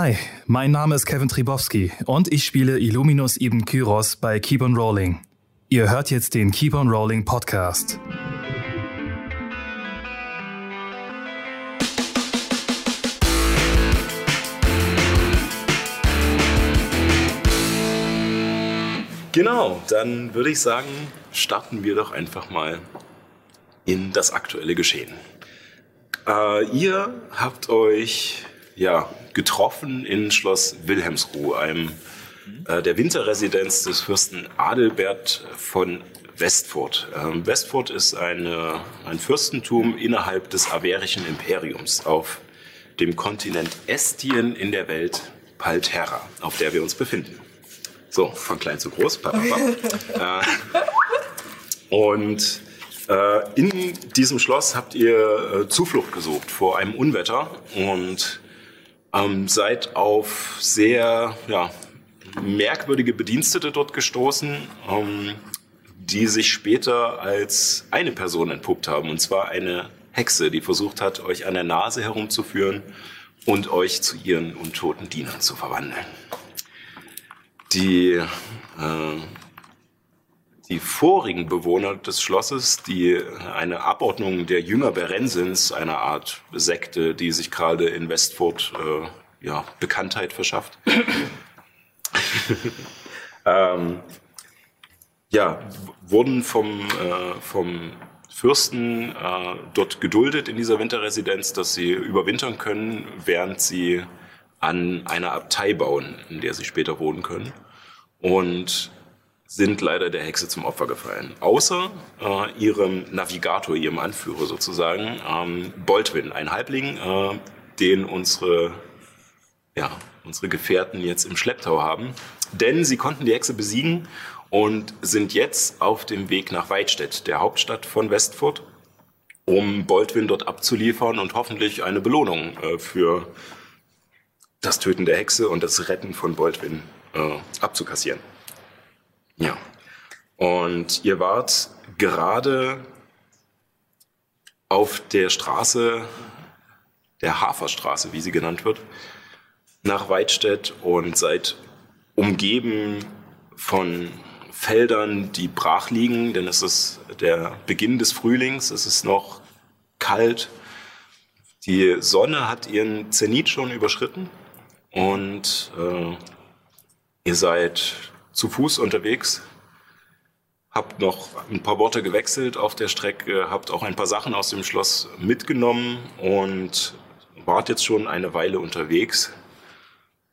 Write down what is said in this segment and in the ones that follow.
Hi, mein Name ist Kevin Tribowski und ich spiele Illuminus Ibn Kyros bei Keep on Rolling. Ihr hört jetzt den Keep on Rolling Podcast. Genau, dann würde ich sagen, starten wir doch einfach mal in das aktuelle Geschehen. Äh, ihr habt euch ja getroffen in Schloss Wilhelmsruh, einem äh, der Winterresidenz des Fürsten Adelbert von Westfurt. Ähm, Westfurt ist eine, ein Fürstentum innerhalb des Averischen Imperiums auf dem Kontinent Estien in der Welt Palterra, auf der wir uns befinden. So, von klein zu groß. äh, und äh, in diesem Schloss habt ihr äh, Zuflucht gesucht vor einem Unwetter und ähm, seid auf sehr ja, merkwürdige Bedienstete dort gestoßen, ähm, die sich später als eine Person entpuppt haben, und zwar eine Hexe, die versucht hat, euch an der Nase herumzuführen und euch zu ihren untoten Dienern zu verwandeln. Die, äh, die vorigen Bewohner des Schlosses, die eine Abordnung der Jünger Berensins, eine Art Sekte, die sich gerade in Westfurt äh, ja, Bekanntheit verschafft, ähm, ja, wurden vom, äh, vom Fürsten äh, dort geduldet in dieser Winterresidenz, dass sie überwintern können, während sie an einer Abtei bauen, in der sie später wohnen können. Und sind leider der Hexe zum Opfer gefallen. Außer äh, ihrem Navigator, ihrem Anführer sozusagen, ähm, Boltwin, ein Halbling, äh, den unsere, ja, unsere Gefährten jetzt im Schlepptau haben. Denn sie konnten die Hexe besiegen und sind jetzt auf dem Weg nach Weidstedt, der Hauptstadt von Westfurt, um Boltwin dort abzuliefern und hoffentlich eine Belohnung äh, für das Töten der Hexe und das Retten von Boltwin äh, abzukassieren. Ja. Und ihr wart gerade auf der Straße, der Haferstraße, wie sie genannt wird, nach Weidstedt und seid umgeben von Feldern, die brach liegen, denn es ist der Beginn des Frühlings, es ist noch kalt. Die Sonne hat ihren Zenit schon überschritten und äh, ihr seid zu Fuß unterwegs, habt noch ein paar Worte gewechselt auf der Strecke, habt auch ein paar Sachen aus dem Schloss mitgenommen und wart jetzt schon eine Weile unterwegs.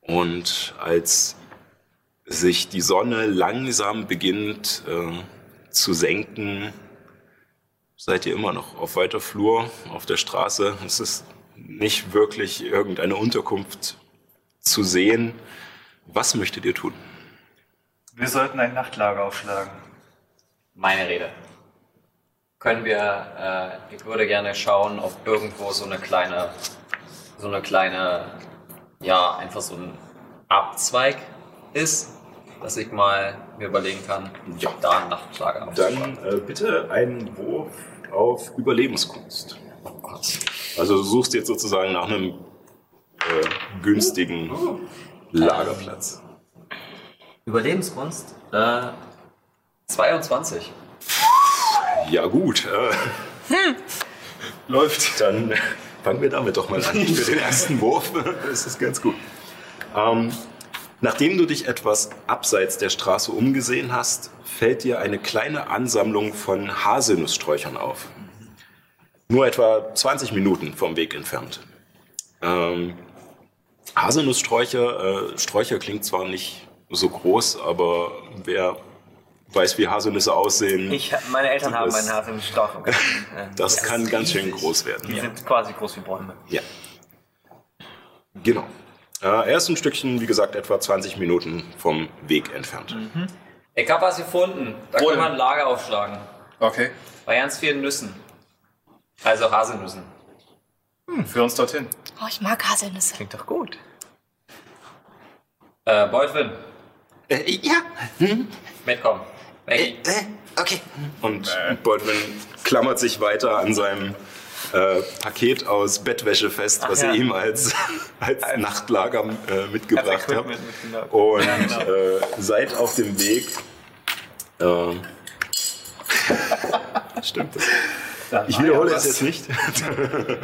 Und als sich die Sonne langsam beginnt äh, zu senken, seid ihr immer noch auf weiter Flur auf der Straße. Es ist nicht wirklich irgendeine Unterkunft zu sehen. Was möchtet ihr tun? Wir sollten ein Nachtlager aufschlagen. Meine Rede. Können wir, äh, ich würde gerne schauen, ob irgendwo so eine kleine, so eine kleine, ja, einfach so ein Abzweig ist, dass ich mal mir überlegen kann, Ja. da ein Nachtlager aufzuschlagen. Dann äh, bitte einen Wurf auf Überlebenskunst. Oh Gott. Also du suchst jetzt sozusagen nach einem äh, günstigen Lagerplatz. Überlebenskunst? Äh, 22. Ja gut. Äh, Läuft. Dann fangen wir damit doch mal an. Für den ersten Wurf ist es ganz gut. Ähm, nachdem du dich etwas abseits der Straße umgesehen hast, fällt dir eine kleine Ansammlung von Haselnusssträuchern auf. Nur etwa 20 Minuten vom Weg entfernt. Ähm, Haselnusssträucher, äh, Sträucher klingt zwar nicht so groß, aber wer weiß, wie Haselnüsse aussehen, Ich, meine Eltern haben Das- einen Haselnussstrauch. das kann ganz schön groß werden. Die sind quasi groß wie Bäume. Ja. Genau. Äh, er ist ein Stückchen, wie gesagt, etwa 20 Minuten vom Weg entfernt. Ich habe was gefunden. Da Wo können wir denn? ein Lager aufschlagen. Okay. Bei ganz vielen Nüssen. Also Haselnüssen. Für uns dorthin. Oh, ich mag Haselnüsse. Klingt doch gut. Äh, Beutwin, Äh, ja. mitkommen. Weg. Äh, okay. Und Baldwin klammert sich weiter an seinem, äh, Paket aus Bettwäsche fest, Ach was ja. ihr ihm als, als Nachtlager äh, mitgebracht habt. Mitgenommen. Und Ja, genau. äh, seid auf dem Weg. Äh, Stimmt das? Ich wiederhole es jetzt nicht.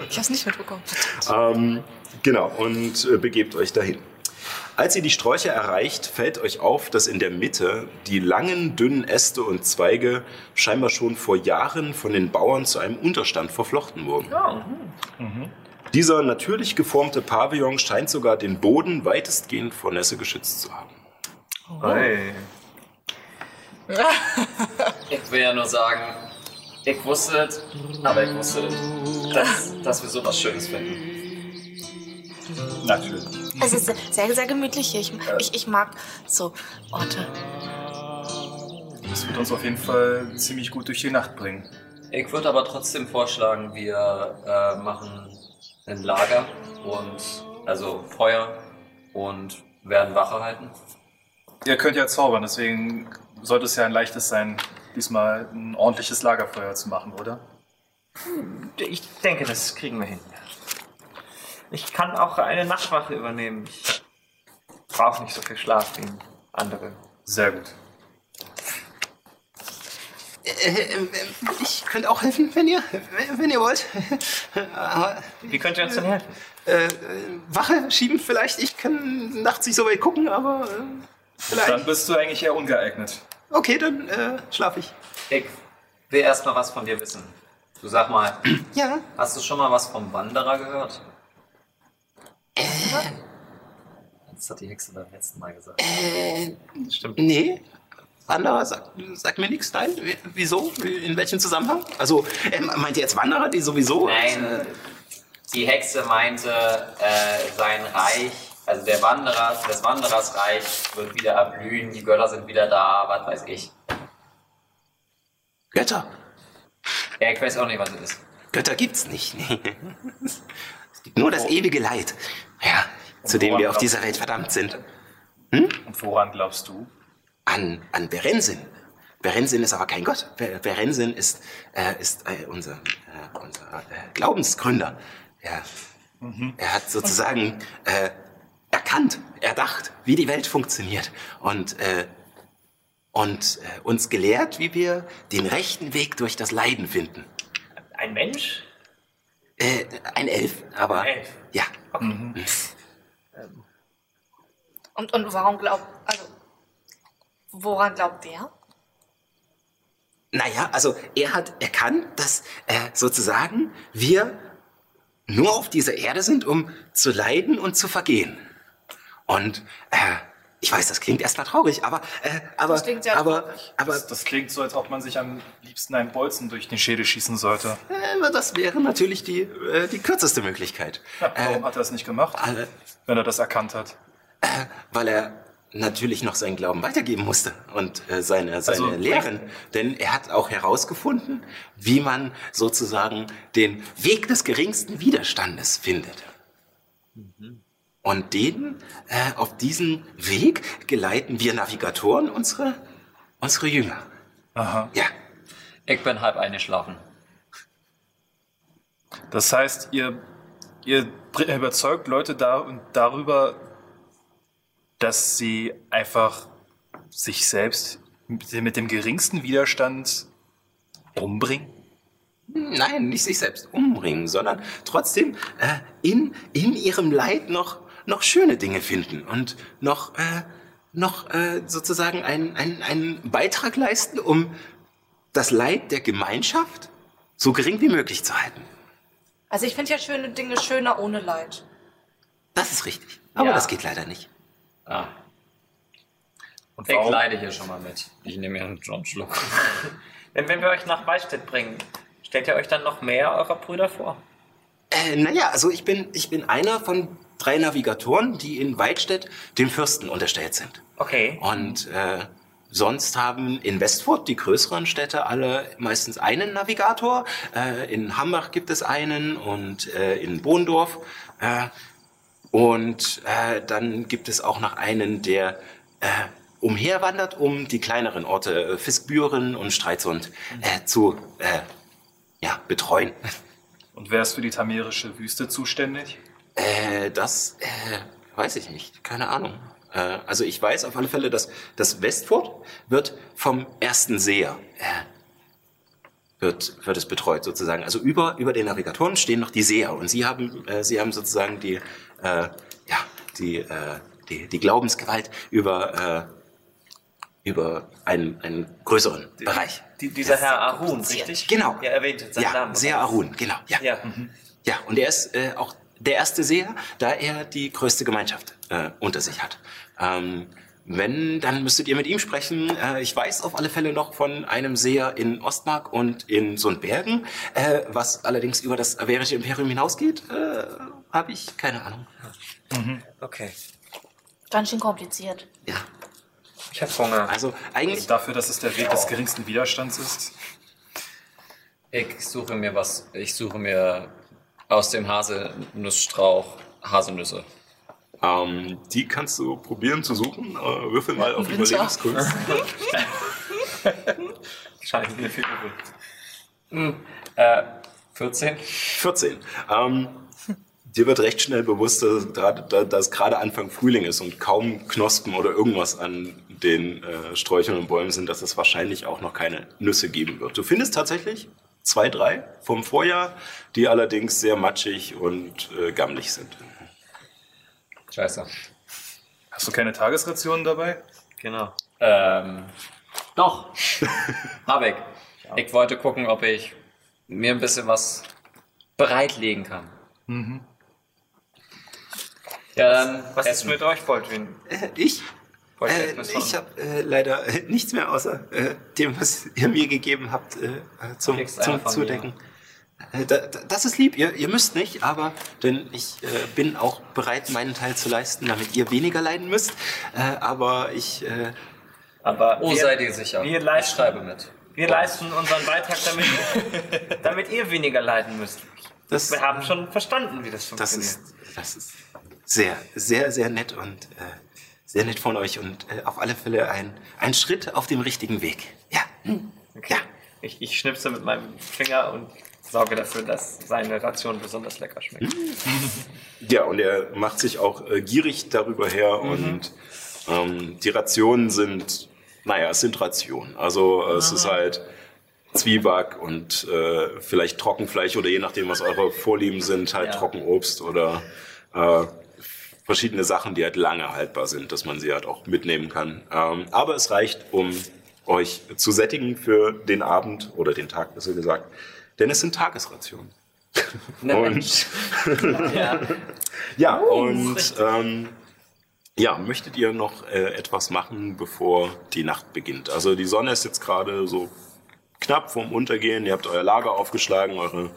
Ich hab's nicht mitbekommen. Ähm, genau, und äh, begebt euch dahin. Als ihr die Sträucher erreicht, fällt euch auf, dass in der Mitte die langen, dünnen Äste und Zweige scheinbar schon vor Jahren von den Bauern zu einem Unterstand verflochten wurden. Dieser natürlich geformte Pavillon scheint sogar den Boden weitestgehend vor Nässe geschützt zu haben. Hey. Ich will ja nur sagen, ich wusste es, aber ich wusste es, dass, dass wir sowas Schönes finden. Natürlich. Es ist sehr, sehr gemütlich hier. Ich, ich, ich mag so Orte. Das wird uns auf jeden Fall ziemlich gut durch die Nacht bringen. Ich würde aber trotzdem vorschlagen, wir äh, machen ein Lager und also Feuer und werden Wache halten. Ihr könnt ja zaubern, deswegen sollte es ja ein leichtes sein, diesmal ein ordentliches Lagerfeuer zu machen, oder? Ich denke, das kriegen wir hin. Ich kann auch eine Nachtwache übernehmen. Ich brauche nicht so viel Schlaf wie andere. Sehr gut. Ich könnte auch helfen, wenn ihr, wenn ihr wollt. Wie könnt ihr uns denn helfen? äh, Wache schieben vielleicht. Ich kann nachts nicht so weit gucken, aber äh, vielleicht. Dann bist du eigentlich eher ungeeignet. Okay, dann äh, schlafe ich. Ich will erst mal was von dir wissen. Du sag mal, Ja. hast du schon mal was vom Wanderer gehört? Das hat die Hexe beim letzten Mal gesagt. Äh, Stimmt. nee. Wanderer sagt, sagt mir nichts. Nein. Wieso? In welchem Zusammenhang? Also, äh, meint ihr jetzt Wanderer, die sowieso. Nein, Äh, die Hexe meinte, äh, sein Reich, also der Wanderer, des Wanderers Reich wird wieder erblühen, die Götter sind wieder da, was weiß ich. Götter. Ja, ich weiß auch nicht, was es ist. Götter gibt's nicht. nur das ewige Leid. Ja, zu dem wir auf dieser Welt verdammt sind. Und woran glaubst du? an, an Berensin. Berensin ist aber kein Gott. Be- Berensin ist, äh, ist äh, unser, äh, unser äh, Glaubensgründer. Er, er hat sozusagen äh, erkannt, erdacht, wie die Welt funktioniert und, äh, und uns gelehrt, wie wir den rechten Weg durch das Leiden finden. Ein Mensch? Äh, ein Elf, aber Elf. ja. Und, und warum glaubt, also, woran glaubt der? Naja, also er hat erkannt, dass äh, sozusagen wir nur auf dieser Erde sind, um zu leiden und zu vergehen. Und äh, ich weiß, das klingt erstmal traurig, aber äh, aber Das klingt sehr aber traurig. aber Das, das klingt so, als ob man sich am liebsten einen Bolzen durch den Schädel schießen sollte. äh, das wäre natürlich die äh, die kürzeste Möglichkeit, Ja, warum hat er es nicht gemacht, äh, wenn er das erkannt hat? weil er natürlich noch seinen Glauben weitergeben musste und äh, seine seine Also, Lehren, denn er hat auch herausgefunden, wie man sozusagen den Weg des geringsten Widerstandes findet. Und den, äh, auf diesen Weg geleiten wir Navigatoren unsere, unsere Jünger. Aha. Ja, Ich bin halb eingeschlafen. Das heißt, ihr, ihr überzeugt Leute da, darüber, dass sie einfach sich selbst mit dem- mit dem geringsten Widerstand umbringen? nein, nicht sich selbst umbringen, sondern trotzdem äh, in, in ihrem Leid noch, noch schöne Dinge finden und noch, äh, noch äh, sozusagen einen, einen, einen Beitrag leisten, um das Leid der Gemeinschaft so gering wie möglich zu halten. Also ich finde ja schöne Dinge schöner ohne Leid. Das ist richtig. Aber Ja. das geht leider nicht. Ah, Und ich warum? leide hier schon mal mit. Ich nehme mir einen John Schluck. Wenn, wenn wir euch nach Waldstedt bringen, stellt ihr euch dann noch mehr eurer Brüder vor? Äh, naja, also ich bin, ich bin einer von drei Navigatoren, die in Weidstedt dem Fürsten unterstellt sind. Okay. Und äh, sonst haben in Westfurt die größeren Städte alle meistens einen Navigator. Äh, in Hambach gibt es einen und äh, in Bohndorf. Äh, und äh, dann gibt es auch noch einen, der äh, umherwandert, um die kleineren Orte äh, Fiskbüren und Streitsund zu ja, betreuen. Und wer ist für die tamerische Wüste zuständig? Äh, das äh, weiß ich nicht. Keine Ahnung. Äh, also ich weiß auf alle Fälle, dass das Westfort wird vom ersten Seher äh, wird, wird es betreut sozusagen. Also über, über den Navigatoren stehen noch die Seher und sie haben, äh, sie haben sozusagen die, äh, ja, die, äh, die, die Glaubensgewalt über, äh, über einen, einen größeren Bereich. Die, dieser Herr Arun, richtig? Genau. Er erwähnte seinen Ja, Namen. Seher Arun, genau. Ja. Ja. Ja, und er ist äh, auch der erste Seher, da er die größte Gemeinschaft äh, unter sich hat. Ähm, wenn, dann müsstet ihr mit ihm sprechen. Äh, ich weiß auf alle Fälle noch von einem Seher in Ostmark und in Sundbergen. Äh, was allerdings über das Averische Imperium hinausgeht, äh, habe ich keine Ahnung. Okay. Ganz schön kompliziert. Ja, Ich habe Hunger. also eigentlich... Dafür, dass es der Weg des geringsten Widerstands ist. Ich suche mir was. Ich suche mir aus dem Haselnussstrauch Haselnüsse. Ähm, die kannst du probieren zu suchen. Äh, würfel mal auf. Überlebenskunst. Wahrscheinlich wieder viel übel. Äh, 14? 14. Ähm, dir wird recht schnell bewusst, dass gerade, da- dass gerade Anfang Frühling ist und kaum Knospen oder irgendwas an den äh, Sträuchern und Bäumen sind, dass es wahrscheinlich auch noch keine Nüsse geben wird. Du findest tatsächlich zwei, drei vom Vorjahr, die allerdings sehr matschig und äh, gammelig sind. Scheiße. Hast du keine Tagesrationen dabei? Genau. Ähm, doch. Hab ich. Ich wollte gucken, ob ich mir ein bisschen was bereitlegen kann. Ja, dann Was ist essen. mit euch, Baldwin? Ich? Äh, ich habe äh, leider äh, nichts mehr außer äh, dem, was ihr mir gegeben habt, äh, zum, zum Zudecken. Äh, da, da, das ist lieb, ihr, ihr müsst nicht, aber denn ich äh, bin auch bereit, meinen Teil zu leisten, damit ihr weniger leiden müsst. Äh, aber ich, äh, Aber Oh, wir, seid ihr sicher. wir ich leisten- schreibe mit. wir leisten unseren Beitrag, damit, damit ihr weniger leiden müsst. das, Wir haben schon verstanden, wie das das, funktioniert. ist, das ist sehr, sehr, sehr nett und äh, sehr nett von euch und äh, auf alle Fälle ein, ein Schritt auf dem richtigen Weg. Ja, hm. ja. Ich, ich schnipse mit meinem Finger und sorge dafür, dass seine Ration besonders lecker schmeckt. Ja, und er macht sich auch äh, gierig darüber her und ähm, die Rationen sind, naja, es sind Rationen. Also äh, es ist halt Zwieback und äh, vielleicht Trockenfleisch oder je nachdem, was eure Vorlieben sind, halt Ja. Trockenobst oder äh, verschiedene Sachen, die halt lange haltbar sind, dass man sie halt auch mitnehmen kann. Ähm, aber es reicht, um euch zu sättigen für den Abend oder den Tag, besser gesagt, denn es sind Tagesrationen. Und ja, und ähm, ja, möchtet ihr noch äh, etwas machen, bevor die Nacht beginnt? Also die Sonne ist jetzt gerade so knapp vorm Untergehen. Ihr habt euer Lager aufgeschlagen, eure,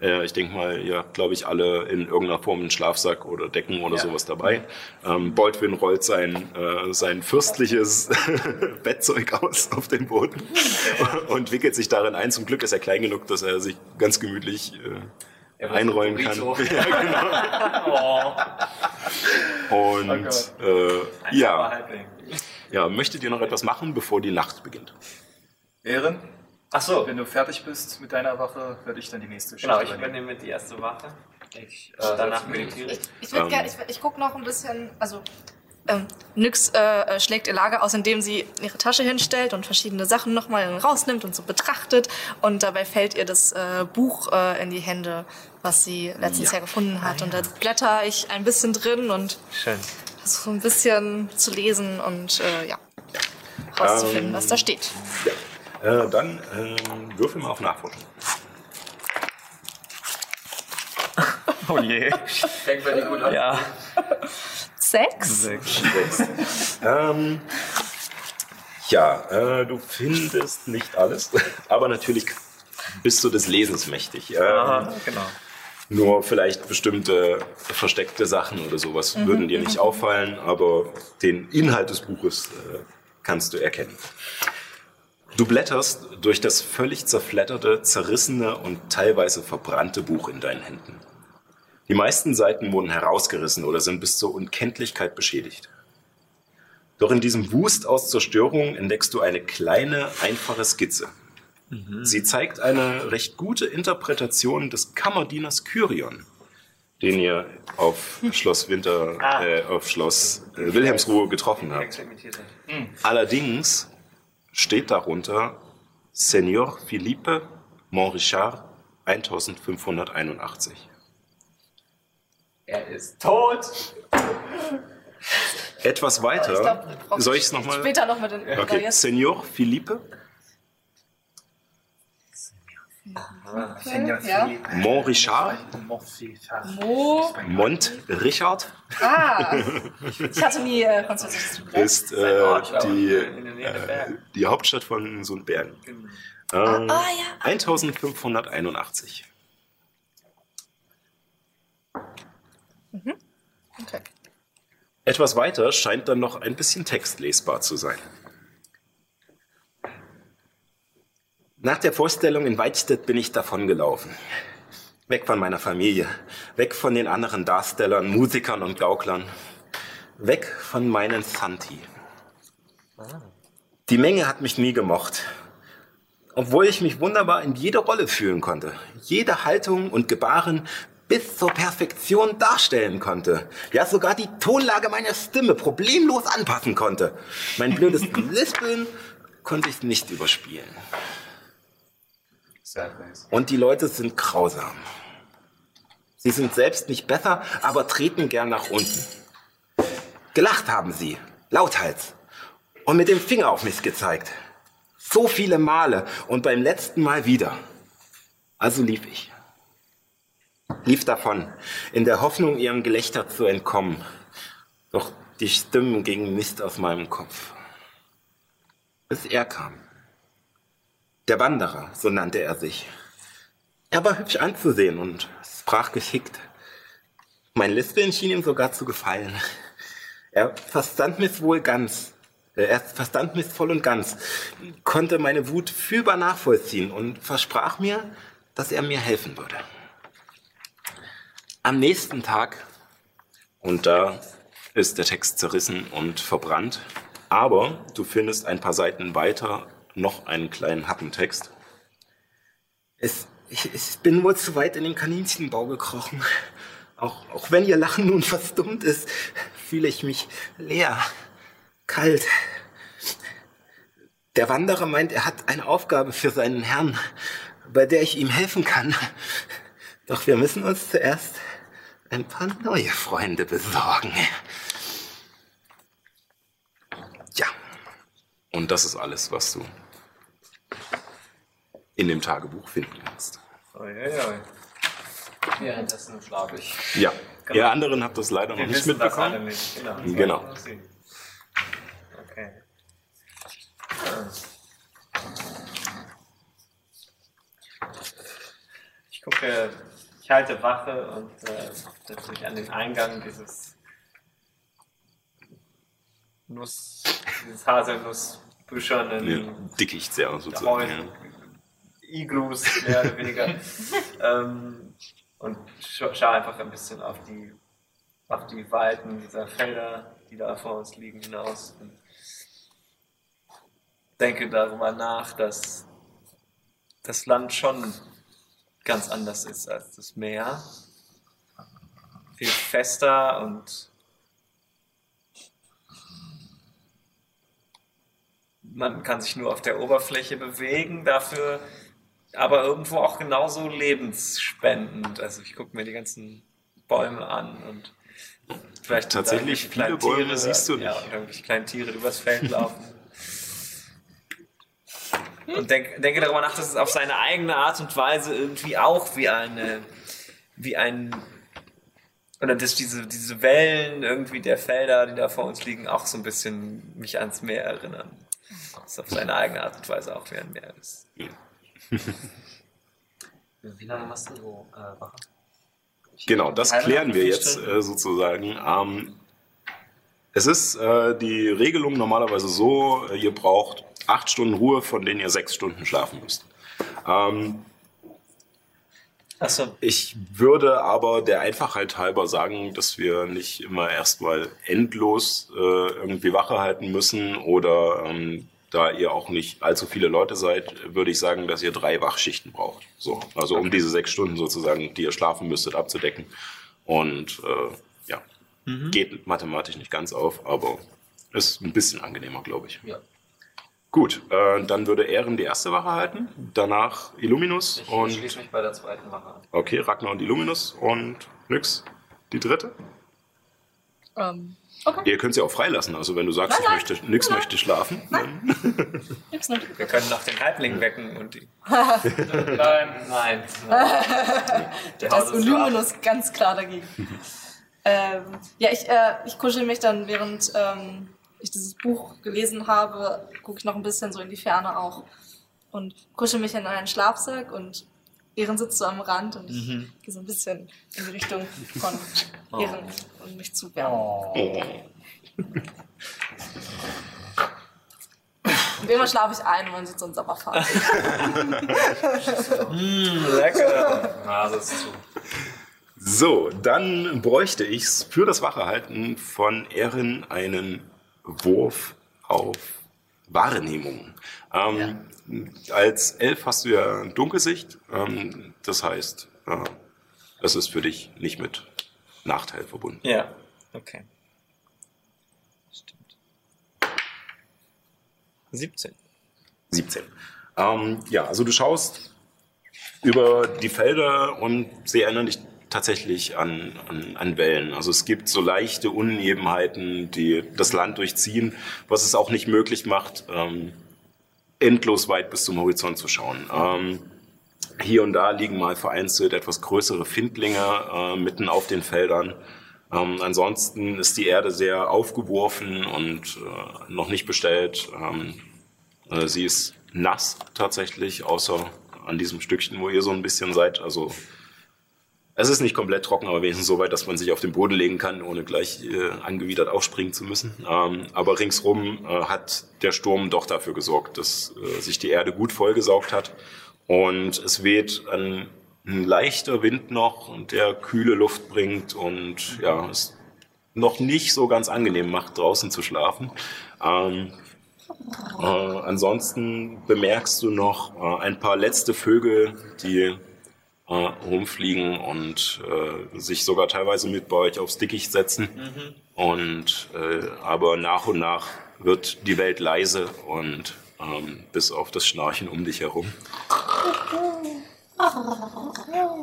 äh, ich denke mal, ihr habt, glaube ich, alle in irgendeiner Form einen Schlafsack oder Decken oder sowas dabei. Ähm, Baldwin rollt sein, äh, sein fürstliches Bettzeug aus auf den Boden und wickelt sich darin ein. Zum Glück ist er klein genug, dass er sich ganz gemütlich äh, einrollen kann. Burrito. Und äh, ja, ja, möchtet ihr noch etwas machen, bevor die Nacht beginnt? Ehren, Ach so, wenn du fertig bist mit deiner Wache, werde ich dann die nächste Schicht genau, ich übernehmen. übernehme die erste Wache. Ich, Äh, danach meditiere ich. Ich, Ähm. ich, ich gucke noch ein bisschen, also ähm, Nyx äh, schlägt ihr Lager aus, indem sie ihre Tasche hinstellt und verschiedene Sachen nochmal rausnimmt und so betrachtet. Und dabei fällt ihr das äh, Buch äh, in die Hände, was sie letztens ja, gefunden hat. Und da blätter ich ein bisschen drin und versuche so ein bisschen zu lesen und äh, ja, rauszufinden, Ähm, was da steht. Äh, dann ähm, würfel mal auf Nachforschung. Oh je. Fängt bei dir gut an. Ja. Sechs? Ähm, ja, äh, du findest nicht alles, aber natürlich bist du des Lesens mächtig. Ähm, Aha, genau. Nur vielleicht bestimmte versteckte Sachen oder sowas würden dir nicht auffallen, aber den Inhalt des Buches äh, kannst du erkennen. Du blätterst durch das völlig zerfletterte, zerrissene und teilweise verbrannte Buch in deinen Händen. Die meisten Seiten wurden herausgerissen oder sind bis zur Unkenntlichkeit beschädigt. Doch in diesem Wust aus Zerstörung entdeckst du eine kleine, einfache Skizze. Sie zeigt eine recht gute Interpretation des Kammerdieners Kyrion, den ihr auf Schloss Winter, Ah. äh, auf Schloss äh, Wilhelmsruhe getroffen habt. Experimentiert. Allerdings steht darunter Senior Philippe Montrichard 1581. Er ist tot. Etwas weiter, Ich glaub, soll ich es nochmal? Später noch mit den. Okay? Senior Philippe Ja. Philippe. Montrichard, Mo. Mont Richard Ah. Ich hatte nie äh, Französisch ist äh, die, äh, die Hauptstadt von Sundbergen. Ähm, Ah ja. 1581. Okay. Etwas weiter scheint dann noch ein bisschen Text lesbar zu sein. Nach der Vorstellung in Weidstedt bin ich davongelaufen. Weg von meiner Familie, weg von den anderen Darstellern, Musikern und Gauklern, weg von meinen Santi. Die Menge hat mich nie gemocht, obwohl ich mich wunderbar in jede Rolle fühlen konnte, jede Haltung und Gebaren bis zur Perfektion darstellen konnte. Ja, sogar die Tonlage meiner Stimme problemlos anpassen konnte. Mein blödes Lispeln konnte ich nicht überspielen. Und die Leute sind grausam. Sie sind selbst nicht besser, aber treten gern nach unten. Gelacht haben sie, lauthals, und mit dem Finger auf mich gezeigt. So viele Male und beim letzten Mal wieder. Also lief ich. Lief davon, in der Hoffnung, ihrem Gelächter zu entkommen. Doch die Stimmen gingen nicht aus meinem Kopf. Bis er kam. Der Wanderer, so nannte er sich. Er war hübsch anzusehen und sprach geschickt. Mein Lispeln schien ihm sogar zu gefallen. Er verstand mich wohl ganz. Äh, Er verstand mich voll und ganz, konnte meine Wut fühlbar nachvollziehen und versprach mir, dass er mir helfen würde. Am nächsten Tag, und da ist der Text zerrissen und verbrannt, aber du findest ein paar Seiten weiter noch einen kleinen Happentext. Es, ich, ich bin wohl zu weit in den Kaninchenbau gekrochen. Auch, auch wenn ihr Lachen nun verstummt ist, fühle ich mich leer, kalt. Der Wanderer meint, er hat eine Aufgabe für seinen Herrn, bei der ich ihm helfen kann. Doch wir müssen uns zuerst ein paar neue Freunde besorgen. Ja. Und das ist alles, was du in dem Tagebuch finden kannst. Uiuiui. Währenddessen schlafe ich. Ja. Ihr anderen habt das leider noch Wir nicht das alle mitbekommen. nicht. Genau. das Genau. noch. Okay. Ich gucke, ich halte Wache und äh, setze mich an den Eingang dieses Nuss, dieses Haselnussbüschernen Ja, Dickicht sehr sozusagen. Ja. Iglus, mehr oder weniger. ähm, und scha schaue einfach ein bisschen auf die, auf die Weiten dieser Felder, die da vor uns liegen, hinaus. Und denke darüber nach, dass das Land schon ganz anders ist als das Meer. Viel fester und man kann sich nur auf der Oberfläche bewegen, dafür aber irgendwo auch genauso lebensspendend. Also ich gucke mir die ganzen Bäume an und vielleicht Tatsächlich viele Bäume siehst du Ja, nicht. und irgendwelche kleinen Tiere, die übers Feld laufen. Und denk, denke darüber nach, dass es auf seine eigene Art und Weise irgendwie auch wie eine, wie ein, oder dass diese, diese Wellen irgendwie der Felder, die da vor uns liegen, auch so ein bisschen mich ans Meer erinnern. Dass es auf seine eigene Art und Weise auch wie ein Meer ist. Wie lange machst du so äh, Wache? Genau, das klären wir jetzt äh, sozusagen. Ähm, es ist äh, die Regelung normalerweise so, äh, ihr braucht acht Stunden Ruhe, von denen ihr sechs Stunden schlafen müsst. Ähm, Achso, ich würde aber der Einfachheit halber sagen, dass wir nicht immer erstmal endlos äh, irgendwie Wache halten müssen oder ähm, da ihr auch nicht allzu viele Leute seid, würde ich sagen, dass ihr drei Wachschichten braucht. So, also um diese sechs Stunden sozusagen, die ihr schlafen müsstet, abzudecken. Und äh, ja, geht mathematisch nicht ganz auf, aber ist ein bisschen angenehmer, glaube ich. Ja. Gut, äh, dann würde Ehren die erste Wache halten, danach Illuminus Ich und schließe mich bei der zweiten Wache an. okay, Ragnar und Illuminus und Nyx die dritte. Ähm, okay, Ihr könnt sie auch freilassen, also wenn du sagst, Nein, nein. ich möchte, Nyx möchte schlafen, nix nicht. Wir können noch den Halbling wecken und die. Nein, nein. Der Da ist. Luminous ganz klar dagegen. ähm, ja, ich, äh, ich kuschel mich dann, während ähm, ich dieses Buch gelesen habe, gucke ich noch ein bisschen so in die Ferne auch und kuschel mich in einen Schlafsack und Ehren sitzt so am Rand und ich gehe so ein bisschen in die Richtung von Ehren und mich zu wärmen. Und irgendwann schlafe ich ein und man sieht so ein Sommerfahren. Lecker. Nase ist zu. So, dann bräuchte ich für das Wachehalten von Erin einen Wurf auf Wahrnehmung. Ähm, Als Elf hast du ja Dunkelsicht, ähm, das heißt, äh, das ist für dich nicht mit Nachteil verbunden. Ja, okay. Stimmt. 17. 17. Ähm, ja, also du schaust über die Felder und sie erinnern dich tatsächlich an, an, an Wellen. Also es gibt so leichte Unebenheiten, die das Land durchziehen, was es auch nicht möglich macht, ähm, endlos weit bis zum Horizont zu schauen. Ähm, hier und da liegen mal vereinzelt etwas größere Findlinge äh, mitten auf den Feldern. Ähm, ansonsten ist die Erde sehr aufgeworfen und äh, noch nicht bestellt. Ähm, äh, sie ist nass tatsächlich, außer an diesem Stückchen, wo ihr so ein bisschen seid. Also es ist nicht komplett trocken, aber wenigstens so weit, dass man sich auf den Boden legen kann, ohne gleich äh, angewidert aufspringen zu müssen. Ähm, aber ringsrum äh, hat der Sturm doch dafür gesorgt, dass äh, sich die Erde gut vollgesaugt hat. Und es weht ein, ein leichter Wind noch, der kühle Luft bringt und ja, es noch nicht so ganz angenehm macht, draußen zu schlafen. Ähm, äh, ansonsten bemerkst du noch äh, ein paar letzte Vögel, die äh, rumfliegen und äh, sich sogar teilweise mit bei euch aufs Dickicht setzen. Und äh, aber nach und nach wird die Welt leise und ähm, bis auf das Schnarchen um dich herum.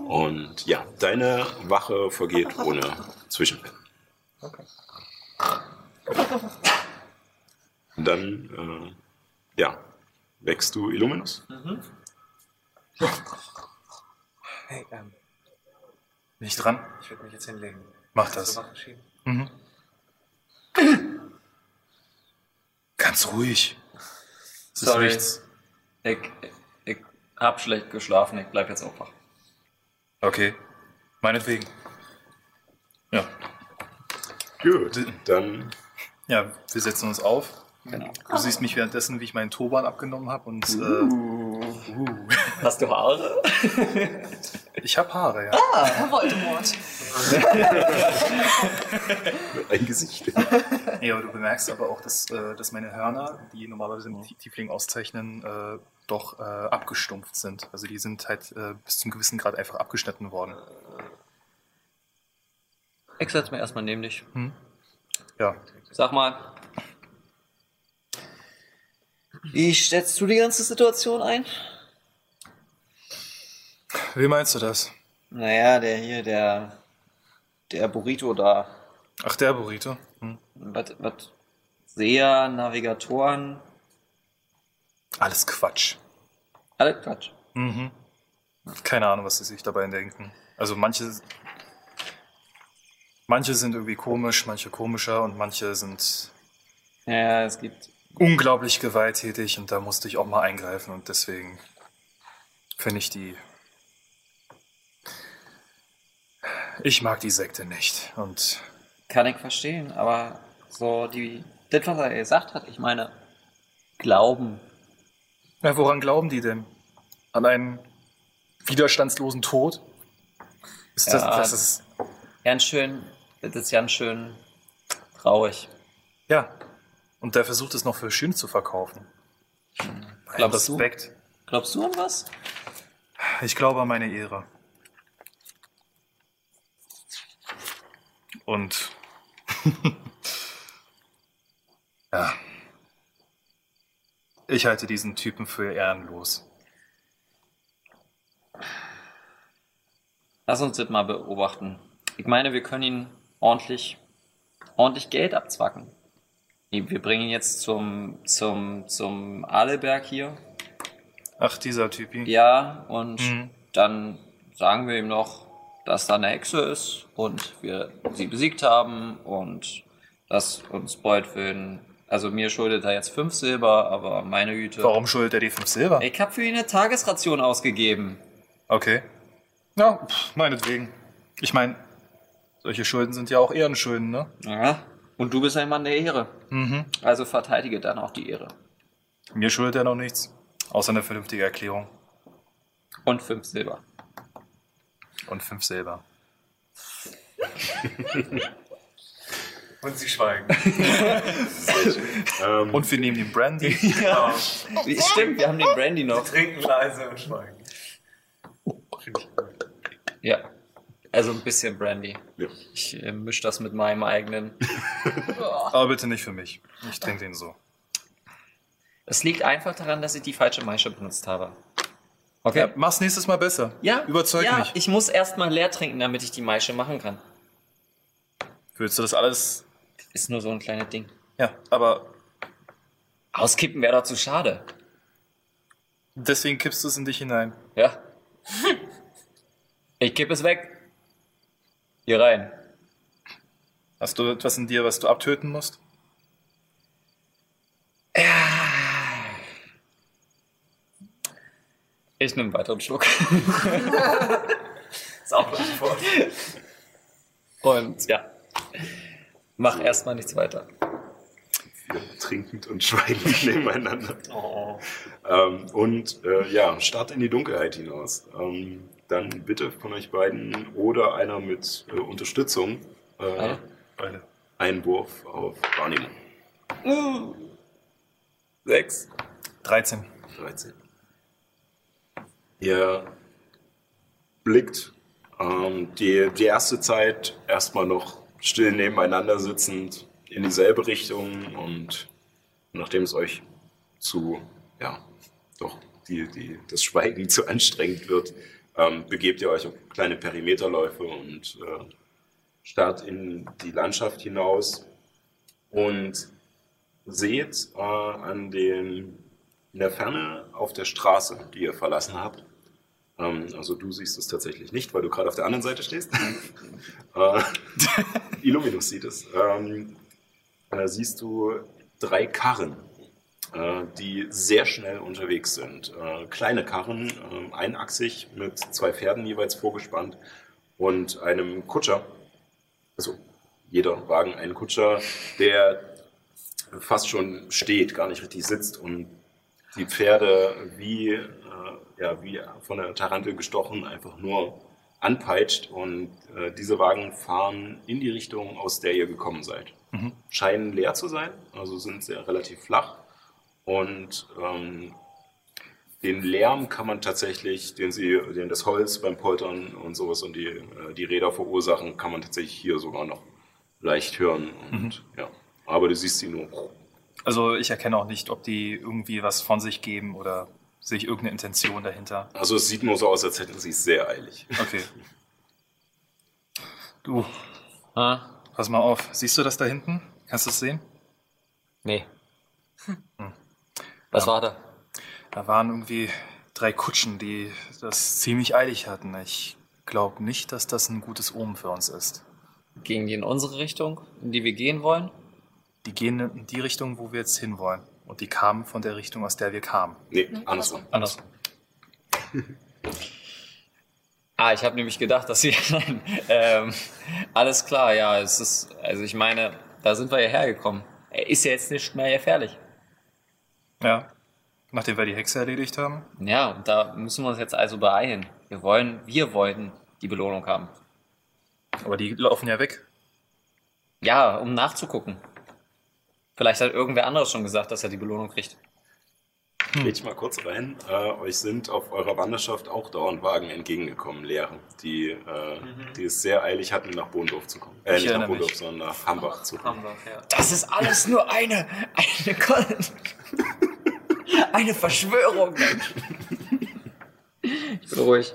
Und ja, deine Wache vergeht ohne Zwischenfälle. Dann, äh, ja, wächst du Illuminus? Hey, ähm, Bin ich dran? ich würde mich jetzt hinlegen. Mach Zur das. Schieben. Ganz ruhig. Es ist Sorry. nichts. Ich, ich hab schlecht geschlafen, ich bleib jetzt auch wach. Okay. Meinetwegen. Ja. Gut, dann Ja, wir setzen uns auf. Genau. Du siehst mich währenddessen, wie ich meinen Turban abgenommen habe und äh, Hast du Haare? ich habe Haare, ja. Herr Voldemort. ein Gesicht. ja. Aber du bemerkst aber auch, dass, äh, dass meine Hörner, die normalerweise den Tiefling auszeichnen, äh, doch abgestumpft sind. Also die sind halt bis zum gewissen Grad einfach abgeschnitten worden. Ich setz mir erstmal neben dich. Ja. Sag mal. Wie schätzt du die ganze Situation ein? Wie meinst du das? Naja, der hier, der. Der Burrito da. Ach, der Burrito. Hm. Was, was? Seher, Navigatoren. Alles Quatsch. Alles Quatsch. Mhm. Keine Ahnung, was sie sich dabei denken. Also manche, manche sind irgendwie komisch, manche komischer und manche sind Ja, ja, es gibt. Unglaublich gewalttätig und da musste ich auch mal eingreifen und deswegen finde ich die. Ich mag die Sekte nicht und Kann ich verstehen, aber so die. Das, was er gesagt hat, ich meine. Glauben. ja, woran glauben die denn? An einen widerstandslosen Tod? Ist das, Ja. das ist Ganz schön. Das ist ganz schön traurig. ja. Und der versucht es noch für schön zu verkaufen. Glaubst du? Respekt. Glaubst du an was? Ich glaube an meine Ehre. Und ja. Ich halte diesen Typen für ehrenlos. Lass uns das mal beobachten. Ich meine, wir können ihn ordentlich, ordentlich Geld abzwacken. Wir bringen ihn jetzt zum, zum, zum Aleberg hier. Ach, dieser Typi. Ja, und Mhm. dann sagen wir ihm noch, dass da eine Hexe ist und wir sie besiegt haben und dass uns Beutwin, also mir schuldet er jetzt fünf Silber, aber meine Güte. Warum schuldet er die fünf Silber? Ich habe für ihn eine Tagesration ausgegeben. Okay. Ja, pff, meinetwegen. Ich meine, solche Schulden sind ja auch Ehrenschulden, ne? Ja. Und du bist ein Mann der Ehre. Mhm. Also verteidige dann auch die Ehre. Mir schuldet er noch nichts. Außer eine vernünftige Erklärung. Und fünf Silber. Und fünf Silber. Und sie schweigen. Ähm, Und wir nehmen den Brandy. Stimmt, wir haben den Brandy noch. Trinken leise und schweigen. Ja. Also ein bisschen Brandy. ja. Ich äh, mische das mit meinem eigenen. Aber bitte nicht für mich. Ich trinke den so. Es liegt einfach daran, dass ich die falsche Maische benutzt habe. Okay? Ja, mach's nächstes Mal besser. Ja, Überzeug ja, mich. ich muss erstmal leer trinken, damit ich die Maische machen kann. Willst du das alles? Ist nur so ein kleines Ding. Ja, aber Auskippen wäre doch zu schade. deswegen kippst du es in dich hinein. Ja. Ich kipp es weg. Hier rein. Hast du etwas in dir, was du abtöten musst? Ich nehme einen weiteren Schluck. Ist auch vor. Und ja. Mach erstmal nichts weiter. Wir trinkend und schweigend nebeneinander. Ähm, und äh, ja, start in die Dunkelheit hinaus. Ähm, dann bitte von euch beiden oder einer mit äh, Unterstützung äh, Einer? Beide. Einwurf auf Wahrnehmung. Sechs. 13. 13. Ihr blickt ähm, die, die erste Zeit erstmal noch still nebeneinander sitzend in dieselbe Richtung und nachdem es euch zu, ja, doch die, die, das Schweigen zu anstrengend wird, ähm, begebt ihr euch auf kleine Perimeterläufe und äh, starrt in die Landschaft hinaus und seht äh, an den, in der Ferne auf der Straße, die ihr verlassen habt. Ähm, also du siehst es tatsächlich nicht, weil du gerade auf der anderen Seite stehst. äh, Illuminus sieht es. Ähm, äh, siehst du drei Karren, die sehr schnell unterwegs sind. Äh, kleine Karren, äh, einachsig mit zwei Pferden jeweils vorgespannt und einem Kutscher. Also jeder Wagen einen Kutscher, der fast schon steht, gar nicht richtig sitzt und die Pferde wie, äh, ja, wie von der Tarantel gestochen einfach nur anpeitscht und äh, diese Wagen fahren in die Richtung, aus der ihr gekommen seid. Scheinen leer zu sein, also sind sehr relativ flach und ähm, den Lärm kann man tatsächlich, den sie, den das Holz beim Poltern und sowas und die, äh, die Räder verursachen, kann man tatsächlich hier sogar noch leicht hören. Und, ja. Aber du siehst sie nur. Also ich erkenne auch nicht, ob die irgendwie was von sich geben oder sehe ich irgendeine Intention dahinter. Also es sieht nur so aus, als hätten sie es sehr eilig. Okay. Du, Ah, pass mal auf. Siehst du das da hinten? Kannst du es sehen? nee. Was war da? Da waren irgendwie drei Kutschen, die das ziemlich eilig hatten. Ich glaube nicht, dass das ein gutes Omen für uns ist. Gingen die in unsere Richtung, in die wir gehen wollen? Die gehen in die Richtung, wo wir jetzt hinwollen. Und die kamen von der Richtung, aus der wir kamen. Nee, andersrum. Andersrum. Ah, ich habe nämlich gedacht, dass sie. Nein, ähm, alles klar, ja, es ist. Also ich meine, da sind wir ja hergekommen. Er ist ja jetzt nicht mehr gefährlich. Ja. Nachdem wir die Hexe erledigt haben. Ja, und da müssen wir uns jetzt also beeilen. Wir wollen, wir wollten die Belohnung haben. Aber die laufen ja weg. Ja, um nachzugucken. Vielleicht hat irgendwer anderes schon gesagt, dass er die Belohnung kriegt. Geht mal kurz rein. Äh, euch sind auf eurer Wanderschaft auch dauernd Wagen entgegengekommen, leere, die, äh, die es sehr eilig hatten, nach Bohndorf zu kommen. Äh, Ich nicht nach erinnere mich. Bohndorf, sondern nach Hambach zu kommen. Hamburg, ja. Das ist alles nur eine, eine, eine Verschwörung. Ich bin ruhig.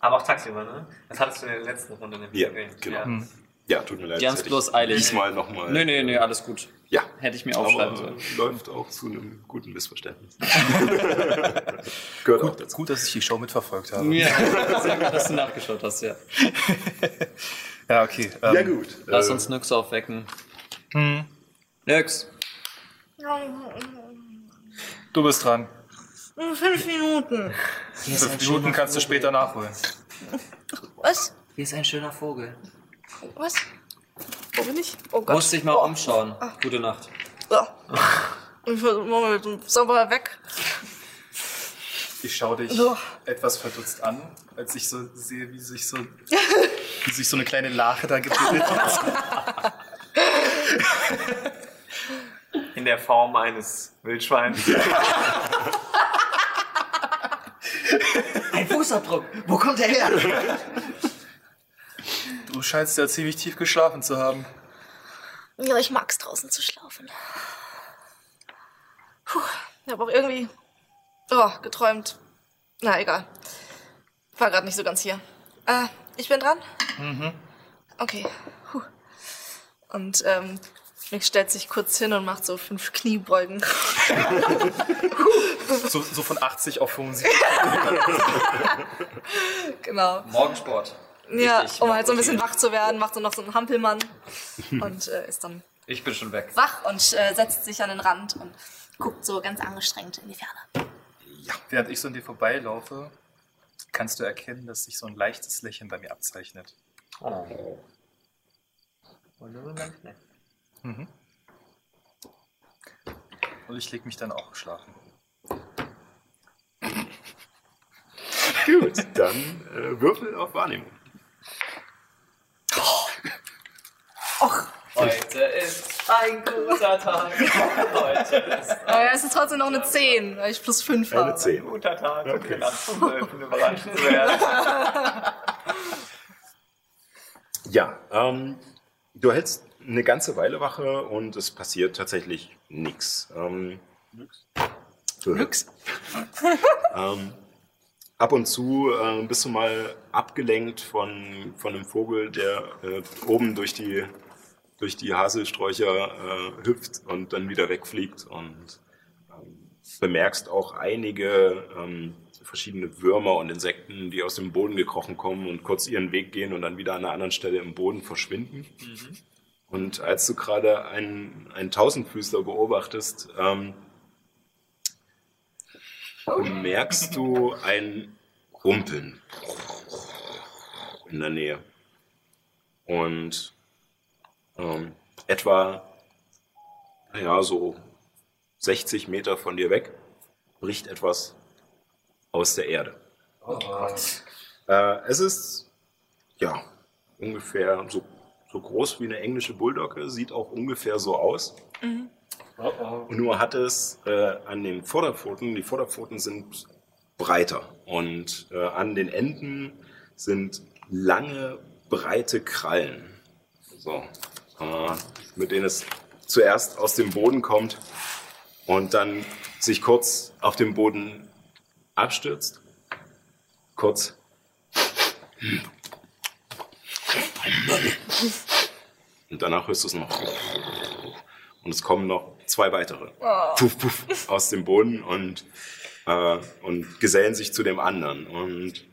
Aber auch tagsüber, ne? Das hattest du in der letzten Runde nämlich Ja, erwähnt. genau. Ja. Ja, tut mir leid. Die bloß ich eilig. Diesmal nochmal. Nee, nee, nee, alles gut. Ja. Hätte ich mir aufschreiben sollen. läuft auch zu einem guten Missverständnis. Gehört auch Gut, dazu. gut, dass ich die Show mitverfolgt habe. Ja, sehr gut, dass du nachgeschaut hast, ja. Ja, okay. Ähm, Ja, gut. Lass Äh, uns Nyx aufwecken. Nyx. Du bist dran. Fünf Minuten. Fünf Minuten kannst du später nachholen. Was? Hier ist ein schöner Vogel. Was? Wo bin ich? Oh Gott. Musst dich mal umschauen. Gute Nacht. Ja. Ich will mal mit dem Zauberer weg. Ich schaue dich So. etwas verdutzt an, als ich so sehe, wie sich so, wie sich so eine kleine Lache da gebildet hat. In der Form eines Wildschweins. Ein Fußabdruck. Wo kommt er her? Du scheinst ja ziemlich tief geschlafen zu haben. Ja, ich mag's draußen zu schlafen. Puh, ich habe auch irgendwie oh, geträumt. Na, egal. War gerade nicht so ganz hier. Äh, ich bin dran? Mhm. Okay. Puh. Und ähm, Nick stellt sich kurz hin und macht so fünf Kniebeugen. So, so von 80 auf 75. genau. Morgensport. Ja, um halt so ein bisschen wach zu werden, macht so noch so einen Hampelmann und äh, ist dann Ich bin schon weg. wach und äh, setzt sich an den Rand und guckt so ganz angestrengt in die Ferne. Während ich so an dir vorbeilaufe, kannst du erkennen, dass sich so ein leichtes Lächeln bei mir abzeichnet. Oh. Und. Mhm. Und ich leg mich dann auch schlafen. Gut, dann äh, Würfel auf Wahrnehmung. Heute ist ein guter Tag. Heute ist Aber ja, es ist trotzdem noch eine 10, weil ich plus 5 habe. Eine 10. Guter Tag, um Okay. okay. Nacht um Wölfen überrascht zu werden. Ja, ähm, du hältst eine ganze Weile Wache und es passiert tatsächlich nichts. Ähm, nix. ähm, ab und zu äh, bist du mal abgelenkt von, von einem Vogel, der äh, oben durch die, durch die Haselsträucher äh, hüpft und dann wieder wegfliegt und ähm, bemerkst auch einige ähm, verschiedene Würmer und Insekten, die aus dem Boden gekrochen kommen und kurz ihren Weg gehen und dann wieder an einer anderen Stelle im Boden verschwinden. Und als du gerade einen, einen Tausendfüßler beobachtest, ähm, merkst du ein Rumpeln in der Nähe. Und ähm, etwa, ja, so 60 Meter von dir weg bricht etwas aus der Erde. Äh, es ist, ja, ungefähr so, so groß wie eine englische Bulldogge, sieht auch ungefähr so aus. Nur hat es äh, an den Vorderpfoten, die Vorderpfoten sind breiter und äh, an den Enden sind lange, breite Krallen, so, mit denen es zuerst aus dem Boden kommt und dann sich kurz auf dem Boden abstürzt, kurz und danach hörst du es noch. Und es kommen noch zwei weitere. Puff, puff, aus dem Boden und, äh, und gesellen sich zu dem anderen. Und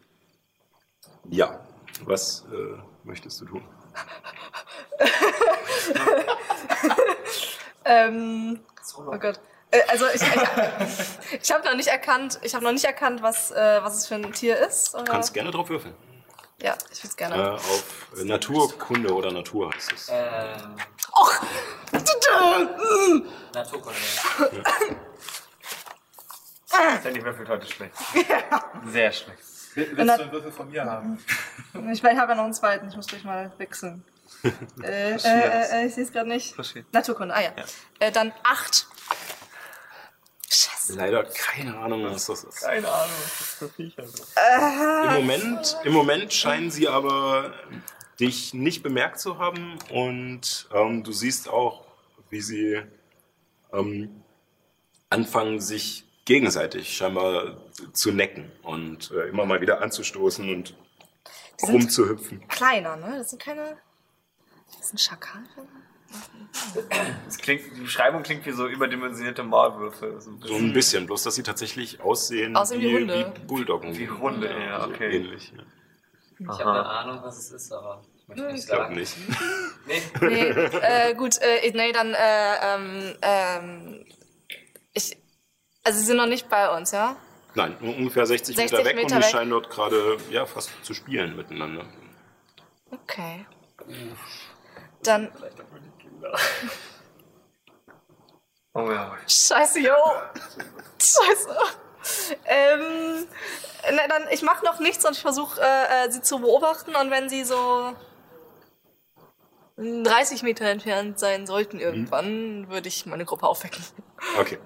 ja, was äh, möchtest du tun? Ähm, oh Gott. Äh, also ich, ich, ich habe noch nicht erkannt, ich habe noch nicht erkannt, was, äh, was es für ein Tier ist. Du kannst gerne drauf würfeln. Ja, ich würde es Äh, gerne. auf äh, Naturkunde oder Natur heißt es. Ähm, Och! Naturkunde. Sandy würfelt heute schlecht. Sehr schlecht. Willst du einen Würfel von mir haben? Ich, ich habe ja noch einen zweiten, ich muss gleich mal wechseln. äh, äh, äh, ich sehe es gerade nicht. Verstehe. Naturkunde, ah ja. Äh, dann acht. Scheiße. Leider keine Ahnung, was das ist. Keine Ahnung, was das für Viecher sind. Im Moment, Im Moment scheinen sie aber dich nicht bemerkt zu haben und ähm, du siehst auch, wie sie ähm, anfangen, sich gegenseitig scheinbar zu necken und äh, immer mal wieder anzustoßen und rumzuhüpfen. Kleiner, ne? Das sind keine. Das sind Schakale. Das klingt, die Beschreibung klingt wie so überdimensionierte Maulwürfe. So ein So bisschen ein bisschen, bloß dass sie tatsächlich aussehen, Aussehen wie Hunde. wie Bulldoggen. wie Hunde, ja, so okay. ähnlich. Ja. Ich habe eine Ahnung, was es ist, aber ich möchte nicht Ich glaube sagen. nicht. Nee. Nee, äh, gut, äh, nee, dann, äh, ähm, ähm, ich, also sie sind noch nicht bei uns, ja? Nein, nur ungefähr 60, 60 Meter weg Meter und die weg. scheinen dort gerade ja, fast zu spielen miteinander. Okay. Dann, Oh ja. scheiße, yo. Scheiße. Ähm, na, dann, ich mache noch nichts und ich versuche, äh, äh, sie zu beobachten und wenn sie so 30 Meter entfernt sein sollten irgendwann, würde ich meine Gruppe aufwecken. Okay.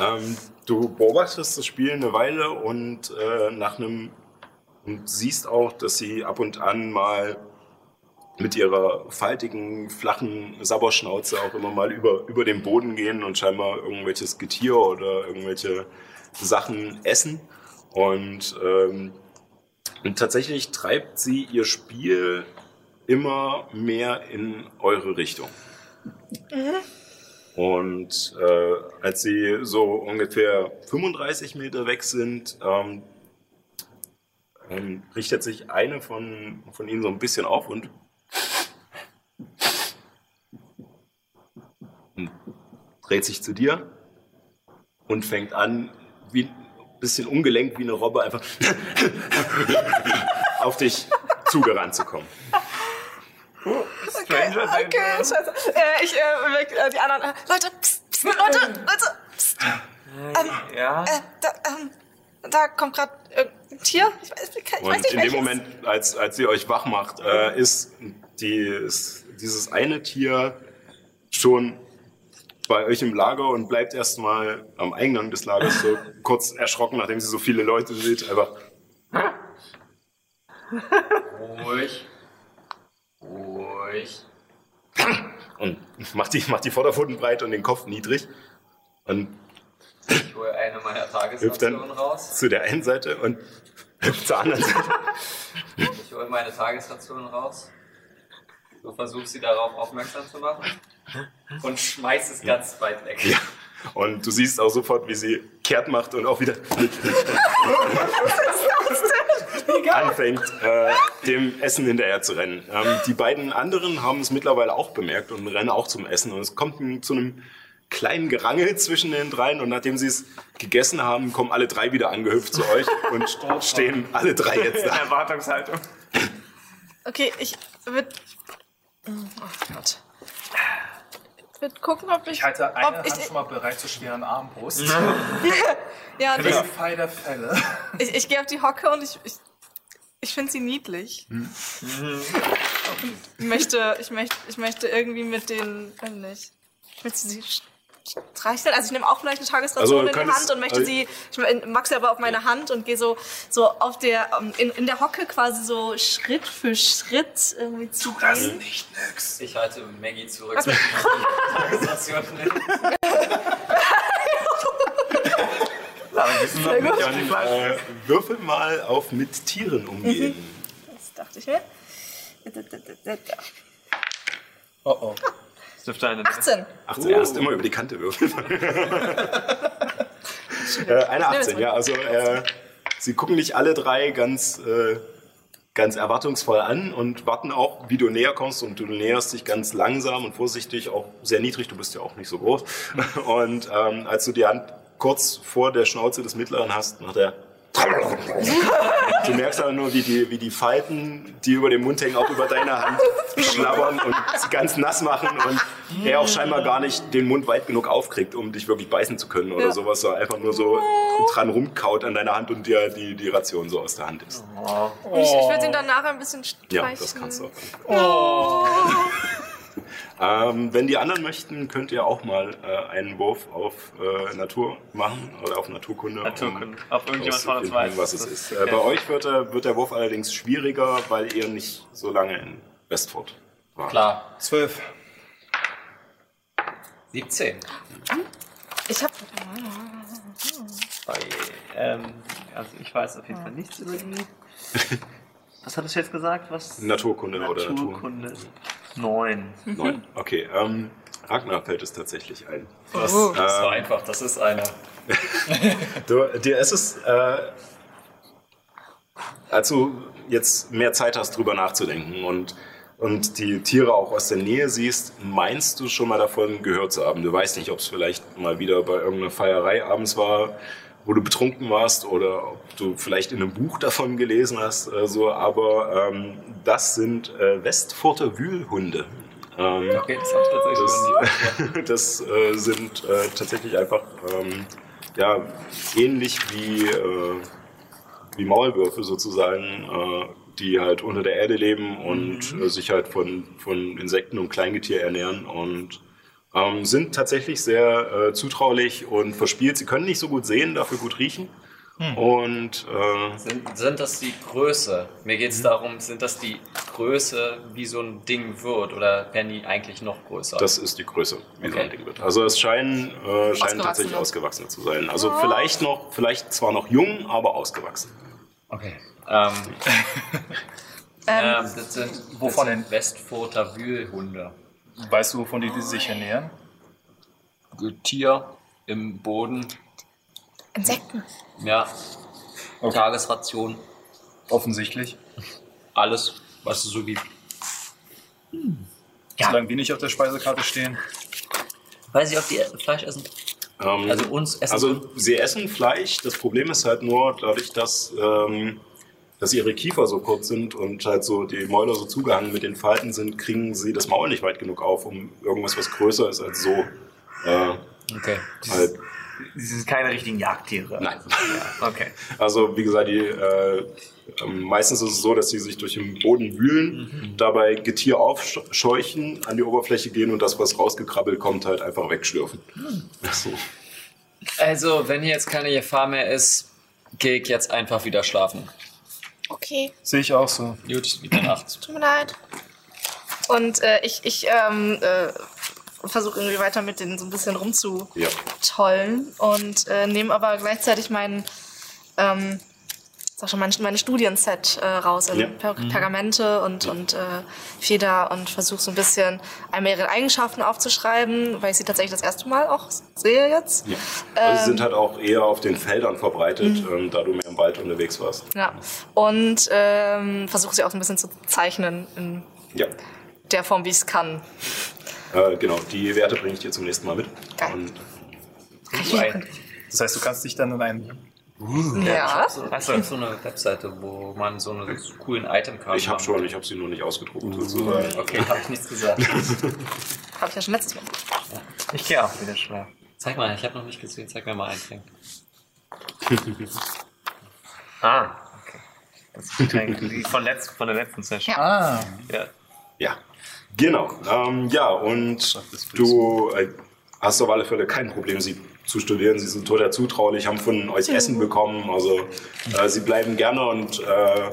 ähm, du beobachtest das Spiel eine Weile und äh, nach einem und siehst auch, dass sie ab und an mal mit ihrer faltigen, flachen Sabberschnauze auch immer mal über, über den Boden gehen und scheinbar irgendwelches Getier oder irgendwelche Sachen essen. Und, ähm, und tatsächlich treibt sie ihr Spiel immer mehr in eure Richtung. Und äh, als sie so ungefähr 35 Meter weg sind, ähm, ähm, richtet sich eine von, von ihnen so ein bisschen auf und, und dreht sich zu dir und fängt an, wie ein bisschen ungelenkt wie eine Robbe, einfach auf dich zugerannt zu kommen. Stranger Okay, scheiße. Äh, ich, äh, weg, äh, die anderen, äh, Leute, pst, pst, Leute, Leute, pst, Ja. äh, da, ähm, da kommt gerade irgendein Tier. Ich weiß, ich weiß Und nicht, in dem. Moment, als, als sie euch wach macht, äh, ist, die, ist dieses eine Tier schon bei euch im Lager und bleibt erstmal am Eingang des Lagers so kurz erschrocken, nachdem sie so viele Leute sieht. Einfach, Ruhig. Ruhig. und macht die, macht die Vorderpfoten breit und den Kopf niedrig und Ich hole eine meiner Tagesrationen raus. zu der einen Seite und hüpft zur anderen Seite. Ich hole meine Tagesrationen raus. Du versuchst sie darauf aufmerksam zu machen. Und schmeiß es ganz weit weg. Ja. Und du siehst auch sofort, wie sie kehrt macht und auch wieder anfängt, äh, dem Essen hinterher zu rennen. Ähm, die beiden anderen haben es mittlerweile auch bemerkt und rennen auch zum Essen. Und es kommt zu einem kleinen Gerangel zwischen den dreien. Und nachdem sie es gegessen haben, kommen alle drei wieder angehüpft zu euch und st- stehen alle drei jetzt da. Erwartungshaltung. Okay, ich würde. Oh Gott. Ich würde gucken, ob ich. Ich halte eine ob ich, Hand schon mal bereit zur schweren Armbrust. ja, und ich, Fall der Fälle. ich, ich gehe auf die Hocke und ich. Ich, ich finde sie niedlich. Hm. Ich möchte, ich möchte, ich möchte irgendwie mit den, weiß nicht, ich möchte sie streicheln. Also ich nehme auch vielleicht eine Tagesration Also, in die Hand und möchte also- sie, ich mag sie aber auf meine Hand und gehe so, so auf der, ähm, in, in der Hocke quasi so Schritt für Schritt irgendwie zu gehen. Nicht nix. Ich halte Maggie zurück. mit den Tagesrationen hin. Dann äh, würfel mal auf mit Tieren umgehen. Das dachte ich mir. Oh oh. Das dürfte eine. 18. 18, erst immer über die Kante würfeln. äh, eine 18, ja. Also äh, sie gucken dich alle drei ganz, äh, ganz erwartungsvoll an und warten auch, wie du näher kommst. Und du näherst dich ganz langsam und vorsichtig, auch sehr niedrig. Du bist ja auch nicht so groß. Und ähm, als du die Hand kurz vor der Schnauze des Mittleren hast, macht er Du merkst aber nur, wie die, wie die Falten, die über dem Mund hängen, auch über deine Hand schlabbern und sie ganz nass machen und er auch scheinbar gar nicht den Mund weit genug aufkriegt, um dich wirklich beißen zu können oder Ja. sowas, sondern einfach nur so dran rumkaut an deiner Hand und dir die, die Ration so aus der Hand ist. Ich, ich würde ihn dann nachher ein bisschen streicheln. Ja, das kannst du. auch. Ähm, wenn die anderen möchten, könnt ihr auch mal äh, einen Wurf auf äh, Natur machen oder auf Naturkunde. um Naturkunde. Ob irgendjemand von uns weiß, was es ist- Äh, bei euch wird, der- wird der Wurf allerdings schwieriger, weil ihr nicht so lange in Westford wart. Klar. Zwölf. 17. Ich habe ähm, also ich weiß auf jeden Fall nichts über die. Was hattest du jetzt gesagt? Was? Naturkunde oder Natur. Naturkunde. Neun. Neun. Okay, ähm, Ragnar fällt es tatsächlich ein. Das, Oh. das war einfach, das ist eine. Du, dir ist es, äh, als du jetzt mehr Zeit hast, drüber nachzudenken und, und die Tiere auch aus der Nähe siehst, meinst du schon mal davon gehört zu haben. Du weißt nicht, ob es vielleicht mal wieder bei irgendeiner Feierei abends war, wo du betrunken warst oder ob du vielleicht in einem Buch davon gelesen hast, äh, so, aber ähm, das sind äh, Westfurter Wühlhunde. Ähm, Okay, das habe ich tatsächlich nie. das äh, sind äh, tatsächlich einfach ähm, ja, ähnlich wie, äh, wie Maulwürfe sozusagen, äh, die halt unter der Erde leben und äh, sich halt von, von Insekten und Kleingetier ernähren und ähm, sind tatsächlich sehr äh, zutraulich und verspielt. Sie können nicht so gut sehen, dafür gut riechen. Und äh, Sind, sind das die Größe? Mir geht es darum, sind das die Größe, wie so ein Ding wird? Oder werden die eigentlich noch größer? Das ist die Größe, wie so ein Okay. Ding wird. Also es scheinen, äh, scheinen tatsächlich ausgewachsene zu sein. Also vielleicht noch, vielleicht zwar noch jung, aber ausgewachsen. okay. Ähm, ähm, das sind, Wovon das sind Westfurter Wühlhunde. Weißt du, wovon die sich ernähren? Tier im Boden, Insekten. ja. Okay. Tagesration, Offensichtlich. alles, was es so gibt. Solange wir nicht auf der Speisekarte stehen. Weiß ich, ob die Fleisch essen? Ähm, Also uns essen Also sie essen Fleisch. Das Problem ist halt nur dadurch, dass, ähm, dass ihre Kiefer so kurz sind und halt so die Mäuler so zugehangen mit den Falten sind, kriegen sie das Maul nicht weit genug auf, um irgendwas, was größer ist als so. Äh, Okay. halt, Sie sind keine richtigen Jagdtiere. nein. Okay. Also wie gesagt, die, äh, meistens ist es so, dass sie sich durch den Boden wühlen, dabei Getier aufscheuchen, an die Oberfläche gehen und das, was rausgekrabbelt kommt, halt einfach wegschlürfen. So. Also, wenn hier jetzt keine Gefahr mehr ist, gehe ich jetzt einfach wieder schlafen. Okay, Sehe ich auch so. Gut, gute Nacht. tut mir leid. Und äh, ich, ich ähm, äh, versuche irgendwie weiter mit denen so ein bisschen rumzutollen Ja. und äh, nehme aber gleichzeitig meinen, ähm, sag schon, mein, meine Studienset äh, raus, also Ja. per Pergamente und, und äh, Feder und versuche so ein bisschen einmal ihre Eigenschaften aufzuschreiben, weil ich sie tatsächlich das erste Mal auch sehe jetzt. Ja. Also sie Ähm. sind halt auch eher auf den Feldern verbreitet, ähm, da du mehr im Wald unterwegs warst. Ja. Und ähm, versuche sie auch so ein bisschen zu zeichnen in Ja. der Form, wie ich es kann. Äh, genau, die Werte bringe ich dir zum nächsten Mal mit. Geil. Und Das heißt, du kannst dich dann in einen. Ja. So, hast du so eine Webseite, wo man so eine coolen Itemkarte ich habe schon, ich habe sie nur nicht ausgedruckt. sozusagen. kann? Okay, habe ich nichts gesagt. Habe ich ja schon letztes Mal. Ich gehe auch wieder schlafen. Zeig mal, ich habe noch nicht gesehen. Zeig mir mal einen Trink. Ah, okay. Das ist die von, letzt, von der letzten Session. Ah. Ja. Ja, genau. Ähm, ja, und du äh, hast auf alle Fälle kein Problem, sie zu studieren. Sie sind total zutraulich, haben von euch Essen bekommen. Also äh, sie bleiben gerne und äh,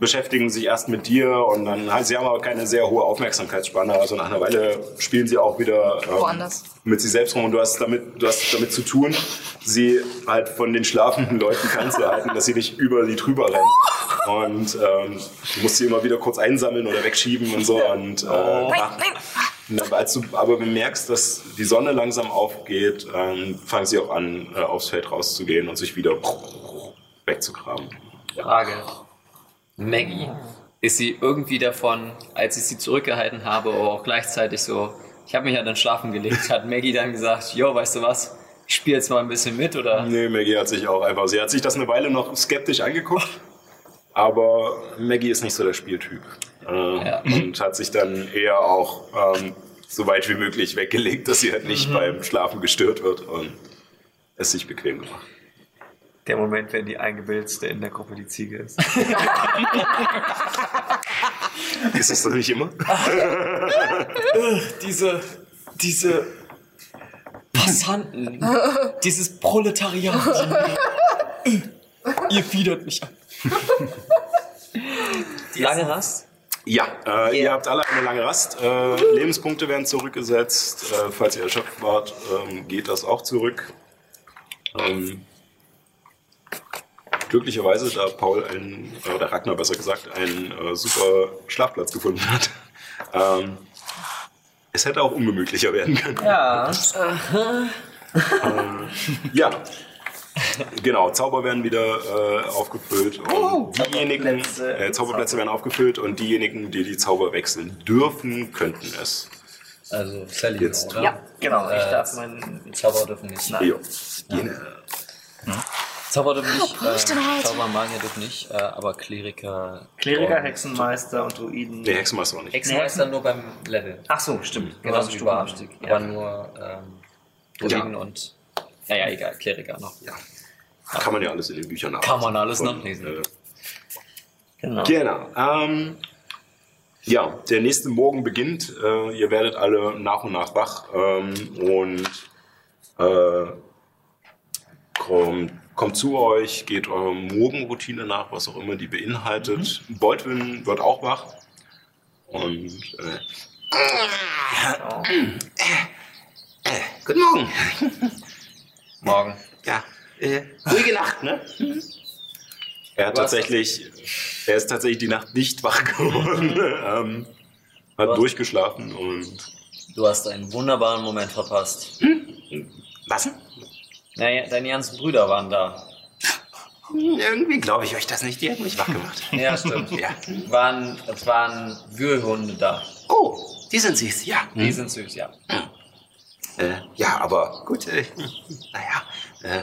beschäftigen sich erst mit dir und dann halt, sie haben aber keine sehr hohe Aufmerksamkeitsspanne. Also nach einer Weile spielen sie auch wieder ähm, Woanders. mit sich selbst rum und du hast damit, du hast damit zu tun, sie halt von den schlafenden Leuten fernzuhalten, dass sie nicht über sie drüber rennen. Und ähm, du musst sie immer wieder kurz einsammeln oder wegschieben und so. Und, äh, nach, na, als du aber bemerkst, dass die Sonne langsam aufgeht, ähm, fangen sie auch an, äh, aufs Feld rauszugehen und sich wieder wegzugraben. Frage. Maggie, ist sie irgendwie davon, als ich sie zurückgehalten habe, aber auch gleichzeitig so, ich habe mich ja dann schlafen gelegt, hat Maggie dann gesagt, jo, weißt du was, ich spiele jetzt mal ein bisschen mit oder? Nee, Maggie hat sich auch einfach, sie hat sich das eine Weile noch skeptisch angeguckt, aber Maggie ist nicht so der Spieltyp. Äh, Ja. Und hat sich dann eher auch ähm, so weit wie möglich weggelegt, dass sie halt nicht beim Schlafen gestört wird und es sich bequem gemacht. Der Moment, wenn die eingebildetste in der Gruppe die Ziege ist. Ist es doch nicht immer? Diese, diese Passanten, dieses Proletariat. Ihr widert mich an. Lange Rast? Ja, äh, ihr habt alle eine lange Rast. Äh, Lebenspunkte werden zurückgesetzt. Äh, falls ihr erschöpft wart, ähm, geht das auch zurück. Ähm, glücklicherweise, da Paul einen, äh, oder Ragnar besser gesagt, einen äh, super Schlafplatz gefunden hat. Ähm, es hätte auch ungemütlicher werden können. Ja. Ja. Genau, Zauber werden wieder äh, aufgefüllt und diejenigen, Zauberplätze. äh, Zauberplätze werden aufgefüllt und diejenigen, die die Zauber wechseln dürfen, könnten es. Also Sally, Jetzt. oder? Ja, genau. Ich Äh, darf meinen. Zauber dürfen nicht. Jo. Jene. Zauber dürfen nicht. Äh? Zauber Magier dürfen nicht, äh, aber Kleriker. Kleriker, und Hexenmeister und Druiden. Nee, Hexenmeister auch nicht. Hexenmeister nur beim Level. Ach so, stimmt. Genauso wie Barbar. Stufenabstieg. Aber Ja. nur ähm, Druiden und. Naja, egal, Kleriker noch. Ja. Kann man ja alles in den Büchern nachlesen. Kann man alles Von, nachlesen. Äh, Genau. Genau. Ähm, ja, der nächste Morgen beginnt. Äh, ihr werdet alle nach und nach wach ähm, und äh, kommt, kommt zu euch, geht eure Morgenroutine nach, was auch immer die beinhaltet. Baldwin wird auch wach. Und äh, Äh, guten Morgen. Morgen. Ja, äh, ruhige Nacht, ne? er hat tatsächlich, er ist tatsächlich die Nacht nicht wach geworden. ähm, hat durchgeschlafen und Du hast einen wunderbaren Moment verpasst. Was? Naja, deine ganzen Brüder waren da. Hm, Irgendwie glaube ich euch das nicht. Die haben mich wach gemacht. Ja, stimmt. Ja. Waren, es waren Wühlhunde da. Oh, die sind süß, ja. Die sind süß, ja. Äh, ja, aber gut, äh, naja, äh,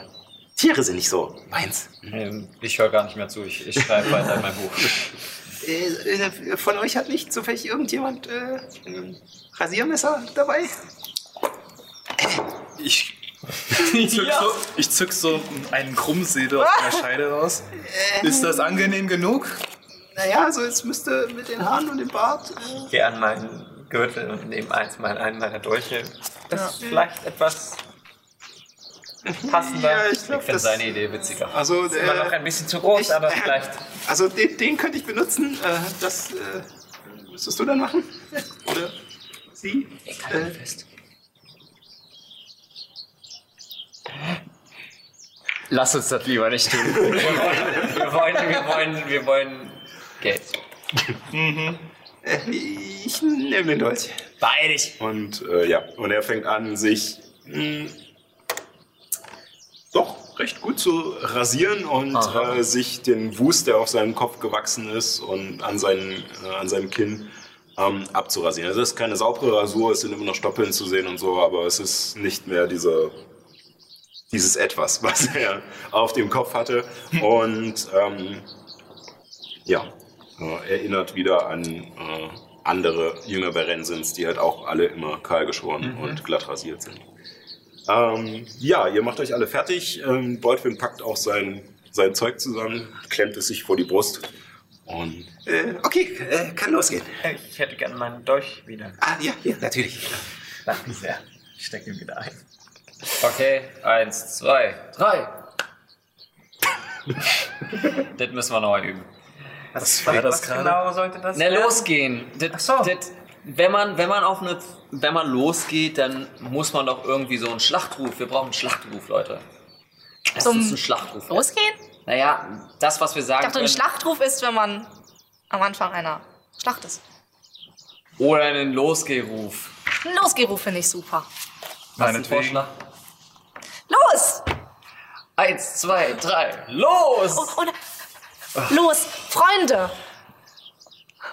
Tiere sind nicht so meins. Ähm, Ich höre gar nicht mehr zu. Ich, ich schreibe weiter in mein Buch. Äh, äh, von euch hat nicht zufällig irgendjemand äh, ein Rasiermesser dabei? Ich zück, so, ich zück so einen Krummsäbel aus meiner Scheide raus. Ist das angenehm genug? Naja, also es müsste mit den Haaren und dem Bart. Äh, Ich gehe an meinen Gürtel und nehme eins mal einen meiner Dolche. Das ist vielleicht etwas passender. ja, ich Ich glaube, finde das. seine Idee witziger. Also, Immer noch äh, ein bisschen zu groß, ich- aber vielleicht. also den, den könnte ich benutzen. Äh, das äh, müsstest du dann machen? Oder sie? Äh, Lass uns das lieber nicht tun. Wir wollen, wir wollen, wir wollen, wir wollen Geld. äh, ich nehme den Dolch. Beidig. Und äh, ja, und er fängt an, sich mh, doch recht gut zu rasieren und äh, sich den Wust, der auf seinem Kopf gewachsen ist und an, seinen, äh, an seinem Kinn ähm, abzurasieren. Also es ist keine saubere Rasur, es sind immer noch Stoppeln zu sehen und so, aber es ist nicht mehr diese, dieses Etwas, was er auf dem Kopf hatte. Und ähm, ja, äh, erinnert wieder an äh, andere Jünger Berensins, die halt auch alle immer kahl geschoren und glatt rasiert sind. Ähm, ja, ihr macht euch alle fertig. Ähm, Baldwin packt auch sein, sein Zeug zusammen, klemmt es sich vor die Brust und Äh, okay, äh, kann losgehen. Ich hätte gerne meinen Dolch wieder. Ah, ja, ja, natürlich. Danke sehr. Ich stecke ihn wieder ein. Okay, eins, zwei, drei. das müssen wir noch üben. Was, war das was genau sollte das Na, werden? losgehen. Das, Ach so. das, wenn man, wenn man auf eine, wenn man losgeht, dann muss man doch irgendwie so einen Schlachtruf. Wir brauchen einen Schlachtruf, Leute. Das Zum ist ein Schlachtruf. Losgehen? Naja, das, was wir sagen Ich dachte, ein. Schlachtruf ist, wenn man am Anfang einer Schlacht ist. Oder einen Losgehruf. Ein Losgehruf finde ich super. Meinetwegen. Vorschlag? Los! Eins, zwei, drei, los! Oh, oder, los, Freunde!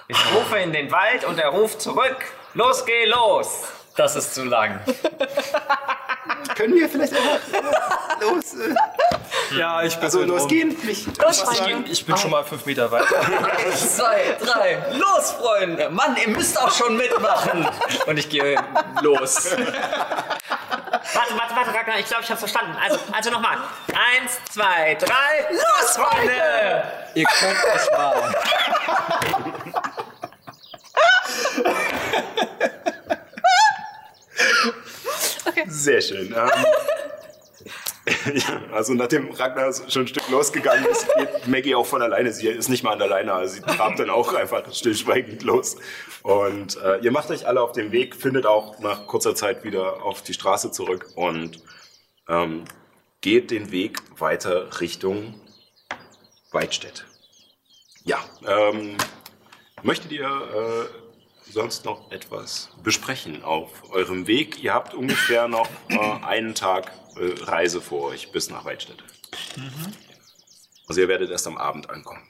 Ich rufe in den Wald und er ruft zurück. Los, geh los! Das ist zu lang. Können wir vielleicht einfach los, äh, Ja, ich bin also so losgehen? Mich Los, Ich, ich bin schon mal fünf Meter weiter. Eins, zwei, drei, los, Freunde! Mann, ihr müsst auch schon mitmachen! Und ich gehe los. Warte, warte, warte, Ragnar, ich glaube, ich habe verstanden. Also, also nochmal. Eins, zwei, drei. Los, Freunde! Ihr könnt es mal. Okay. Sehr schön. Ähm, ja, also nachdem Ragnar schon ein Stück losgegangen ist, geht Maggie auch von alleine. Sie ist nicht mal an der Leine, also sie trabt dann auch einfach stillschweigend los. Und äh, ihr macht euch alle auf den Weg, findet auch nach kurzer Zeit wieder auf die Straße zurück und ähm, geht den Weg weiter Richtung Weidstedt. Ja, ähm, möchtet ihr äh, sonst noch etwas besprechen auf eurem Weg? Ihr habt ungefähr noch äh, einen Tag Reise vor euch bis nach Weidstedt. Also ihr werdet erst am Abend ankommen.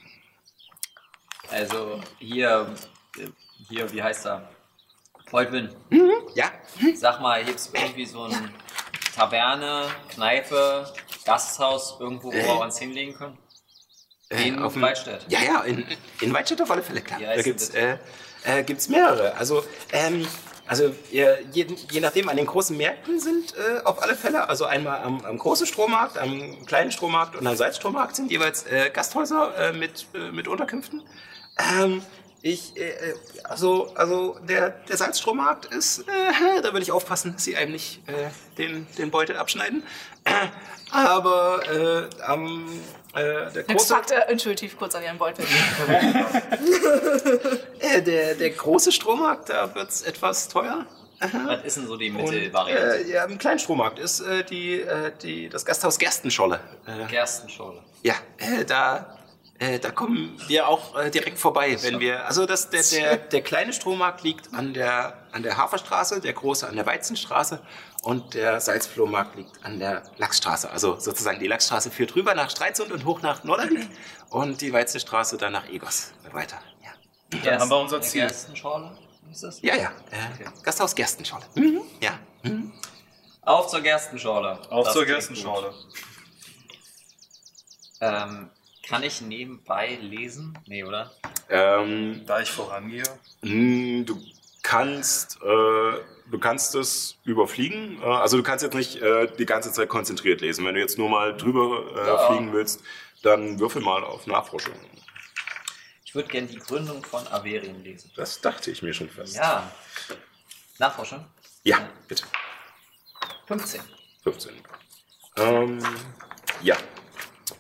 Also hier, äh, hier, wie heißt er? Voldwin. Ja? Sag mal, gibt's irgendwie so eine Taverne, Kneipe, Gasthaus, irgendwo, wo wir uns hinlegen können? In auf Weidstedt. Ja, ja, in, in Weidstedt auf alle Fälle, klar. Da gibt's, denn äh, äh, gibt's mehrere. Also, ähm, also je, je nachdem an den großen Märkten sind äh, auf alle Fälle, also einmal am, am großen Strommarkt, am kleinen Strommarkt und am Salzstrommarkt sind jeweils äh, Gasthäuser äh, mit, äh, mit Unterkünften. Ähm, ich, äh, äh, also, also der, der Salzstrommarkt ist, da würde ich aufpassen, dass sie einem nicht den, den Beutel abschneiden. Aber am äh, der große, packt er intuitiv kurz an ihren Beutel. äh, der, der große Strommarkt, da wird's etwas teuer. Was ist denn so die Mittelvariante? äh, ja, im kleinen Strommarkt ist äh, die, äh, die, das Gasthaus Gerstenscholle. Äh, Gerstenschorle. ja, äh, da, äh, da kommen wir auch äh, direkt vorbei, wenn wir. Also das, der, der, der kleine Strommarkt liegt an der, an der Haferstraße, der große an der Weizenstraße und der Salzflohmarkt liegt an der Lachsstraße. Also sozusagen die Lachsstraße führt rüber nach Streitsund und hoch nach Norderwijk und die Weizenstraße dann nach Egos weiter. Ja, Dann haben wir unser Ziel. Gerstenschorle? Ist das? ja, ja äh, Gasthaus Gerstenscholle. Mhm. Ja. Mhm. Auf zur Gerstenschorle. Auf Das zur Gerstenschorle. Ähm, kann ich nebenbei lesen? Nee, oder? Ähm, Da ich vorangehe. Hm, Du kannst, äh, du kannst es überfliegen. Äh, also du kannst jetzt nicht äh, die ganze Zeit konzentriert lesen. Wenn du jetzt nur mal drüber äh, Ja. fliegen willst, dann würfel mal auf Nachforschung. Ich würde gerne die Gründung von Averien lesen. Das dachte ich mir schon fast. Ja. Nachforschung? Ja, bitte. 15. 15. Ähm, ja.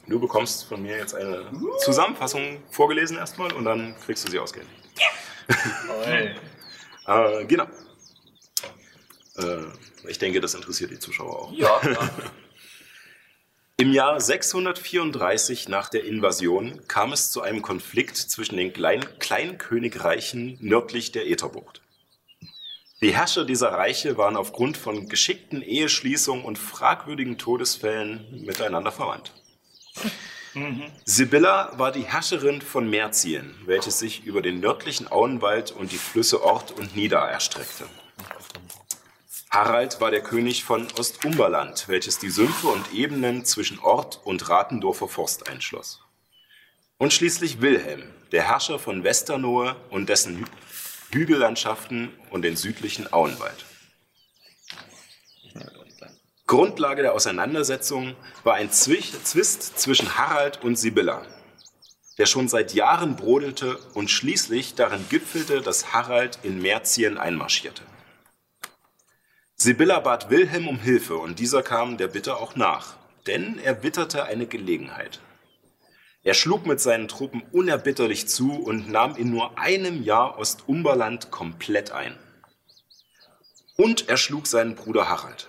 Du bekommst von mir jetzt eine Zusammenfassung vorgelesen erstmal und dann kriegst du sie ausgehändigt. Äh, genau. Äh, ich denke, das interessiert die Zuschauer auch. Ja, ja. Im Jahr 634 nach der Invasion kam es zu einem Konflikt zwischen den Klein Kleinkönigreichen nördlich der Ätherbucht. Die Herrscher dieser Reiche waren aufgrund von geschickten Eheschließungen und fragwürdigen Todesfällen miteinander verwandt. Sibylla war die Herrscherin von Merzien, welches sich über den nördlichen Auenwald und die Flüsse Ort und Nida erstreckte. Harald war der König von Ostumberland, welches die Sümpfe und Ebenen zwischen Ort und Ratendorfer Forst einschloss. Und schließlich Wilhelm, der Herrscher von Westernohe und dessen Hü Hügellandschaften und den südlichen Auenwald. Grundlage der Auseinandersetzung war ein Zwi- Zwist zwischen Harald und Sibylla, der schon seit Jahren brodelte und schließlich darin gipfelte, dass Harald in Merzien einmarschierte. Sibylla bat Wilhelm um Hilfe und dieser kam der Bitte auch nach, denn er witterte eine Gelegenheit. Er schlug mit seinen Truppen unerbitterlich zu und nahm in nur einem Jahr Ostumberland komplett ein. Und er schlug seinen Bruder Harald.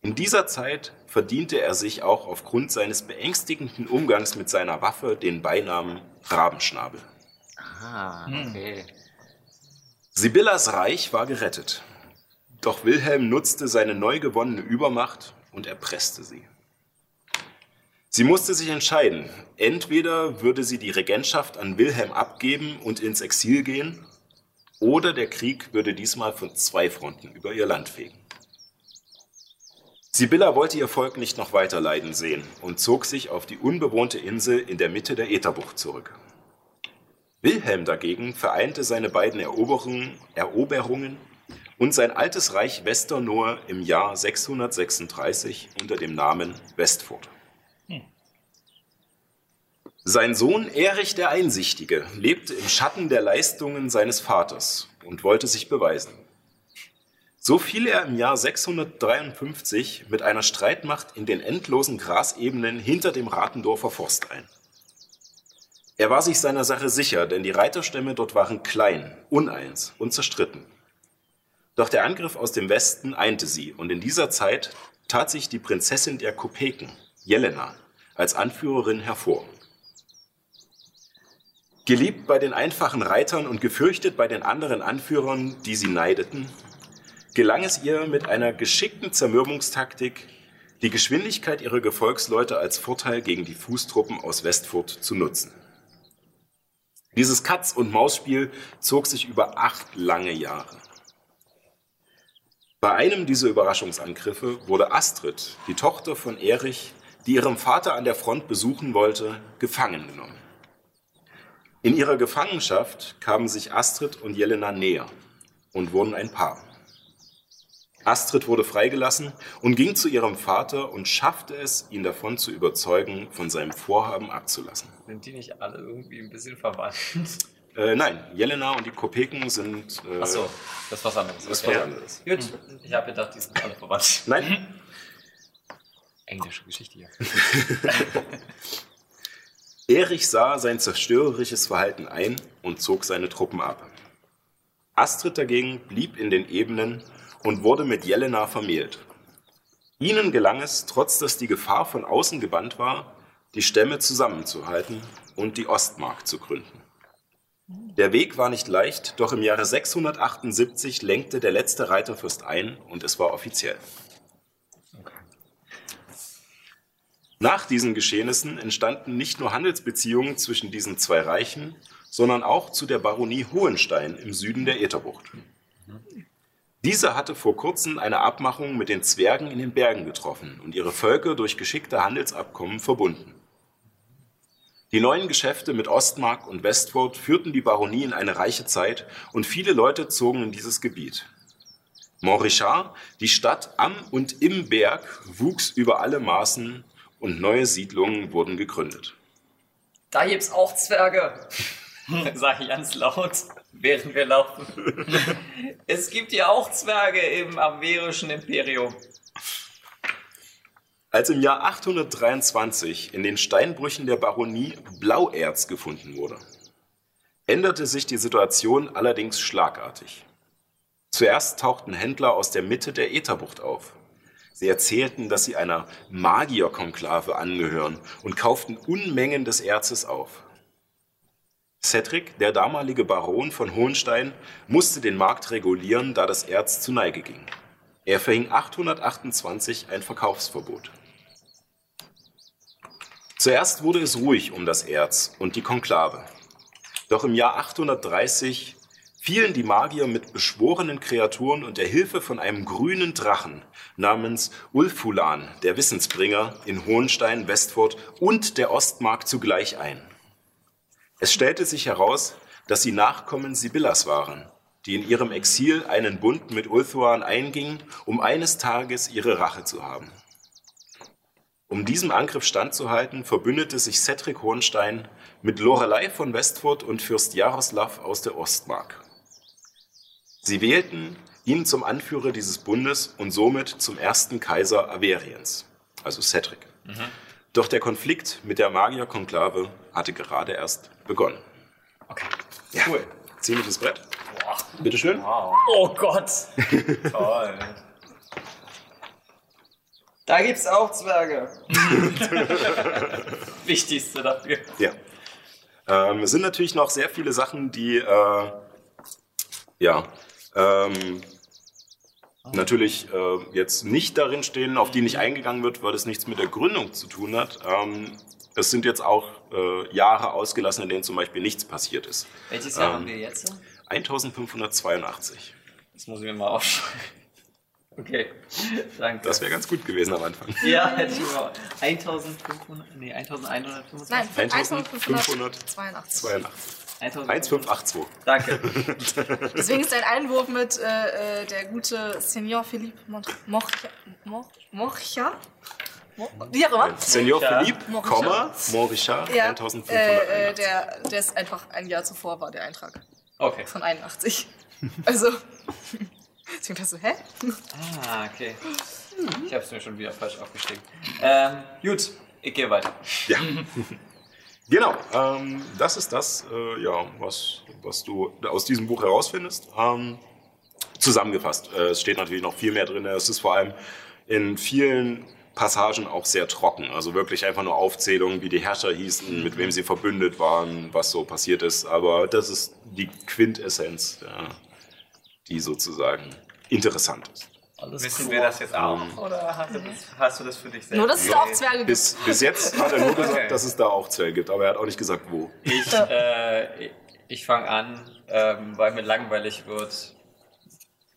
In dieser Zeit verdiente er sich auch aufgrund seines beängstigenden Umgangs mit seiner Waffe den Beinamen Rabenschnabel. Ah, okay. Sibyllas Reich war gerettet. Doch Wilhelm nutzte seine neu gewonnene Übermacht und erpresste sie. Sie musste sich entscheiden. Entweder würde sie die Regentschaft an Wilhelm abgeben und ins Exil gehen, oder der Krieg würde diesmal von zwei Fronten über ihr Land fegen. Sibylla wollte ihr Volk nicht noch weiter leiden sehen und zog sich auf die unbewohnte Insel in der Mitte der Ätherbucht zurück. Wilhelm dagegen vereinte seine beiden Eroberungen, Eroberungen und sein altes Reich Westernohe im Jahr 636 unter dem Namen Westfurt. Sein Sohn Erich der Einsichtige lebte im Schatten der Leistungen seines Vaters und wollte sich beweisen. So fiel er im Jahr 653 mit einer Streitmacht in den endlosen Grasebenen hinter dem Ratendorfer Forst ein. Er war sich seiner Sache sicher, denn die Reiterstämme dort waren klein, uneins und zerstritten. Doch der Angriff aus dem Westen einte sie und in dieser Zeit tat sich die Prinzessin der Kopeken, Jelena, als Anführerin hervor. Geliebt bei den einfachen Reitern und gefürchtet bei den anderen Anführern, die sie neideten, gelang es ihr mit einer geschickten Zermürbungstaktik, die Geschwindigkeit ihrer Gefolgsleute als Vorteil gegen die Fußtruppen aus Westfurt zu nutzen. Dieses Katz- und Maus-Spiel zog sich über acht lange Jahre. Bei einem dieser Überraschungsangriffe wurde Astrid, die Tochter von Erich, die ihren Vater an der Front besuchen wollte, gefangen genommen. In ihrer Gefangenschaft kamen sich Astrid und Jelena näher und wurden ein Paar. Astrid wurde freigelassen und ging zu ihrem Vater und schaffte es, ihn davon zu überzeugen, von seinem Vorhaben abzulassen. Sind die nicht alle irgendwie ein bisschen verwandt? Äh, nein, Jelena und die Kopeken sind. Äh, Ach so, das ist was anderes. Das ist Okay. was anderes. Gut, ich habe gedacht, die sind alle verwandt. Nein, Englische Geschichte hier. Erich sah sein zerstörerisches Verhalten ein und zog seine Truppen ab. Astrid dagegen blieb in den Ebenen und wurde mit Jelena vermählt. Ihnen gelang es, trotz dass die Gefahr von außen gebannt war, die Stämme zusammenzuhalten und die Ostmark zu gründen. Der Weg war nicht leicht, doch im Jahre 678 lenkte der letzte Reiterfürst ein und es war offiziell. Nach diesen Geschehnissen entstanden nicht nur Handelsbeziehungen zwischen diesen zwei Reichen, sondern auch zu der Baronie Hohenstein im Süden der Ätherbucht. Diese hatte vor kurzem eine Abmachung mit den Zwergen in den Bergen getroffen und ihre Völker durch geschickte Handelsabkommen verbunden. Die neuen Geschäfte mit Ostmark und Westfurt führten die Baronie in eine reiche Zeit und viele Leute zogen in dieses Gebiet. Montrichard, die Stadt am und im Berg, wuchs über alle Maßen und neue Siedlungen wurden gegründet. Da gibt's auch Zwerge. Sag ich ganz laut, während wir laufen. es gibt ja auch Zwerge im averischen Imperium. Als im Jahr 823 in den Steinbrüchen der Baronie Blauerz gefunden wurde, änderte sich die Situation allerdings schlagartig. Zuerst tauchten Händler aus der Mitte der Ätherbucht auf. Sie erzählten, dass sie einer Magierkonklave angehören und kauften Unmengen des Erzes auf. Cedric, der damalige Baron von Hohenstein, musste den Markt regulieren, da das Erz zu Neige ging. Er verhing 828 ein Verkaufsverbot. Zuerst wurde es ruhig um das Erz und die Konklave. Doch im Jahr 830 fielen die Magier mit beschworenen Kreaturen und der Hilfe von einem grünen Drachen namens Ulfulan, der Wissensbringer, in Hohenstein, Westfurt und der Ostmark zugleich ein. Es stellte sich heraus, dass sie Nachkommen Sibyllas waren, die in ihrem Exil einen Bund mit Ulthuan eingingen, um eines Tages ihre Rache zu haben. Um diesem Angriff standzuhalten, verbündete sich Cedric Hohenstein mit Lorelei von Westfurt und Fürst Jaroslav aus der Ostmark. Sie wählten ihn zum Anführer dieses Bundes und somit zum ersten Kaiser Averiens, also Cedric. Doch der Konflikt mit der Magierkonklave hatte gerade erst begonnen. Okay. Ja. Cool. Ziemliches Brett. Boah. Bitteschön. Wow. Oh Gott. Toll. Da gibt's auch Zwerge. Wichtigste dafür. Ja. Ähm, es sind natürlich noch sehr viele Sachen, die äh, ja ähm, natürlich äh, jetzt nicht darin stehen, auf die nicht eingegangen wird, weil es nichts mit der Gründung zu tun hat. Ähm, es sind jetzt auch äh, Jahre ausgelassen, in denen zum Beispiel nichts passiert ist. Welches Jahr Ähm, haben wir jetzt? 1582. Das muss ich mir mal aufschreiben. Okay, danke. Das wäre ganz gut gewesen am Anfang. ja, hätte ich mal. 1500, nee, 1125. Nein, 1582. 1582. 1582. Danke. Deswegen ist ein Einwurf mit äh, äh, der gute Senior Philippe. Mor- Morcha? Mor- Wie auch immer. Senior. Philippe. Komma, Montrichard, Ja, 1581. äh, äh, der, der ist einfach ein Jahr zuvor war der Eintrag Okay. von 81. Also, Beziehungsweise, hä? Ah, okay. Ich hab's mir schon wieder falsch aufgeschrieben. Ähm, gut, ich gehe weiter. Ja. genau, ähm, das ist das, äh, ja, was, was du aus diesem Buch herausfindest. Ähm, zusammengefasst, äh, es steht natürlich noch viel mehr drin. Es ist vor allem in vielen Passagen auch sehr trocken. Also wirklich einfach nur Aufzählungen, wie die Herrscher hießen, mit wem sie verbündet waren, was so passiert ist. Aber das ist die Quintessenz, ja, die sozusagen interessant ist. Alles Wissen wir das jetzt auch? Oder hast du das, hast du das für dich selbst? Nur, dass es da auch Zwerge gibt. Bis, bis jetzt hat er nur gesagt, Okay. dass es da auch Zwerge gibt, aber er hat auch nicht gesagt, wo. Ich, äh, ich fange an, ähm, weil mir langweilig wird,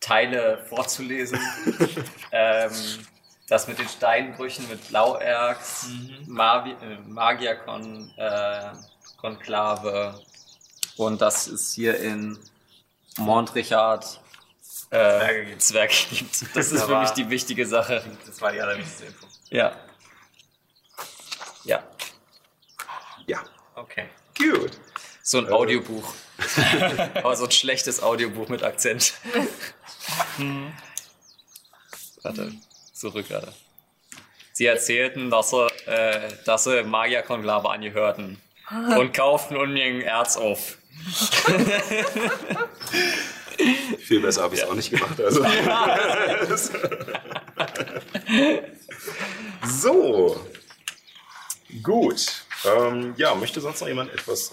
Teile vorzulesen. ähm, das mit den Steinbrüchen, mit Blauerz, Mavi äh, Magierkon, äh, Konklave. Und das ist hier in Montrichard äh, Zwerge gibt. Zwerge gibt. Das ist für mich die wichtige Sache. Das war die allerwichtigste Info. Ja. Ja. Ja, Okay. gut. So ein Audiobuch. Aber so ein schlechtes Audiobuch mit Akzent. Warte, zurück gerade. Sie erzählten, dass sie, äh, dass sie Magierkonklave angehörten und kauften unbedingt Erz auf. Viel besser habe ich es auch nicht gemacht. Also. so. Gut. Ähm, ja, möchte sonst noch jemand etwas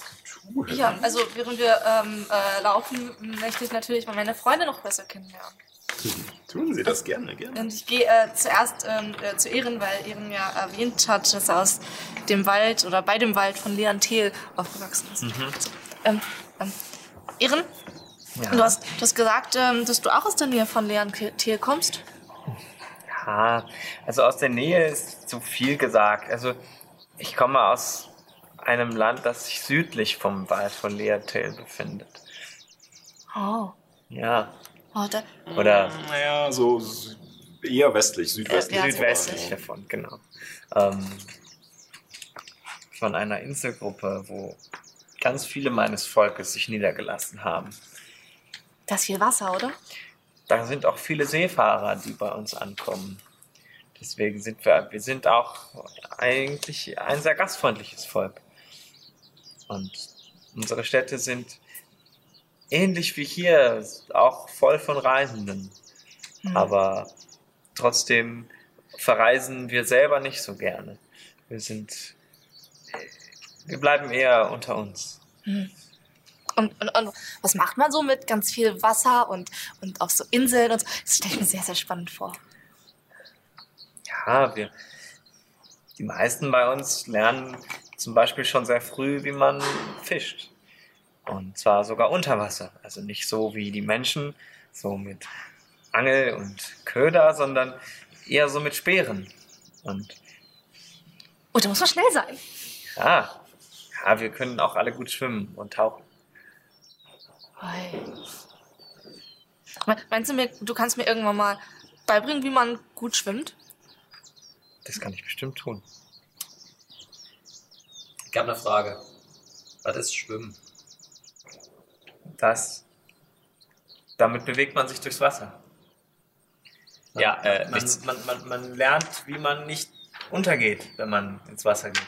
tun? Ja, also während wir ähm, äh, laufen, möchte ich natürlich mal meine Freunde noch besser kennenlernen. Tun Sie das gerne, gerne. Und ich gehe äh, zuerst ähm, äh, zu Ehren, weil Ehren ja erwähnt hat, dass er aus dem Wald oder bei dem Wald von Leon Thiel aufgewachsen ist. So, ähm, ähm, Ehren, du, hast, du hast gesagt, ähm, dass du auch aus der Nähe von Leon Thiel kommst. Ja, also aus der Nähe ist zu viel gesagt. Also ich komme aus einem Land, das sich südlich vom Wald von Leertail befindet. Oh. Ja, oh da, oder Naja, so eher westlich, südwestlich. Ja, ja, südwestlich davon, genau. Ähm, von einer Inselgruppe, wo ganz viele meines Volkes sich niedergelassen haben. Da ist viel Wasser, oder? Da sind auch viele Seefahrer, die bei uns ankommen. Deswegen sind wir, wir sind auch eigentlich ein sehr gastfreundliches Volk. Und unsere Städte sind ähnlich wie hier, auch voll von Reisenden. Aber trotzdem verreisen wir selber nicht so gerne. Wir sind, wir bleiben eher unter uns. Und, und, und was macht man so mit ganz viel Wasser und, und auf so Inseln und so? Das stelle ich mir sehr, sehr spannend vor. Ja, wir, die meisten bei uns lernen zum Beispiel schon sehr früh, wie man fischt. Und zwar sogar unter Wasser. Also nicht so wie die Menschen, so mit Angel und Köder, sondern eher so mit Speeren. Und Und da muss man schnell sein. ja, ja, wir können auch alle gut schwimmen und tauchen. Meinst du mir, du kannst mir irgendwann mal beibringen, wie man gut schwimmt? Das kann ich bestimmt tun. Ich habe eine Frage. Was ist Schwimmen? Das, damit bewegt man sich durchs Wasser. Ja, äh, Man, man, man, man lernt, wie man nicht untergeht, wenn man ins Wasser geht.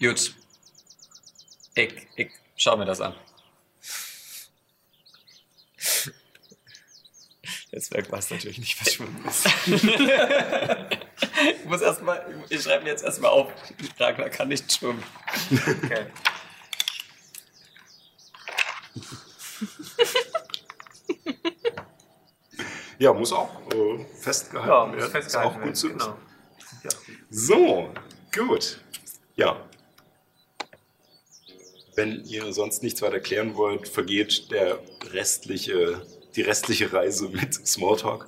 Gut. Ich, ich schau mir das an. Jetzt weg weiß natürlich nicht, was Schwimmen ist. ich muss erstmal, ich schreibe mir jetzt erstmal auf. Ragnar kann nicht schwimmen. Okay. Ja, muss auch äh, festgehalten Ja, muss werden. festgehalten ist auch werden, gut zu wissen. genau. So, gut. Ja. Wenn ihr sonst nichts weiter klären wollt, vergeht der restliche, die restliche Reise mit Smalltalk.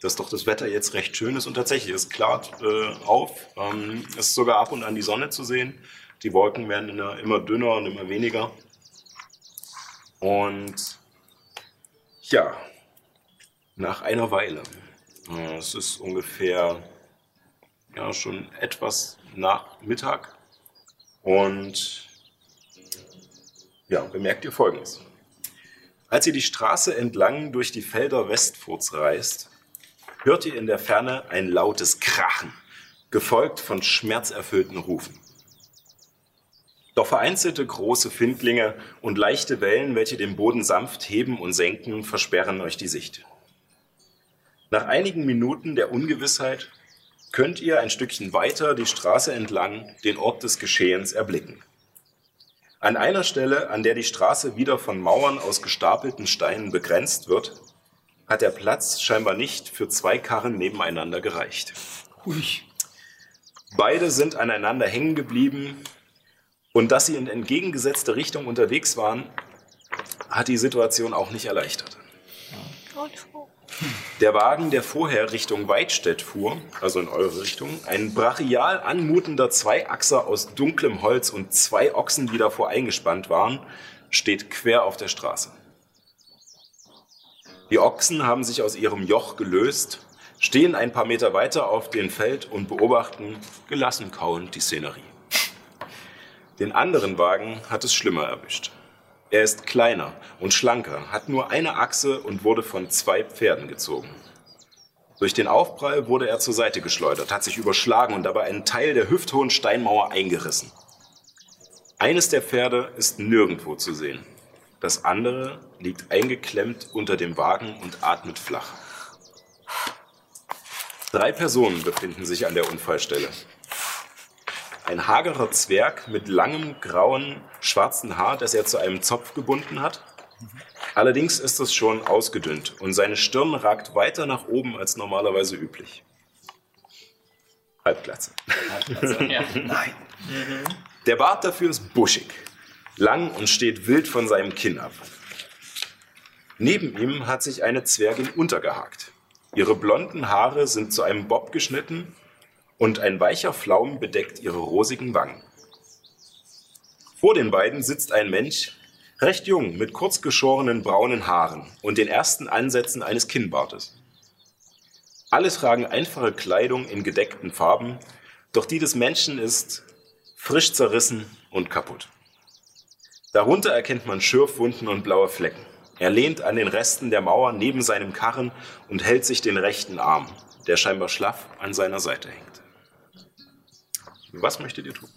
Dass doch das Wetter jetzt recht schön ist und tatsächlich, es klart äh, auf. Ähm, es ist sogar ab und an die Sonne zu sehen. Die Wolken werden immer, immer dünner und immer weniger. Und ja, nach einer Weile, äh, es ist ungefähr ja, schon etwas nach Mittag. Und ja, bemerkt ihr Folgendes. Als ihr die Straße entlang durch die Felder Westfurts reist, hört ihr in der Ferne ein lautes Krachen, gefolgt von schmerzerfüllten Rufen. Doch vereinzelte große Findlinge und leichte Wellen, welche den Boden sanft heben und senken, versperren euch die Sicht. Nach einigen Minuten der Ungewissheit könnt ihr ein Stückchen weiter die Straße entlang den Ort des Geschehens erblicken. An einer Stelle, an der die Straße wieder von Mauern aus gestapelten Steinen begrenzt wird, hat der Platz scheinbar nicht für zwei Karren nebeneinander gereicht. Beide sind aneinander hängen geblieben und dass sie in entgegengesetzte Richtung unterwegs waren, hat die Situation auch nicht erleichtert. Der Wagen, der vorher Richtung Weidstedt fuhr, also in eure Richtung, ein brachial anmutender Zweiachser aus dunklem Holz und zwei Ochsen, die davor eingespannt waren, steht quer auf der Straße. Die Ochsen haben sich aus ihrem Joch gelöst, stehen ein paar Meter weiter auf dem Feld und beobachten gelassen kauend die Szenerie. Den anderen Wagen hat es schlimmer erwischt. Er ist kleiner und schlanker, hat nur eine Achse und wurde von zwei Pferden gezogen. Durch den Aufprall wurde er zur Seite geschleudert, hat sich überschlagen und dabei einen Teil der hüfthohen Steinmauer eingerissen. Eines der Pferde ist nirgendwo zu sehen. Das andere liegt eingeklemmt unter dem Wagen und atmet flach. Drei Personen befinden sich an der Unfallstelle. Ein hagerer Zwerg mit langem, grauen, schwarzen Haar, das er zu einem Zopf gebunden hat. Allerdings ist es schon ausgedünnt und seine Stirn ragt weiter nach oben als normalerweise üblich. Halbglatze. ja. Der Bart dafür ist buschig, lang und steht wild von seinem Kinn ab. Neben ihm hat sich eine Zwergin untergehakt. Ihre blonden Haare sind zu einem Bob geschnitten und ein weicher Flaum bedeckt ihre rosigen Wangen. Vor den beiden sitzt ein Mensch, recht jung, mit kurz geschorenen braunen Haaren und den ersten Ansätzen eines Kinnbartes. Alle tragen einfache Kleidung in gedeckten Farben, doch die des Menschen ist frisch zerrissen und kaputt. Darunter erkennt man Schürfwunden und blaue Flecken. Er lehnt an den Resten der Mauer neben seinem Karren und hält sich den rechten Arm, der scheinbar schlaff an seiner Seite hängt. Was möchtet ihr tun?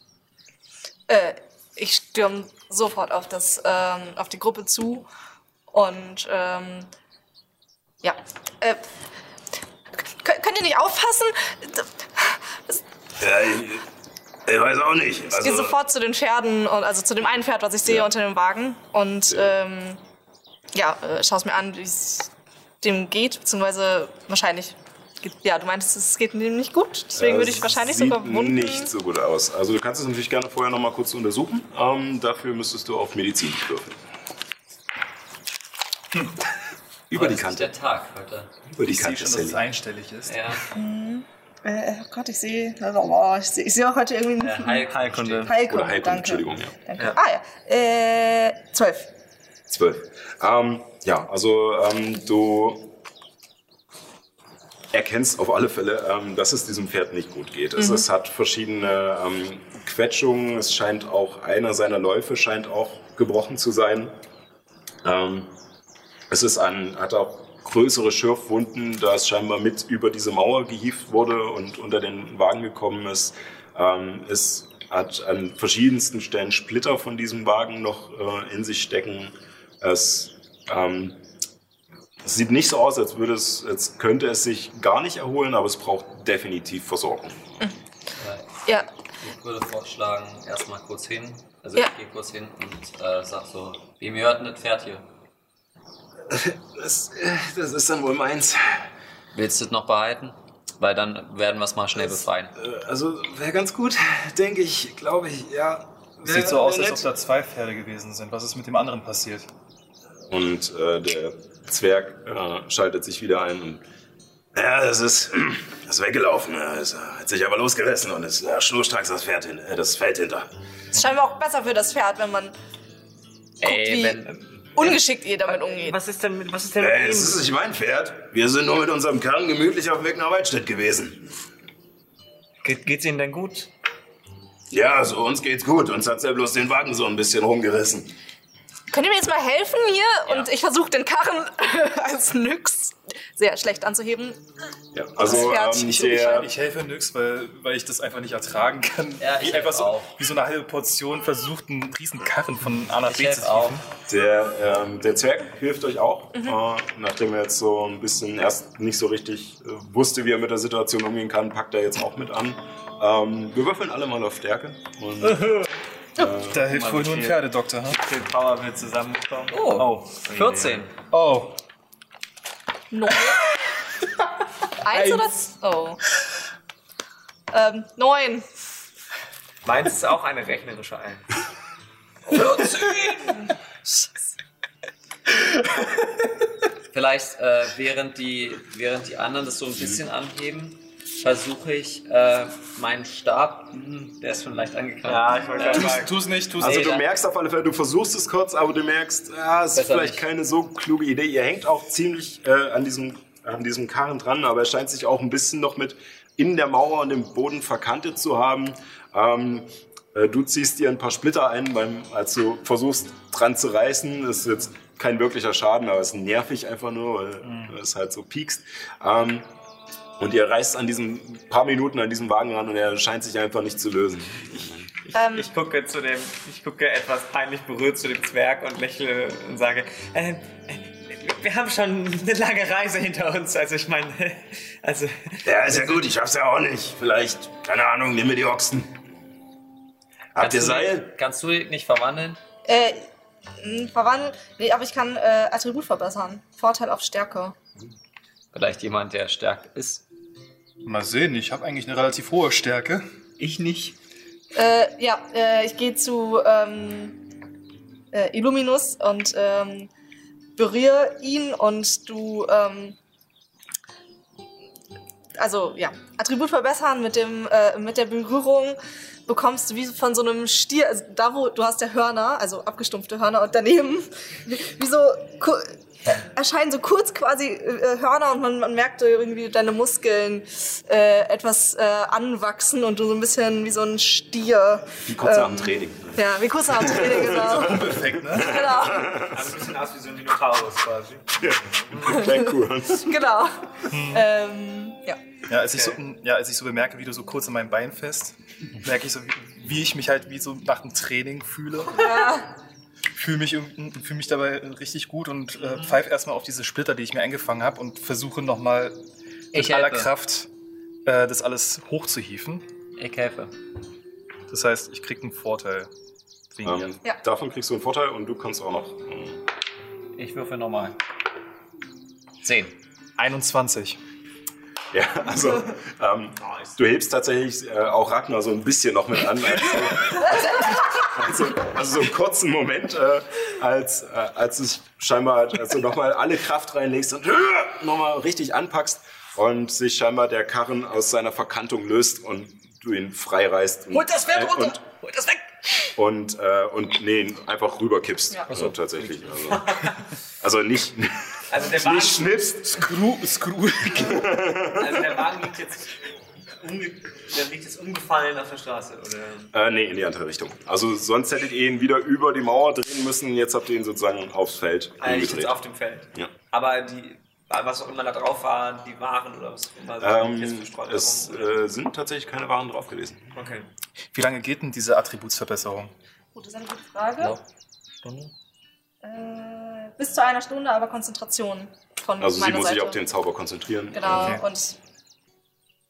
Äh, ich stürme sofort auf, das, ähm, auf die Gruppe zu und ähm, ja. Äh, könnt ihr nicht aufpassen? Ja, ich, ich weiß auch nicht. Ich gehe sofort zu den Pferden, und, also zu dem einen Pferd, was ich sehe unter dem Wagen. Und ähm, ja, äh, schau es mir an, wie es dem geht, beziehungsweise wahrscheinlich. Geht- Ja, du meintest, es geht ihm nicht gut, deswegen würde ich wahrscheinlich sieht sogar Wunden. nicht so gut aus. Also du kannst es natürlich gerne vorher noch mal kurz untersuchen. Ähm, dafür müsstest du auf Medizin würfeln. Über die Das ist Kante. der Tag heute. Über die Ich sehe Kante, schon, dass es einstellig ist. Ja. Äh, oh Gott, ich sehe. Oh, ich sehe ich sehe auch heute irgendwie Äh, einen Heilkunde. Heilkunde. Heilkunde. Oder Heilkunde, danke. Entschuldigung, ja. Danke. Ah ja. Äh, zwölf. Zwölf. Ähm, ja, also ähm, du erkennst auf alle Fälle, ähm, dass es diesem Pferd nicht gut geht. Es, es hat verschiedene ähm, Quetschungen. Es scheint auch, einer seiner Läufe scheint auch gebrochen zu sein. Ähm, es ist an, hat auch größere Schürfwunden, da es scheinbar mit über diese Mauer gehievt wurde und unter den Wagen gekommen ist. Ähm, es hat an verschiedensten Stellen Splitter von diesem Wagen noch äh, in sich stecken. Es, ähm, es sieht nicht so aus, als würde es, als könnte es sich gar nicht erholen, aber es braucht definitiv Versorgung. Ja, Ich würde vorschlagen, erstmal kurz hin. Also Ja. ich gehe kurz hin und äh, sag so, wie mir hört denn das Pferd hier? Das, das ist dann wohl meins. Willst du das noch behalten? Weil dann werden wir es mal schnell befreien. Äh, Also wäre ganz gut, denke ich, glaube ich, ja. Es sieht so aus, als ob da zwei Pferde gewesen sind. Was ist mit dem anderen passiert? Und äh, der Zwerg äh, schaltet sich wieder ein und ja, das ist, das ist weggelaufen. Es hat sich aber losgerissen und ist äh, schnurstracks das, Pferd hin, äh, das Feld hinter. ist scheinbar auch besser für das Pferd, wenn man Ey, wie- wenn, ungeschickt ihr damit umgeht. Was ist denn mit, was ist denn mit Äh, ihm? es ist nicht mein Pferd. Wir sind nur mit unserem Karren gemütlich auf dem Weg nach Waldstedt gewesen. Geht, geht's Ihnen denn gut? Ja, so uns geht's gut. Uns hat's ja bloß den Wagen so ein bisschen rumgerissen. Könnt ihr mir jetzt mal helfen hier? Und ich versuche den Karren als Nyx sehr schlecht anzuheben. Ja, also ähm, Ich- der, Ich helfe nix, weil, weil ich das einfach nicht ertragen kann. Ja, ich wie einfach so, auch. wie so eine halbe Portion versucht, einen riesen Karren von A nach B zu hieven. der, ähm, der Zwerg hilft euch auch, äh, nachdem er jetzt so ein bisschen erst nicht so richtig äh, wusste, wie er mit der Situation umgehen kann, packt er jetzt auch mit an. Ähm, wir würfeln alle mal auf Stärke. Und, Da hilft wohl nur ein Pferdedoktor. Ha? Viel Power wird zusammenkommen. Oh, 14. Oh, Neun. Eins oder? Oh. Ähm, neun. Meins ist auch eine rechnerische Ein. Vielleicht äh, während, die, während die anderen das so ein bisschen anheben, versuche ich äh, meinen Stab, hm, der ist schon leicht angekratzt. Ja, ich wollte gerade tu's, tu's nicht, tu's also nicht. du merkst auf alle Fälle, du versuchst es kurz, aber du merkst, ah, es ist vielleicht nicht. keine so kluge Idee. Ihr hängt auch ziemlich äh, an, diesem, an diesem Karren dran, aber er scheint sich auch ein bisschen noch mit in der Mauer und dem Boden verkantet zu haben. Ähm, äh, du ziehst dir ein paar Splitter ein, beim, als du versuchst dran zu reißen. Das ist jetzt kein wirklicher Schaden, aber es ist nervig einfach nur, weil Mhm. es halt so piekst. Ähm, und ihr reißt an diesen paar Minuten an diesem Wagen ran und er scheint sich einfach nicht zu lösen. Ähm, Ich gucke zu dem, ich gucke etwas peinlich berührt zu dem Zwerg und lächle und sage, äh, äh, wir haben schon eine lange Reise hinter uns. Also ich meine, also Ja, ist ja gut, ich schaff's ja auch nicht. Vielleicht, keine Ahnung, nimm mir die Ochsen. Habt ihr du, Seil? Kannst du dich nicht verwandeln? äh, verwandeln. Nee, aber ich kann äh, Attribut verbessern. Vorteil auf Stärke. Vielleicht jemand, der stark ist. Mal sehen, ich habe eigentlich eine relativ hohe Stärke. ich nicht. Äh, ja, äh, ich gehe zu ähm, äh, Illuminus und ähm, berühre ihn und du, ähm, also ja, Attribut verbessern mit dem äh, mit der Berührung bekommst du wie von so einem Stier, also da wo du hast ja Hörner, also abgestumpfte Hörner und daneben wie, so erscheinen so kurz quasi äh, Hörner und man, man merkt so irgendwie deine Muskeln äh, etwas äh, anwachsen und du so ein bisschen wie so ein Stier. Wie kurz nach ähm, dem Training. Ja, wie kurz nach dem Training, genau. Perfekt, ne? genau. Also ein bisschen aus wie so ein Dinosaurus quasi. Sehr cool. genau. ähm, ja. Ja als, ich so, ja, als ich so bemerke, wie du so kurz an meinem Bein fest, merke ich so, wie, wie ich mich halt wie so nach dem Training fühle. Fühle mich, fühl mich dabei richtig gut und äh, pfeife erstmal auf diese Splitter, die ich mir eingefangen habe und versuche nochmal mit Ich aller helfe. Kraft äh, das alles hochzuhieven. Ich helfe. Das heißt, ich kriege einen Vorteil. Ähm, Ja. Davon kriegst du einen Vorteil und du kannst auch noch. ähm, Ich würfel nochmal. 10. 21. Ja, also ähm, du hebst tatsächlich äh, auch Ragnar so ein bisschen noch mit an. Also, also, also so einen kurzen Moment, äh, als, äh, als, ich scheinbar, als du nochmal alle Kraft reinlegst und äh, nochmal richtig anpackst und sich scheinbar der Karren aus seiner Verkantung löst und du ihn frei reißt. Und, Holt das Pferd äh, runter! Und, Holt das weg! und, äh, und nee, einfach rüberkippst. Ja. Also tatsächlich. Also, also nicht, Also der Wagen, nicht schnippst. Screw, screw. also der Wagen liegt jetzt, umge der liegt jetzt umgefallen auf der Straße, oder? Äh, nee, in die andere Richtung. Also sonst hättet ihr ihn wieder über die Mauer drehen müssen. Jetzt habt ihr ihn sozusagen aufs Feld er liegt jetzt umgedreht. auf dem Feld. Ja. Aber die, was auch immer da drauf war, die Waren oder was auch immer, sind jetzt Ähm, verstreut es äh, sind tatsächlich keine Waren drauf gewesen. Okay. Wie lange geht denn diese Attributsverbesserung? Gut, das ist eine gute Frage. Ja. Stunde? Äh, bis zu einer Stunde, aber Konzentration von Also sie muss Seite. sich auf den Zauber konzentrieren. Genau, Okay. und ich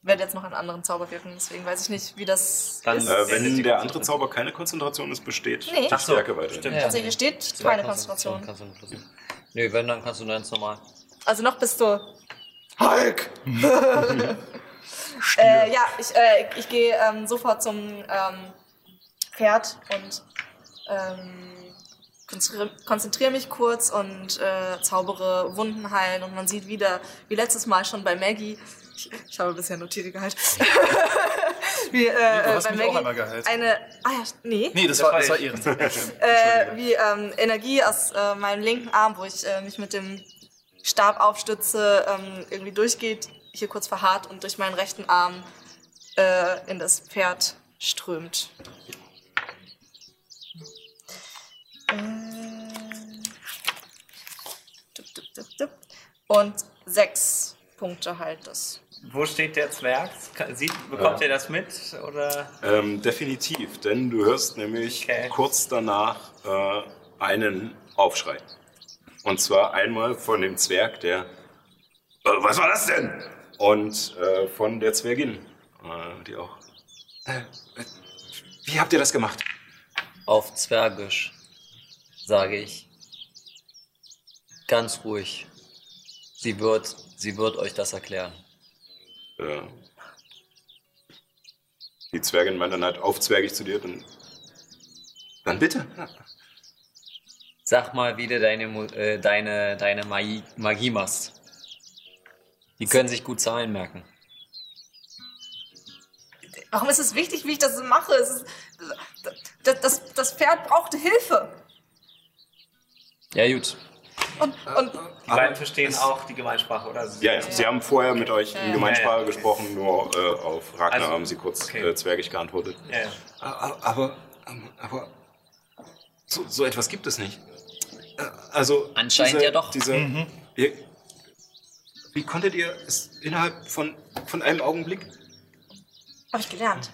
werde jetzt noch einen anderen Zauber wirken, deswegen weiß ich nicht, wie das Dann, ist. Äh, wenn die der andere Zauber keine Konzentration ist, besteht Nee. die Ach so, Stärke weiterhin. stimmt. Ja. Also hier steht keine Konzentration. Konzentration. Nee, wenn, dann kannst du ganz normal. Also noch bist du. Hulk! Äh, ja, ich, äh, ich gehe ähm, sofort zum ähm, Pferd und ähm, konzentriere konzentriere mich kurz und äh, zaubere Wunden heilen und man sieht wieder, wie letztes Mal schon bei Maggie, ich, ich habe bisher Notiere gehalten, wie, äh, du hast bei mich auch Maggie einmal geheilt. eine, ah ja, nee, Nee, das, Das war, war das war ich. Ehren. äh, wie ähm, Energie aus äh, meinem linken Arm, wo ich äh, mich mit dem Stab aufstütze, ähm, irgendwie durchgeht, hier kurz verharrt und durch meinen rechten Arm äh, in das Pferd strömt. Und sechs Punkte halt das. Wo steht der Zwerg? Sieht, bekommt ihr das mit? Oder? Ähm, definitiv, denn du hörst nämlich Okay. kurz danach äh, einen Aufschrei. Und zwar einmal von dem Zwerg, der. Äh, was war das denn? Und äh, von der Zwergin, äh, die auch. Äh, äh, wie habt ihr das gemacht? Auf Zwergisch sage ich ganz ruhig. Sie wird, sie wird euch das erklären. Äh, die Zwergin meint dann halt aufzwergig zu dir, dann. Dann bitte. Sag mal, wie du deine, äh, deine, deine Magie, Magie machst. Die können sich gut Zahlen merken. Warum ist es wichtig, wie ich das mache? Es ist, das, das, das Pferd brauchte Hilfe. Ja, gut. Und, und Die beiden verstehen auch die Gemeinsprache, oder? Ja, ja, sie haben vorher mit euch in Gemeinsprache Ja, ja. gesprochen, nur äh, auf Ragnar Also, haben sie kurz okay. äh, zwergig geantwortet. Ja, ja. Aber, aber, aber so, so etwas gibt es nicht. Äh, Also Anscheinend diese, ja doch. Diese, ihr, wie konntet ihr es innerhalb von, von einem Augenblick? habe ich gelernt.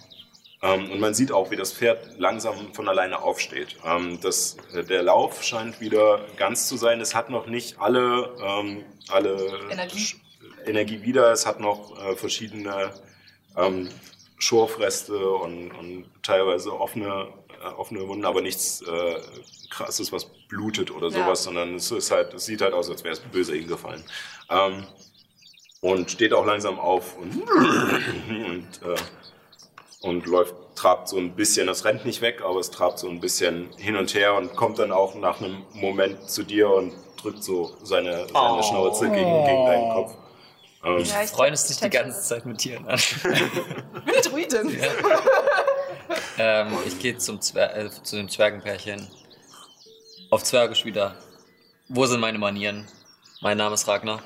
Ähm, und man sieht auch, wie das Pferd langsam von alleine aufsteht. Ähm, das, äh, der Lauf scheint wieder ganz zu sein. Es hat noch nicht alle, ähm, alle Energie. Energie wieder. Es hat noch äh, verschiedene Schorfreste und, und teilweise offene, äh, offene Wunden, aber nichts äh, krasses, was blutet oder Ja. sowas, sondern es ist halt, es sieht halt aus, als wäre es böse hingefallen. Ähm, und steht auch langsam auf und, und äh, und läuft, trabt so ein bisschen, es rennt nicht weg, aber es trabt so ein bisschen hin und her und kommt dann auch nach einem Moment zu dir und drückt so seine, seine Oh. Schnauze gegen, gegen deinen Kopf. Ähm, Ja, ich Freundest dich die ganze Zeit mit Tieren an. ich Druidin. ähm, ich gehe zum Zwer äh, zu dem Zwergenpärchen. Auf Zwergisch wieder. Wo sind meine Manieren? Mein Name ist Ragnar.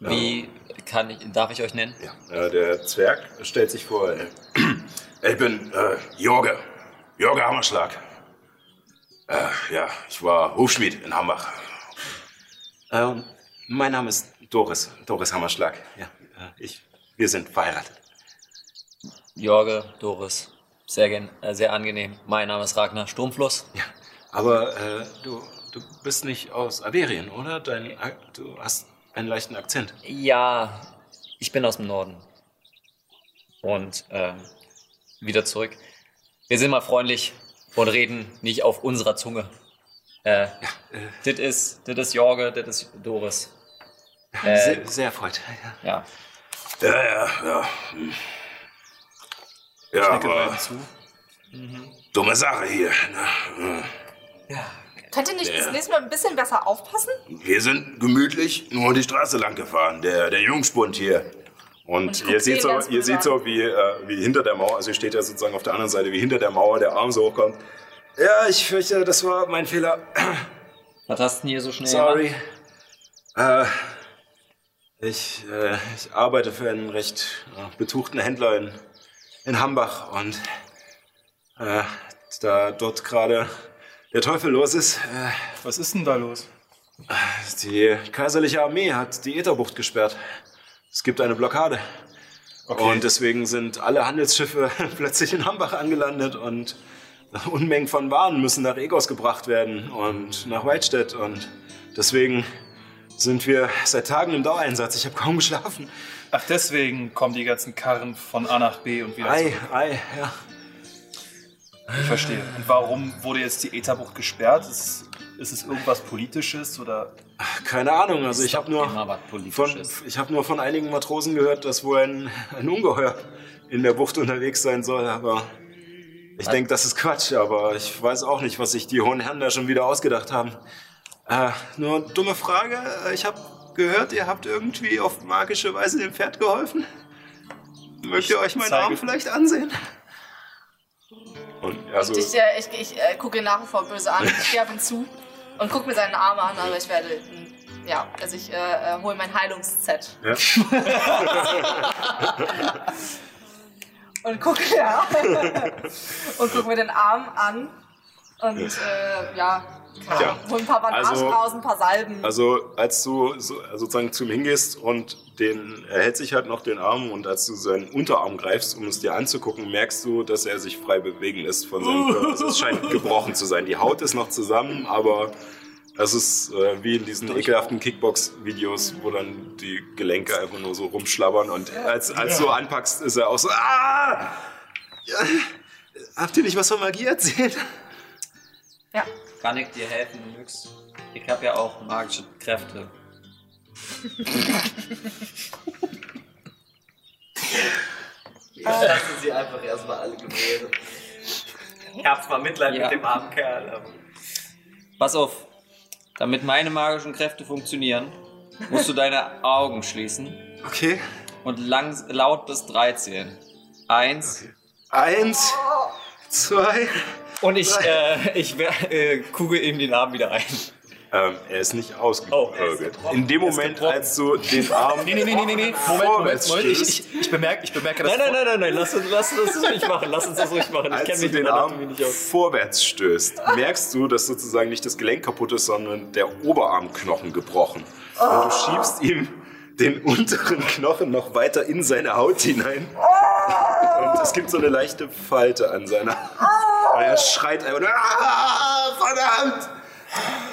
Wie kann ich, darf ich euch nennen? ja, äh, der Zwerg stellt sich vor, äh, ich bin äh, Jorge, Jorge Hammerschlag. Äh, ja, ich war Hufschmied in Hambach. Äh, mein Name ist Doris, Doris Hammerschlag. Ja, äh, ich, wir sind verheiratet. Jorge, Doris. Sehr, gen äh, sehr angenehm. Mein Name ist Ragnar Sturmfluss. Ja, aber äh, du, du bist nicht aus Averien, oder? Dein, Ak- du hast einen leichten Akzent. Ja, ich bin aus dem Norden. Und ähm, wieder zurück. Wir sind mal freundlich und reden nicht auf unserer Zunge. Äh, das ist, das ist Jorge, das ist Doris. Äh, Sehr, sehr erfreut. ja. Ja, ja, ja. hm. Ja, Nicke aber zu. dumme Sache hier. Ne? Könnt ihr nicht Ja. das nächste Mal ein bisschen besser aufpassen? Wir sind gemütlich nur die Straße lang gefahren, der, der Jungspund hier. Und, Und ich ihr seht so, ihr seht so wie, äh, wie hinter der Mauer, also ihr steht ja sozusagen auf der anderen Seite, wie hinter der Mauer der Arm so hochkommt. Ja, ich fürchte, das war mein Fehler. Was hast du denn hier so schnell Sorry. Äh, ich, äh, ich arbeite für einen recht äh, betuchten Händler in, in Hambach und äh, da dort gerade der Teufel los ist, äh, Was ist denn da los? die kaiserliche Armee hat die Ätherbucht gesperrt. Es gibt eine Blockade. Und deswegen sind alle Handelsschiffe plötzlich in Hambach angelandet und Unmengen von Waren müssen nach Egos gebracht werden und nach Weidstedt. Und deswegen sind wir seit Tagen im Dauereinsatz. Ich habe kaum geschlafen. Ach, deswegen kommen die ganzen Karren von A nach B und wieder Ei, zurück. ei, ja. Ich verstehe. Und warum wurde jetzt die Etherbucht gesperrt? Ist, ist es irgendwas Politisches oder Keine Ahnung. Also ich habe nur Immer was von, Politisches. ich habe nur von einigen Matrosen gehört, dass wohl ein, ein Ungeheuer in der Bucht unterwegs sein soll. Aber ich denke, das ist Quatsch. Aber ich weiß auch nicht, was sich die hohen Herren da schon wieder ausgedacht haben. Äh, nur dumme Frage. Ich habe gehört, ihr habt irgendwie auf magische Weise dem Pferd geholfen. Mögt ihr euch meinen zeige- Arm vielleicht ansehen? Und also, Und ich, äh, ich, ich äh, gucke ihn nach wie vor böse an. Ich gehe auf ihn zu und gucke mir seine Arme an, aber ich werde. mm, Ja, also ich äh, äh, hole mein Heilungsset. ja. Und gucke, ja. und gucke mir den Arm an Und äh, ja, keine Ja. Hol ein paar Bandagen Also- raus, ein paar Salben. Also als du so, sozusagen zu ihm hingehst und den, er hält sich halt noch den Arm und als du seinen Unterarm greifst, um es dir anzugucken, merkst du, dass er sich frei bewegen lässt von seinem Körper. Also es scheint gebrochen zu sein. Die Haut ist noch zusammen, aber es ist äh, wie in diesen ekelhaften Kickbox-Videos, wo dann die Gelenke einfach nur so rumschlabbern und als, als du anpackst, ist er auch so, ah! Ja, habt ihr nicht was von Magie erzählt? Ja. Kann ich dir helfen, Nyx? Ich habe ja auch magische Kräfte. Ich lasse sie einfach erstmal alle gewähren. Ich hab zwar Mitleid Ja. mit dem armen Kerl, aber. Pass auf, damit meine magischen Kräfte funktionieren, musst du deine Augen schließen Okay. und lang, laut bis drei zählen. Eins. Eins, zwei. Und ich, äh, ich äh, kugel ihm den Arm wieder ein. Ähm, er ist nicht Oh, ausgekugelt. In dem Moment, als du den Arm Nee, nee, nee, nee, nee, nee. Moment, Moment, vorwärts Moment. Ich, stößt, ich, ich, bemerke, ich bemerke das. Nein, nein, nein, nein, nein, lass uns, lass uns das ruhig machen. Lass uns das ruhig machen. Ich als kenne du mich den mit Arm nicht aus. vorwärts stößt, merkst du, dass sozusagen nicht das Gelenk kaputt ist, sondern der Oberarmknochen gebrochen. Und du schiebst ihm den unteren Knochen noch weiter in seine Haut hinein. Und es gibt so eine leichte Falte an seiner. Und er schreit einfach nur, ah, verdammt!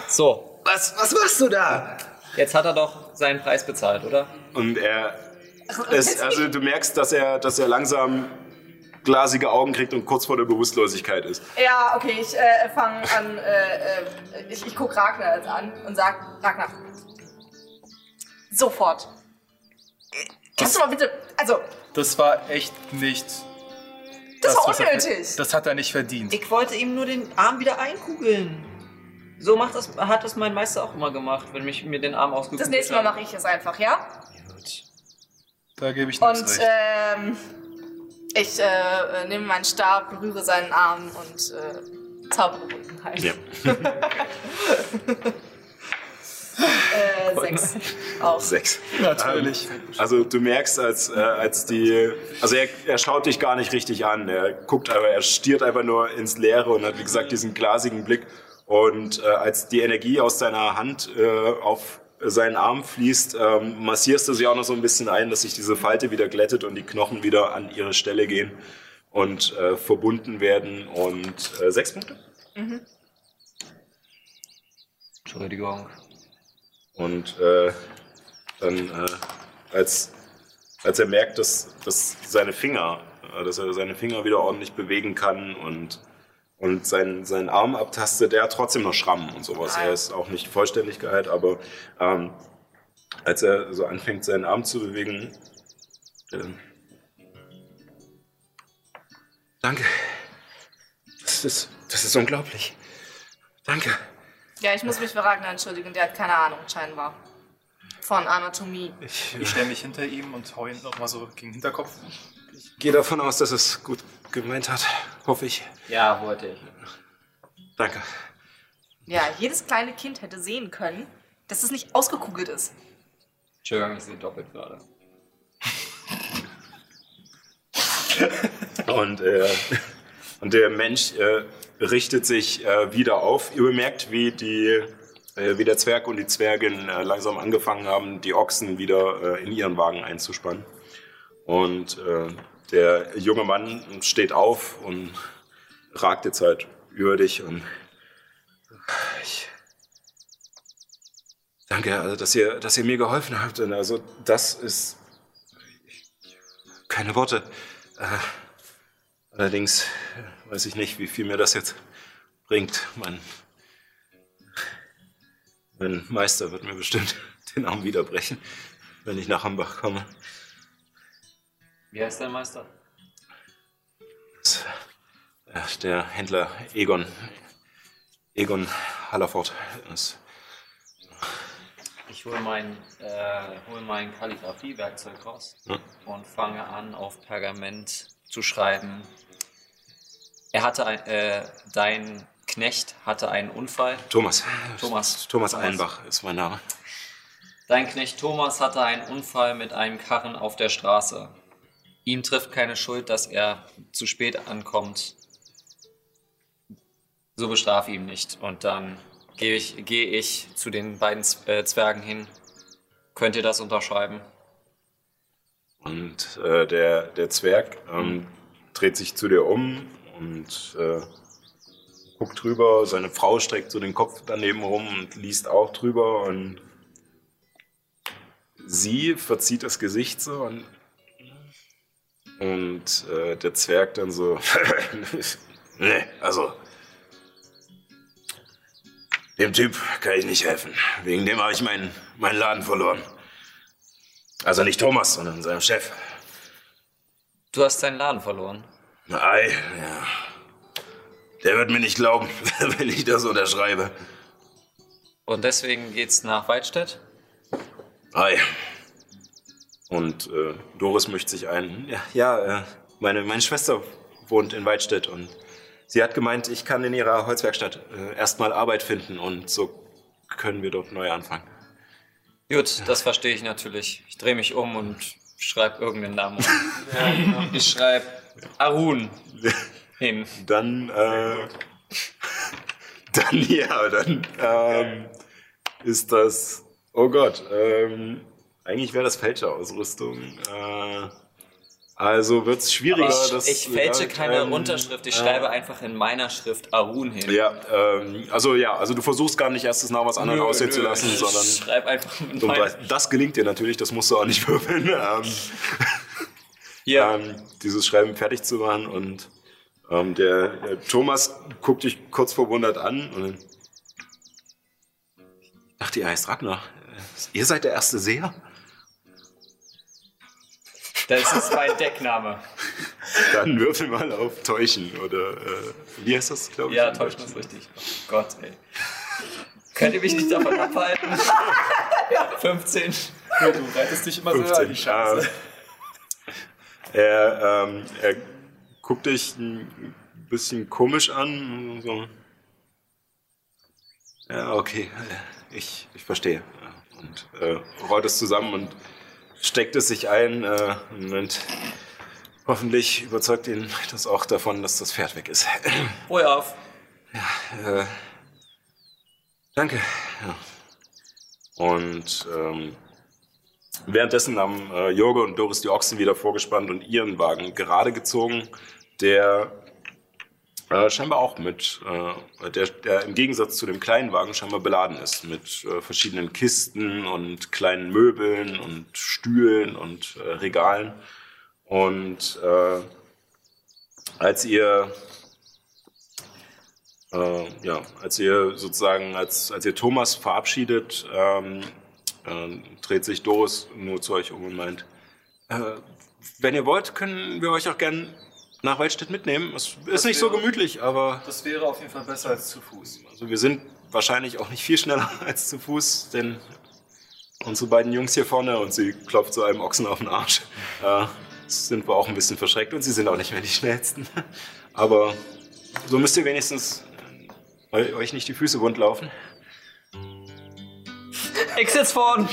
So, Was, was machst du da? jetzt hat er doch seinen Preis bezahlt, oder? Und er, es, also du merkst, dass er, dass er langsam glasige Augen kriegt und kurz vor der Bewusstlosigkeit ist. Ja, okay, ich äh, fange an, äh, äh, ich, ich guck Ragnar jetzt an und sag, Ragnar, sofort. Kannst du mal bitte, also, Das war echt nicht. Das war was er- unnötig. Das hat er nicht verdient. Ich wollte ihm nur den Arm wieder einkugeln. So macht das, hat das mein Meister auch immer gemacht, wenn ich mir den Arm ausgekugelt Das nächste Mal habe. mache ich es einfach, ja? Da gebe ich nichts Und recht. ähm, ich äh, äh, nehme meinen Stab, berühre seinen Arm und äh, zaubere Unheil. Ja. Äh, sechs. Auch. Sechs. Natürlich. Also du merkst, als, äh, als die, also er, er schaut dich gar nicht richtig an. Er guckt aber, er stiert einfach nur ins Leere und hat wie gesagt diesen glasigen Blick. Und äh, als die Energie aus deiner Hand äh, auf seinen Arm fließt, ähm, massierst du sie auch noch so ein bisschen ein, dass sich diese Falte wieder glättet und die Knochen wieder an ihre Stelle gehen und äh, verbunden werden. Und äh, sechs Punkte. Entschuldigung. Und äh, dann, äh, als, als er merkt, dass, dass seine Finger, äh, dass er seine Finger wieder ordentlich bewegen kann und, und seinen, seinen Arm abtastet, er hat trotzdem noch Schrammen und sowas. Er ist auch nicht vollständig geheilt, aber ähm, als er so anfängt, seinen Arm zu bewegen, ähm, danke. Das ist, das ist unglaublich. Danke. Ja, ich muss mich für Ragnar entschuldigen, der hat keine Ahnung, scheinbar. Von Anatomie. Ich, Ich stelle mich hinter ihm und hau ihn nochmal so gegen den Hinterkopf. gehe davon aus, dass es gut gemeint hat. Hoffe ich. Ja, wollte ich. Danke. Ja, jedes kleine Kind hätte sehen können, dass es nicht ausgekugelt ist. Entschuldigung, ich sehe doppelt gerade. Und, äh, und der Mensch äh, richtet sich äh, wieder auf. Ihr bemerkt, wie, die, äh, wie der Zwerg und die Zwergin äh, langsam angefangen haben, die Ochsen wieder äh, in ihren Wagen einzuspannen. Und äh, der junge Mann steht auf und ragt jetzt halt über dich und ich danke, also, dass ihr, dass ihr mir geholfen habt. Und also das ist keine Worte. Äh, allerdings äh, weiß ich nicht, wie viel mir das jetzt bringt. Mein, mein Meister wird mir bestimmt den Arm wiederbrechen, wenn ich nach Hambach komme. Wie heißt dein Meister? Äh, der Händler Egon, Egon Hallerford ist. Ich hole mein, äh, hol mein Kalligrafie-Werkzeug raus Ja. und fange an, auf Pergament zu schreiben. Er hatte ein, äh, dein Knecht hatte einen Unfall. Thomas. Thomas. Thomas. Einbach ist mein Name. Dein Knecht Thomas hatte einen Unfall mit einem Karren auf der Straße. Ihm trifft keine Schuld, dass er zu spät ankommt. so bestrafe ihn nicht. Und dann gehe ich, gehe ich zu den beiden äh, Zwergen hin. Könnt ihr das unterschreiben? Und äh, der, der Zwerg ähm, dreht sich zu dir um und äh, guckt drüber. Seine Frau streckt so den Kopf daneben rum und liest auch drüber. Und sie verzieht das Gesicht so und, und äh, der Zwerg dann so, nee, also dem Typ kann ich nicht helfen. Wegen dem habe ich meinen, meinen Laden verloren. Also nicht Thomas, sondern seinem Chef. Du hast deinen Laden verloren. Ei, ja. Der wird mir nicht glauben, wenn ich das unterschreibe. Und deswegen geht's nach Weidstedt? Ei. Und äh, Doris möchte sich ein. Ja, ja äh, meine, meine Schwester wohnt in Weidstedt und sie hat gemeint, ich kann in ihrer Holzwerkstatt äh, erstmal Arbeit finden und so können wir dort neu anfangen. Gut, das verstehe ich natürlich. Ich drehe mich um und schreibe irgendeinen Namen um. Ich schreibe Arun hin. Dann, äh, dann, ja, dann ähm, ist das, oh Gott, ähm, eigentlich wäre das Fälscherausrüstung. Äh, also wird es schwieriger. Ich, das, ich fälsche keine ähm, Unterschrift, ich äh, schreibe einfach in meiner Schrift Arun hin. Ja, ähm, also ja, also du versuchst gar nicht erst das nach was anderem Nö, aussehen nö, zu lassen, ich sondern schreib einfach in und meine- das, das gelingt dir natürlich, das musst du auch nicht würfeln, ähm, Ja. ähm, dieses Schreiben fertig zu machen und ähm, der, der Thomas guckt dich kurz verwundert an und dachte, ihr heißt Ragnar. Ihr seid der erste Seher? Das ist mein Deckname. Dann würfel mal auf Täuschen oder äh, wie heißt das, glaube ich? Ja, täuschen ist richtig. Oh Gott, ey. Könnt ihr mich nicht davon abhalten? 15. Du reitest dich immer so 15. an die Scheiße. Er, ähm, er guckt dich ein bisschen komisch an. So. Ja, okay, ich, ich verstehe. Ja, Und äh, rollt es zusammen und steckt es sich ein. Äh, Moment. Hoffentlich überzeugt ihn das auch davon, dass das Pferd weg ist. Ruhe auf. Äh, danke. Ja. Und ähm, währenddessen haben äh, Jorge und Doris die Ochsen wieder vorgespannt und ihren Wagen gerade gezogen, der äh, scheinbar auch mit, äh, der, der im Gegensatz zu dem kleinen Wagen scheinbar beladen ist mit äh, verschiedenen Kisten und kleinen Möbeln und Stühlen und äh, Regalen. Und äh, als ihr äh, ja, als ihr sozusagen, als, als ihr Thomas verabschiedet, ähm, äh, dreht sich Doris nur zu euch um und meint, äh, wenn ihr wollt, können wir euch auch gern nach Waldstedt mitnehmen. Es ist nicht so wäre- gemütlich, aber Das wäre auf jeden Fall besser als zu Fuß. also wir sind wahrscheinlich auch nicht viel schneller als zu Fuß, denn unsere beiden Jungs hier vorne und sie klopft so einem Ochsen auf den Arsch, äh, sind wir auch ein bisschen verschreckt und sie sind auch nicht mehr die schnellsten. Aber so müsst ihr wenigstens euch nicht die Füße wund laufen. Ich sitz vorn.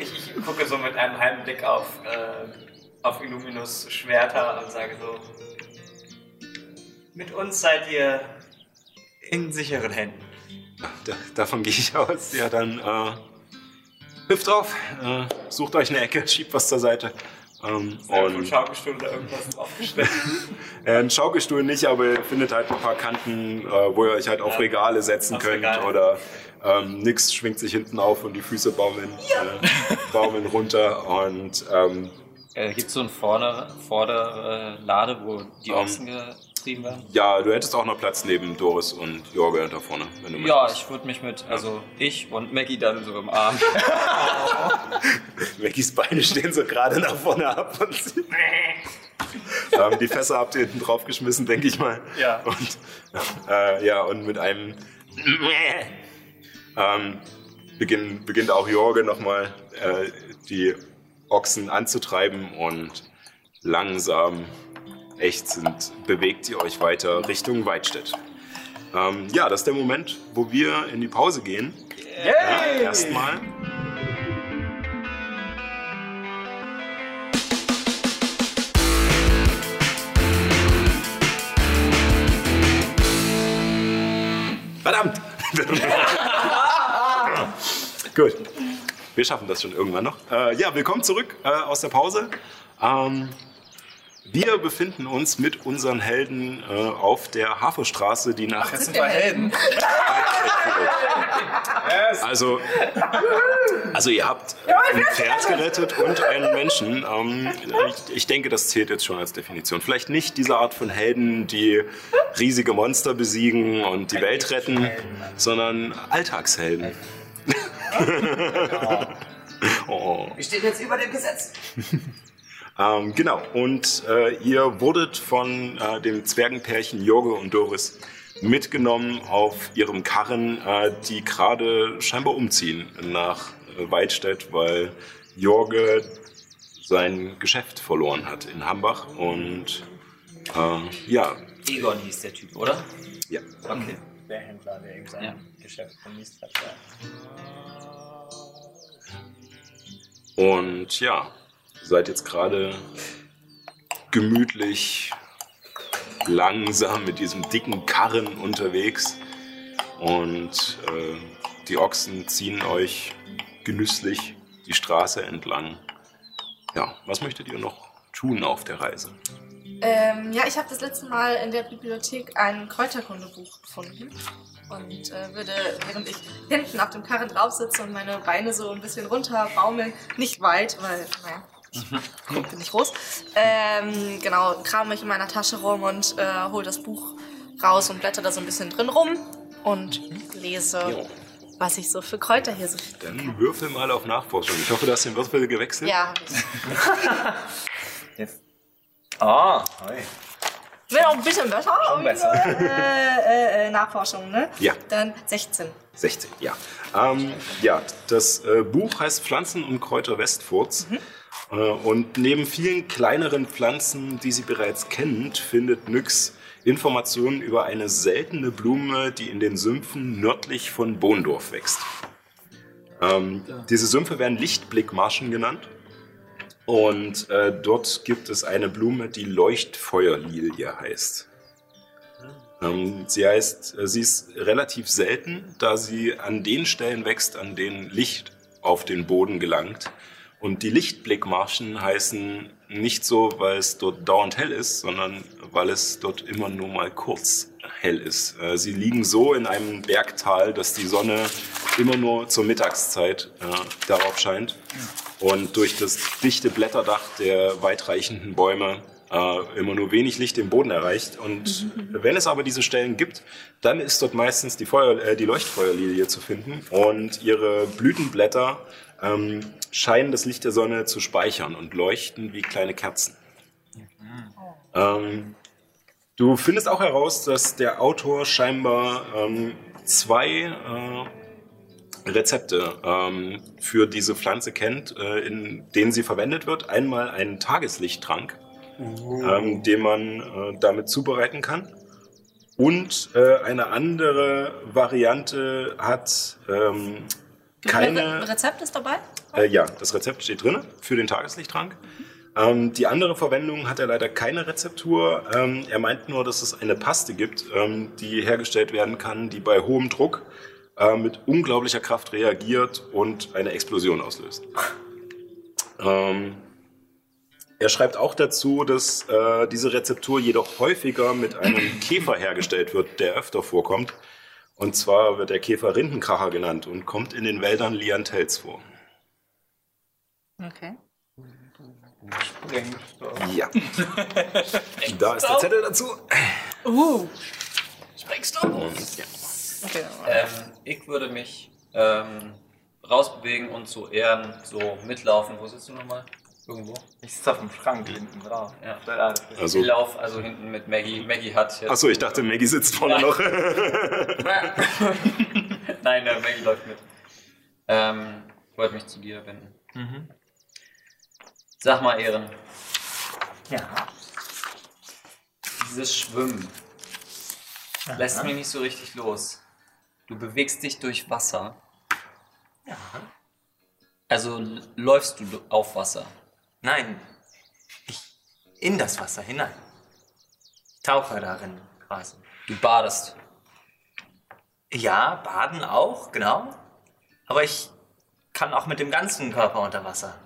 Ich, ich gucke so mit einem halben Blick auf, äh, auf Illuminus Schwerter und sage so: Mit uns seid ihr in sicheren Händen. Da, davon gehe ich aus. Ja, dann äh, hüpft drauf, äh, sucht euch eine Ecke, schiebt was zur Seite. Ähm, und Schaukelstuhl oder irgendwas aufgestellt. Äh, ein Schaukelstuhl nicht, aber ihr findet halt ein paar Kanten, äh, wo ihr euch halt auf Regale setzen auf könnt Regale. oder ähm, nix schwingt sich hinten auf und die Füße baumeln, äh, baumeln runter und ähm, Äh, Gibt es so eine vordere, vordere Lade, wo die Ähm, Ochsen getrieben werden? ja, du hättest auch noch Platz neben Doris und Jorge da vorne, wenn du Ja, möchtest. ich würde mich mit, also ich und Maggie dann so im Arm. Maggies Beine stehen so gerade nach vorne ab und sie ähm, die Fässer habt ihr hinten drauf geschmissen, denke ich mal. Ja. Und, äh, ja, und mit einem ähm, beginn, beginnt auch Jorge nochmal äh, die Ochsen anzutreiben und langsam, ächzend bewegt ihr euch weiter Richtung Weidstedt. Ähm, ja, das ist der Moment, wo wir in die Pause gehen. Ja, erstmal. Gut. Wir schaffen das schon irgendwann noch. Äh, ja, willkommen zurück äh, aus der Pause. Ähm, wir befinden uns mit unseren Helden äh, auf der Haferstraße, die nach sind wir Helden. Also, also ihr habt ein Pferd gerettet und einen Menschen. Ähm, ich, ich denke, das zählt jetzt schon als Definition. Vielleicht nicht diese Art von Helden, die riesige Monster besiegen und die Welt retten, sondern Alltagshelden. oh. Wir stehen jetzt über dem Gesetz. Ähm, genau, und äh, ihr wurdet von äh, dem Zwergenpärchen Jorge und Doris mitgenommen auf ihrem Karren, äh, die gerade scheinbar umziehen nach äh, Weidstedt, weil Jorge sein Geschäft verloren hat in Hambach. Und äh, ja, Egon hieß der Typ, oder? ja. Okay. Der Händler, der eben sein Ja. Geschäft vermisst hat. Und ja, seid jetzt gerade gemütlich, langsam mit diesem dicken Karren unterwegs. Und äh, die Ochsen ziehen euch genüsslich die Straße entlang. Ja, was möchtet ihr noch tun auf der Reise? Ähm, ja, ich habe das letzte Mal in der Bibliothek ein Kräuterkundebuch gefunden. Und äh, würde, während ich hinten auf dem Karren drauf sitze und meine Beine so ein bisschen runter baumeln, nicht weit, weil, naja, ich bin nicht groß, ähm, genau, kram mich in meiner Tasche rum und äh, hol das Buch raus und blätter da so ein bisschen drin rum und lese, Jo. was ich so für Kräuter hier so Dann würfel mal auf Nachforschung. Ich hoffe, du hast den Würfel gewechselt. Ja, hab ich. Jetzt. Ah, hey. Wäre auch ein bisschen besser. Schon besser. Äh, äh, äh, Nachforschung, ne? Ja. Dann 16. 16, ja. Ähm, ja, das äh, Buch heißt Pflanzen und Kräuter Westfurts. Äh, und neben vielen kleineren Pflanzen, die sie bereits kennt, findet Nyx Informationen über eine seltene Blume, die in den Sümpfen nördlich von Bohndorf wächst. Ähm, diese Sümpfe werden Lichtblickmarschen genannt. Und äh, dort gibt es eine Blume, die Leuchtfeuerlilie heißt. Ähm, sie heißt, äh, sie ist relativ selten, da sie an den Stellen wächst, an denen Licht auf den Boden gelangt. Und die Lichtblickmarschen heißen nicht so, weil es dort dauernd hell ist, sondern weil es dort immer nur mal kurz hell ist. Äh, Sie liegen so in einem Bergtal, dass die Sonne immer nur zur Mittagszeit äh, darauf scheint und durch das dichte Blätterdach der weitreichenden Bäume äh, immer nur wenig Licht den Boden erreicht. Und wenn es aber diese Stellen gibt, dann ist dort meistens die, Feuer, äh, die Leuchtfeuerlilie zu finden und ihre Blütenblätter ähm, scheinen das Licht der Sonne zu speichern und leuchten wie kleine Kerzen. Ähm, du findest auch heraus, dass der Autor scheinbar ähm, zwei äh, Rezepte ähm, für diese Pflanze kennt, äh, in denen sie verwendet wird. Einmal einen Tageslichttrank, ähm, den man äh, damit zubereiten kann. Und äh, eine andere Variante hat ähm, keine. Rezept ist dabei? Äh, ja, das Rezept steht drin für den Tageslichttrank. Ähm, die andere Verwendung hat er leider keine Rezeptur. Ähm, er meint nur, dass es eine Paste gibt, ähm, die hergestellt werden kann, die bei hohem Druck äh, mit unglaublicher Kraft reagiert und eine Explosion auslöst. Ähm, er schreibt auch dazu, dass äh, diese Rezeptur jedoch häufiger mit einem Käfer hergestellt wird, der öfter vorkommt. Und zwar wird der Käfer Rindenkracher genannt und kommt in den Wäldern Liantels vor. Okay. Ja. da ist der Zettel dazu. Uh. Springst du? Und, ja. Okay. Ähm, ich würde mich ähm, rausbewegen und zu Ehren so mitlaufen. Wo sitzt du nochmal? Irgendwo? Ich sitze auf dem Schrank hinten drauf. Ja. Also, Ich laufe also hinten mit Maggie. Maggie hat jetzt. achso, ich dachte, Maggie sitzt vorne noch. Nein, Maggie läuft mit. Ähm, ich wollte mich zu dir wenden. Sag mal, Ehren, Ja. dieses Schwimmen lässt mich nicht so richtig los. Du bewegst dich durch Wasser. Ja. Also läufst du auf Wasser. Nein. Ich in das Wasser hinein. Tauche darin quasi. Du badest. Ja, baden auch, genau. Aber ich kann auch mit dem ganzen Körper unter Wasser.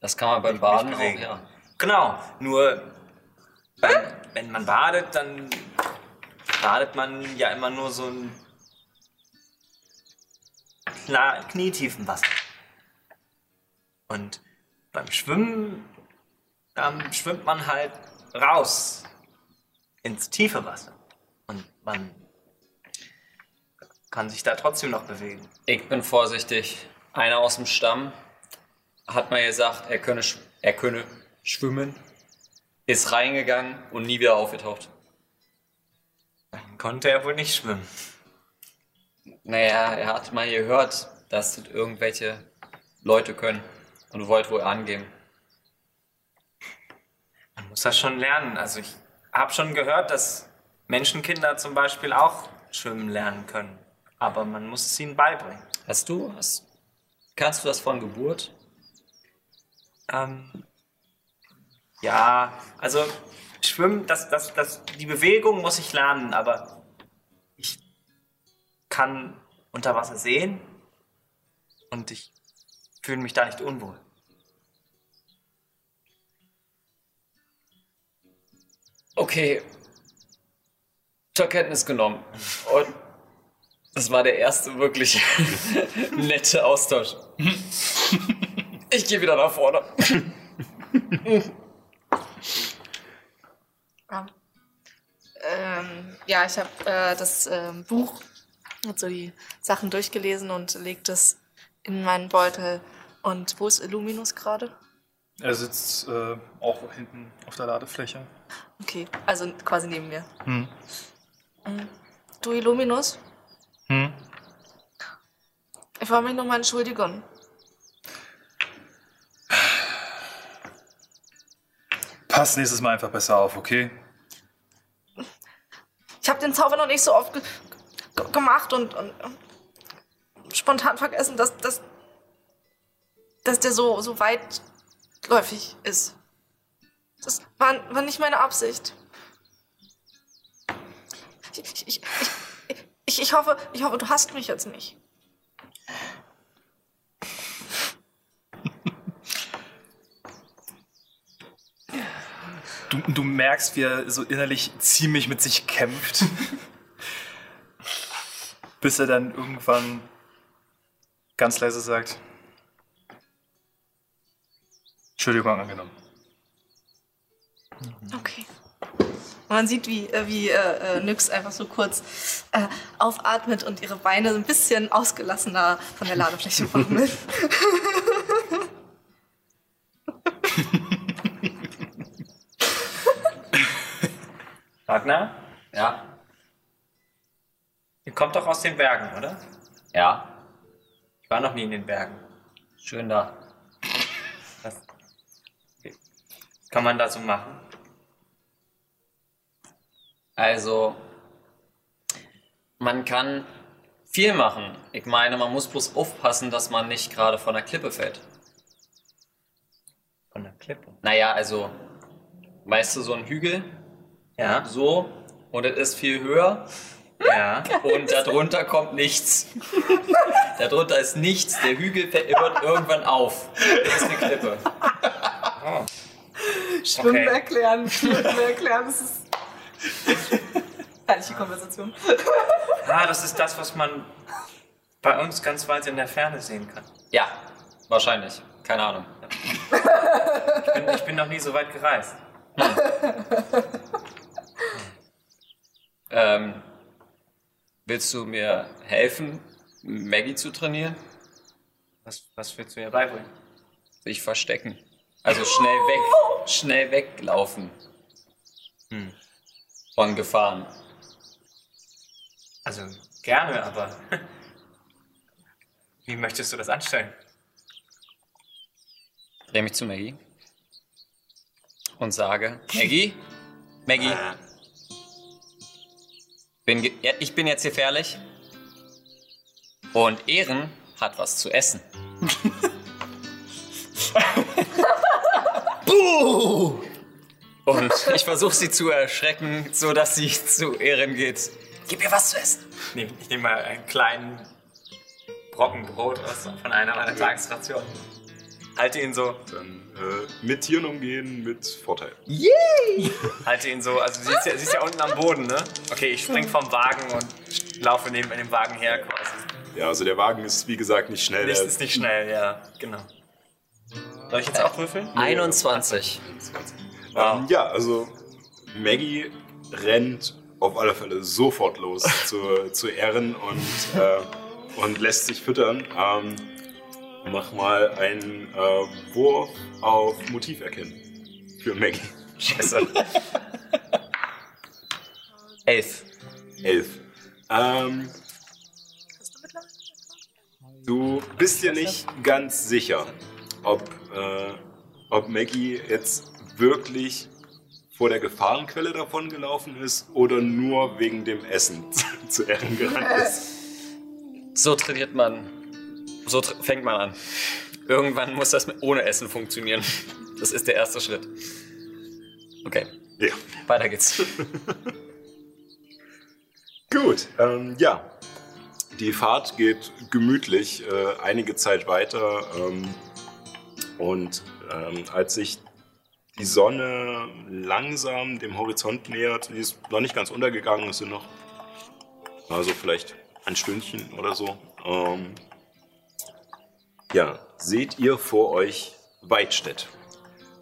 Das kann man beim Baden auch, ja. Genau, nur beim, wenn man badet, dann badet man ja immer nur so ein kna- knietiefen Wasser. Und beim Schwimmen ähm, schwimmt man halt raus ins tiefe Wasser. Und man kann sich da trotzdem noch bewegen. Ich bin vorsichtig. Einer aus dem Stamm hat mal gesagt, er könne, er könne schwimmen, ist reingegangen und nie wieder aufgetaucht. Dann konnte er wohl nicht schwimmen. Naja, er hat mal gehört, dass das irgendwelche Leute können und wollte wohl angeben. Man muss das schon lernen. Also ich habe schon gehört, dass Menschenkinder zum Beispiel auch schwimmen lernen können. Aber man muss es ihnen beibringen. Hast du, hast, kannst du das von Geburt? Ähm, ja, also schwimmen, das, das, das, die Bewegung muss ich lernen, aber ich kann unter Wasser sehen und ich fühle mich da nicht unwohl. Okay. Zur Kenntnis genommen. Und das war der erste wirklich nette Austausch. Ich gehe wieder nach vorne. Ähm, ja, ich habe äh, das ähm, Buch und so die Sachen durchgelesen und legt es in meinen Beutel. Und wo ist Illuminus gerade? Er sitzt äh, auch hinten auf der Ladefläche. Okay, also quasi neben mir. Hm. Mhm. Du Illuminus, Hm? ich wollte mich nochmal entschuldigen. Pass nächstes Mal einfach besser auf, okay? Ich habe den Zauber noch nicht so oft ge ge gemacht und, und, und spontan vergessen, dass, dass, dass der so, so weitläufig ist. Das war, war nicht meine Absicht. Ich, ich, ich, ich, ich, hoffe, ich hoffe, du hast mich jetzt nicht. Du, du merkst, wie er so innerlich ziemlich mit sich kämpft. Bis er dann irgendwann ganz leise sagt: Entschuldigung angenommen. Okay. Und man sieht, wie, äh, wie äh, äh, Nyx einfach so kurz äh, aufatmet und ihre Beine so ein bisschen ausgelassener von der Ladefläche baumeln. Ragnar, Ja. ihr kommt doch aus den Bergen, oder? Ja. Ich war noch nie in den Bergen. Schön da. Was, was kann man da so machen? Also, man kann viel machen. Ich meine, man muss bloß aufpassen, dass man nicht gerade von der Klippe fällt. Von der Klippe. Naja, also, weißt du, so ein Hügel, Ja, so, und es ist viel höher ja. und darunter kommt nichts. darunter ist nichts, der Hügel fällt- hört irgendwann auf. Das ist eine Klippe. Schwimmen Okay. erklären, Schwimmen erklären, das ist. Herrliche Konversation. Ah, das ist das, was man bei uns ganz weit in der Ferne sehen kann. Ja, wahrscheinlich. Keine Ahnung. Ich bin, ich bin noch nie so weit gereist. Ähm, willst du mir helfen, Maggie zu trainieren? Was, was willst du ihr beibringen? Sich verstecken. Also schnell weg, schnell weglaufen. Hm. Von Gefahren. Also gerne, aber wie möchtest du das anstellen? Dreh mich zu Maggie und sage, Maggie, Maggie, bin ich bin jetzt gefährlich und Ehren hat was zu essen. Und ich versuche sie zu erschrecken, so dass sie zu Ehren geht. Gib mir was zu essen. Ich nehme nehm mal einen kleinen Brocken Brot aus, von einer meiner Tagesrationen. Halte ihn so, Dann äh, mit Tieren umgehen, mit Vorteil. halte ihn so, also sie ist, ja, sie ist ja unten am Boden, ne? Okay, ich spring vom Wagen und laufe neben dem Wagen her quasi. Ja, also der Wagen ist wie gesagt nicht schnell. Nicht, der- ist nicht schnell, ja, genau. Soll ich jetzt auch würfeln? 21. Ähm, ja, also Maggie rennt auf alle Fälle sofort los zu, zu Ehren und, äh, und lässt sich füttern. Ähm, mach mal einen äh, Wurf auf Motiv erkennen für Maggie. Scheiße. Elf. Elf. Ähm, du bist dir nicht ganz sicher, ob, äh, ob Maggie jetzt wirklich vor der Gefahrenquelle davon gelaufen ist oder nur wegen dem Essen zu Ehren gerannt ist. So trainiert man. So fängt man an. Irgendwann muss das ohne Essen funktionieren. Das ist der erste Schritt. Okay, Ja. weiter geht's. Gut, ähm, ja. Die Fahrt geht gemütlich äh, einige Zeit weiter ähm, und ähm, als sich die Sonne langsam dem Horizont nähert, die ist noch nicht ganz untergegangen, es sind noch also vielleicht ein Stündchen oder so. Ähm, ja, seht ihr vor euch Weidstedt,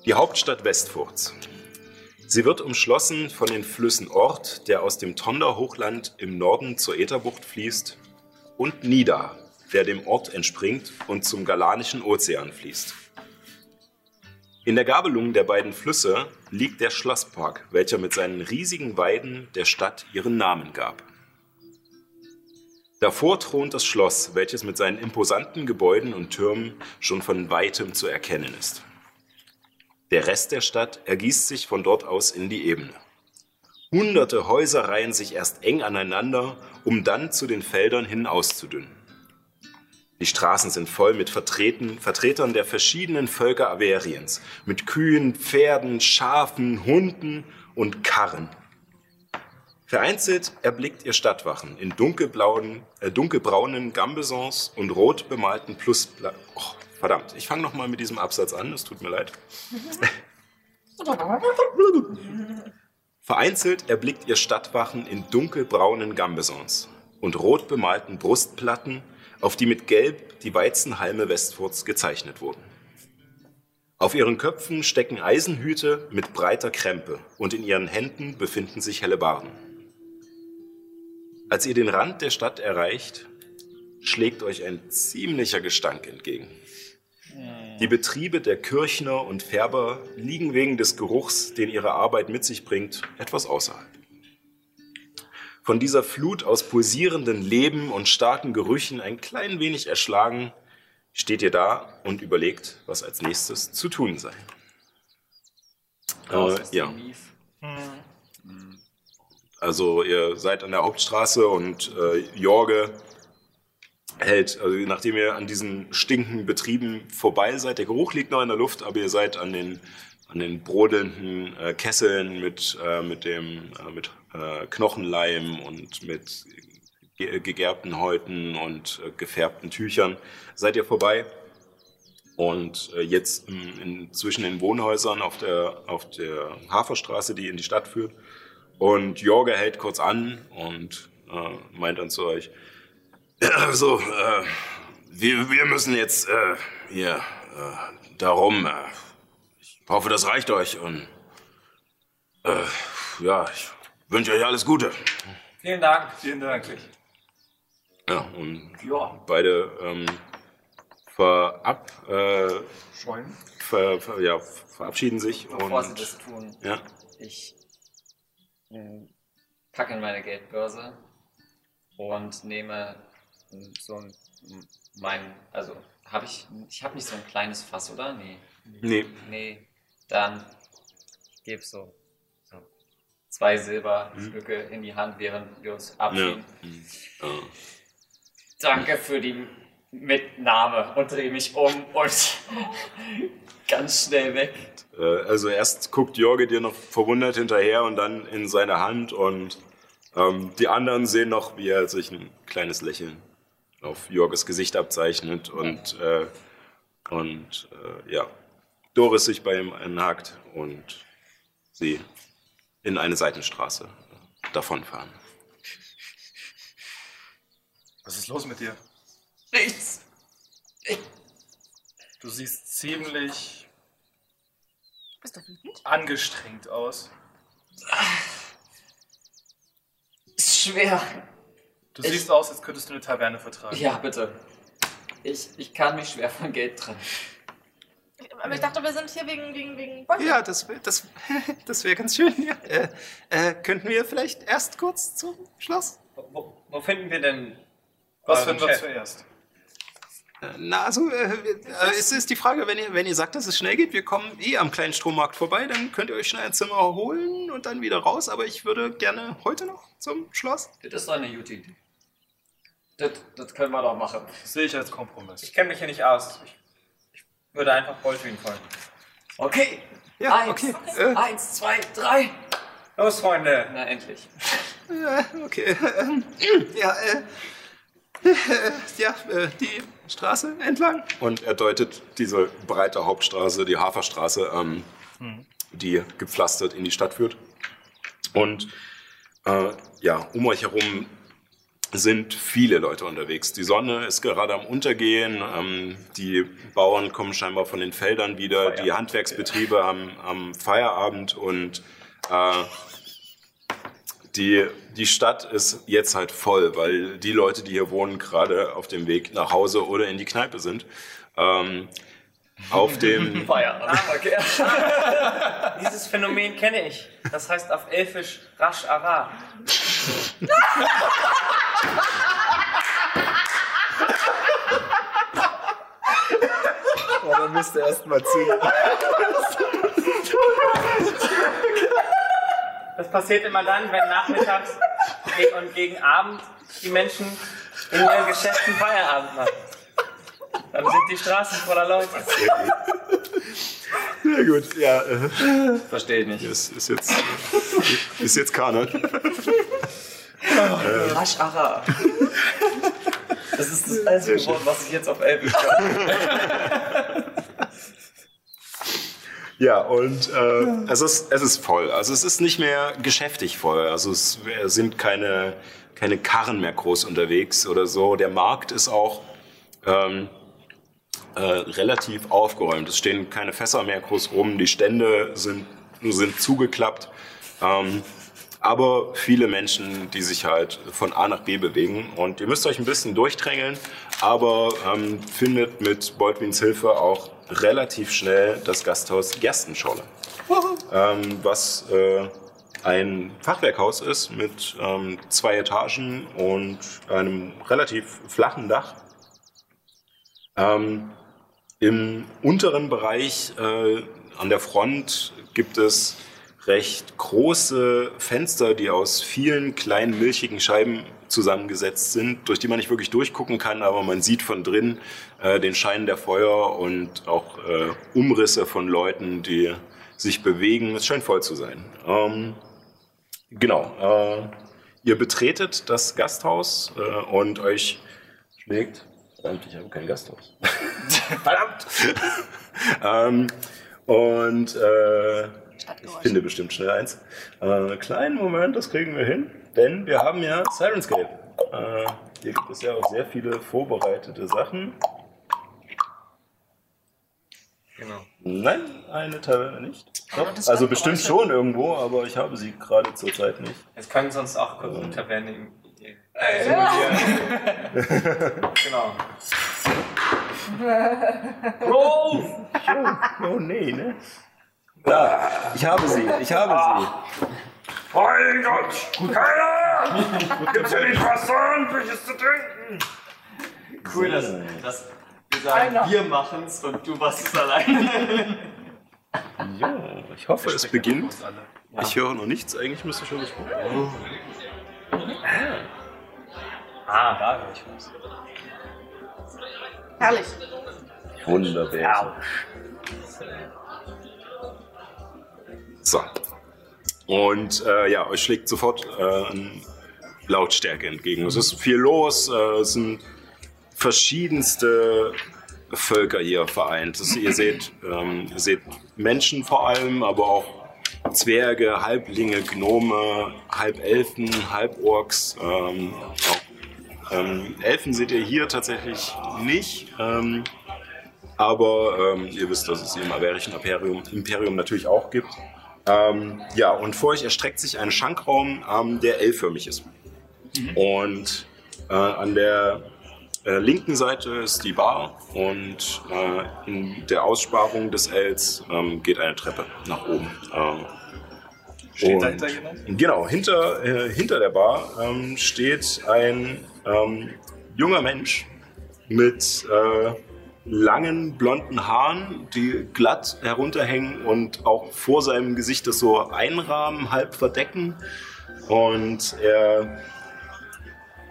die Hauptstadt Westfurts. Sie wird umschlossen von den Flüssen Ort, der aus dem Tonder-Hochland im Norden zur Ätherbucht fließt, und Nida, der dem Ort entspringt und zum Galanischen Ozean fließt. In der Gabelung der beiden Flüsse liegt der Schlosspark, welcher mit seinen riesigen Weiden der Stadt ihren Namen gab. Davor thront das Schloss, welches mit seinen imposanten Gebäuden und Türmen schon von weitem zu erkennen ist. Der Rest der Stadt ergießt sich von dort aus in die Ebene. Hunderte Häuser reihen sich erst eng aneinander, um dann zu den Feldern hin auszudünnen. Die Straßen sind voll mit Vertreten, Vertretern der verschiedenen Völker Averiens, mit Kühen, Pferden, Schafen, Hunden und Karren. Vereinzelt erblickt ihr Stadtwachen in dunkelblauen, äh, dunkelbraunen Gambesons und rot bemalten Pluspla... Oh, verdammt, ich fange nochmal mit diesem Absatz an, es tut mir leid. Vereinzelt erblickt ihr Stadtwachen in dunkelbraunen Gambesons und rot bemalten Brustplatten, auf die mit Gelb die Weizenhalme Westfurts gezeichnet wurden. Auf ihren Köpfen stecken Eisenhüte mit breiter Krempe und in ihren Händen befinden sich Hellebarden. Als ihr den Rand der Stadt erreicht, schlägt euch ein ziemlicher Gestank entgegen. Die Betriebe der Kirchner und Färber liegen wegen des Geruchs, den ihre Arbeit mit sich bringt, etwas außerhalb. Von dieser Flut aus pulsierenden Leben und starken Gerüchen ein klein wenig erschlagen, steht ihr da und überlegt, was als nächstes zu tun sei. Äh, ja. Also ihr seid an der Hauptstraße und äh, Jorge hält, also nachdem ihr an diesen stinkenden Betrieben vorbei seid, der Geruch liegt noch in der Luft, aber ihr seid an den, an den brodelnden äh, Kesseln mit, äh, mit dem äh, mit äh, Knochenleim und mit ge gegerbten Häuten und äh, gefärbten Tüchern seid ihr vorbei. Und äh, jetzt in, in, zwischen den Wohnhäusern auf der, auf der Haferstraße, die in die Stadt führt. Und Jorge hält kurz an und äh, meint dann zu euch, also, äh, wir, wir müssen jetzt äh, hier äh, darum. Äh, ich hoffe, das reicht euch und äh, ja, ich wünsche euch alles Gute. Vielen Dank. Vielen Dank. Ja, und beide ähm, verab, äh, ver, ver, ja, verabschieden sich Bevor sie und das tun, ja, ich packe in meine Geldbörse und nehme so ein, mein, also habe ich, ich habe nicht so ein kleines Fass, oder? Nee. nee, Nee, dann gebe so, so zwei Silberstücke in die Hand, während wir uns ja, abschieden. ja. Danke für die Mitnahme und drehe mich um und ganz schnell weg. Äh, Also erst guckt Jorge dir noch verwundert hinterher und dann in seine Hand und Ähm, die anderen sehen noch, wie er sich ein kleines Lächeln auf Jorges Gesicht abzeichnet und, äh, und äh, ja, Doris sich bei ihm einhakt und sie in eine Seitenstraße davonfahren. Was ist los mit dir? Nichts. Du siehst ziemlich Bist du wütend? angestrengt aus. Ist schwer. Du Ich- siehst aus, als könntest du eine Taverne vertragen. Ja, bitte. Ich, ich kann mich schwer von Geld trennen. Aber ich dachte, wir sind hier wegen, wegen, wegen. Ja, das, wär- das, das wäre ganz schön. Ja. Äh, äh, könnten wir vielleicht erst kurz zum Schloss? Wo, wo, wo finden wir denn Was euren finden wir Chef? zuerst? Na, also, äh, äh, es ist die Frage, wenn ihr, wenn ihr sagt, dass es schnell geht, wir kommen eh am kleinen Strommarkt vorbei, dann könnt ihr euch schnell ein Zimmer holen und dann wieder raus. Aber ich würde gerne heute noch zum Schloss. Das ist doch eine gute Idee. Das, das können wir doch machen. Das sehe ich als Kompromiss. Ich kenne mich hier nicht aus. Ich, ich würde einfach Boltwin folgen. Okay. Ja, eins, okay. Äh, eins, zwei, drei. Los, Freunde. Na, endlich. äh, okay. Ja, äh, ja, äh, die Straße entlang. Und er deutet diese breite Hauptstraße, die Haferstraße, ähm, die gepflastert in die Stadt führt. Und äh, ja, um euch herum sind viele Leute unterwegs. Die Sonne ist gerade am Untergehen. Ähm, die Bauern kommen scheinbar von den Feldern wieder. Die Handwerksbetriebe am, am Feierabend und äh, die, die Stadt ist jetzt halt voll, weil die Leute, die hier wohnen, gerade auf dem Weg nach Hause oder in die Kneipe sind. Ähm, auf dem Feierabend. Ah, okay. Dieses Phänomen kenne ich. Das heißt auf Elfisch Rasch Ara. Oh, dann müsst ihr erst mal ziehen. Das passiert immer dann, wenn nachmittags und gegen Abend die Menschen in ihren Geschäften Feierabend machen. Dann sind die Straßen voller Leute. Sehr gut, ja, äh, Verstehe ich nicht. ist, ist jetzt ist jetzt Kanon. Rasch Ara. Das ist das einzige Wort, was ich jetzt auf Elbisch kann. Ja, und äh, es, ist, es ist voll. Also es ist nicht mehr geschäftig voll. Also es sind keine, keine Karren mehr groß unterwegs oder so. Der Markt ist auch ähm, äh, relativ aufgeräumt. Es stehen keine Fässer mehr groß rum. Die Stände sind, sind zugeklappt. Ähm, aber viele Menschen, die sich halt von A nach B bewegen. Und ihr müsst euch ein bisschen durchdrängeln, aber ähm, findet mit Beutwins Hilfe auch relativ schnell das Gasthaus Gerstenscholle, ähm, was äh, ein Fachwerkhaus ist mit ähm, zwei Etagen und einem relativ flachen Dach. Ähm, Im unteren Bereich äh, an der Front gibt es recht große Fenster, die aus vielen kleinen milchigen Scheiben zusammengesetzt sind, durch die man nicht wirklich durchgucken kann, aber man sieht von drin äh, den Schein der Feuer und auch äh, Umrisse von Leuten, die sich bewegen. Es scheint voll zu sein. Ähm, genau. Äh, ihr betretet das Gasthaus äh, und euch schlägt. Verdammt, ich habe kein Gasthaus. Verdammt! ähm, und äh, ich finde bestimmt schnell eins. Äh, kleinen Moment, das kriegen wir hin, denn wir haben ja Sirenscape. Äh, hier gibt es ja auch sehr viele vorbereitete Sachen. Genau. Nein, eine Taverne nicht. Doch, also bestimmt schon irgendwo, aber ich habe sie gerade zurzeit nicht. Es können sonst auch kurz eine Taverne im Genau. Bro! Oh nee, ne? Da, ich habe sie, ich habe sie. Mein Gott! Keiner! Gibt's hier nicht was ordentliches zu trinken? Cool, dass, dass wir sagen, wir machen's und du machst es alleine. Jo, ich hoffe, es beginnt. Alle. Ich höre noch nichts, eigentlich müsste schon gesprochen werden. Ah, da höre ich was. Herrlich. Wunderbar. So. Und äh, ja, euch schlägt sofort äh, Lautstärke entgegen. Es ist viel los, äh, es sind verschiedenste Völker hier vereint. Das, ihr, seht, ähm, seht Menschen vor allem, aber auch Zwerge, Halblinge, Gnome, Halbelfen, Halborks. Ähm, auch, ähm, Elfen seht ihr hier tatsächlich nicht. Ähm, aber ähm, ihr wisst, dass es im Averischen Imperium, Imperium natürlich auch gibt. Ähm, ja, und vor euch erstreckt sich ein Schankraum, ähm, der L-förmig ist. Und äh, an der äh, linken Seite ist die Bar und äh, in der Aussparung des Ls ähm, geht eine Treppe nach oben. Ähm, Steht und- dahinter jemand? Genau, hinter, äh, hinter der Bar ähm, steht ein ähm, junger Mensch mit äh, langen blonden Haaren, die glatt herunterhängen und auch vor seinem Gesicht das so einrahmen, halb verdecken. Und er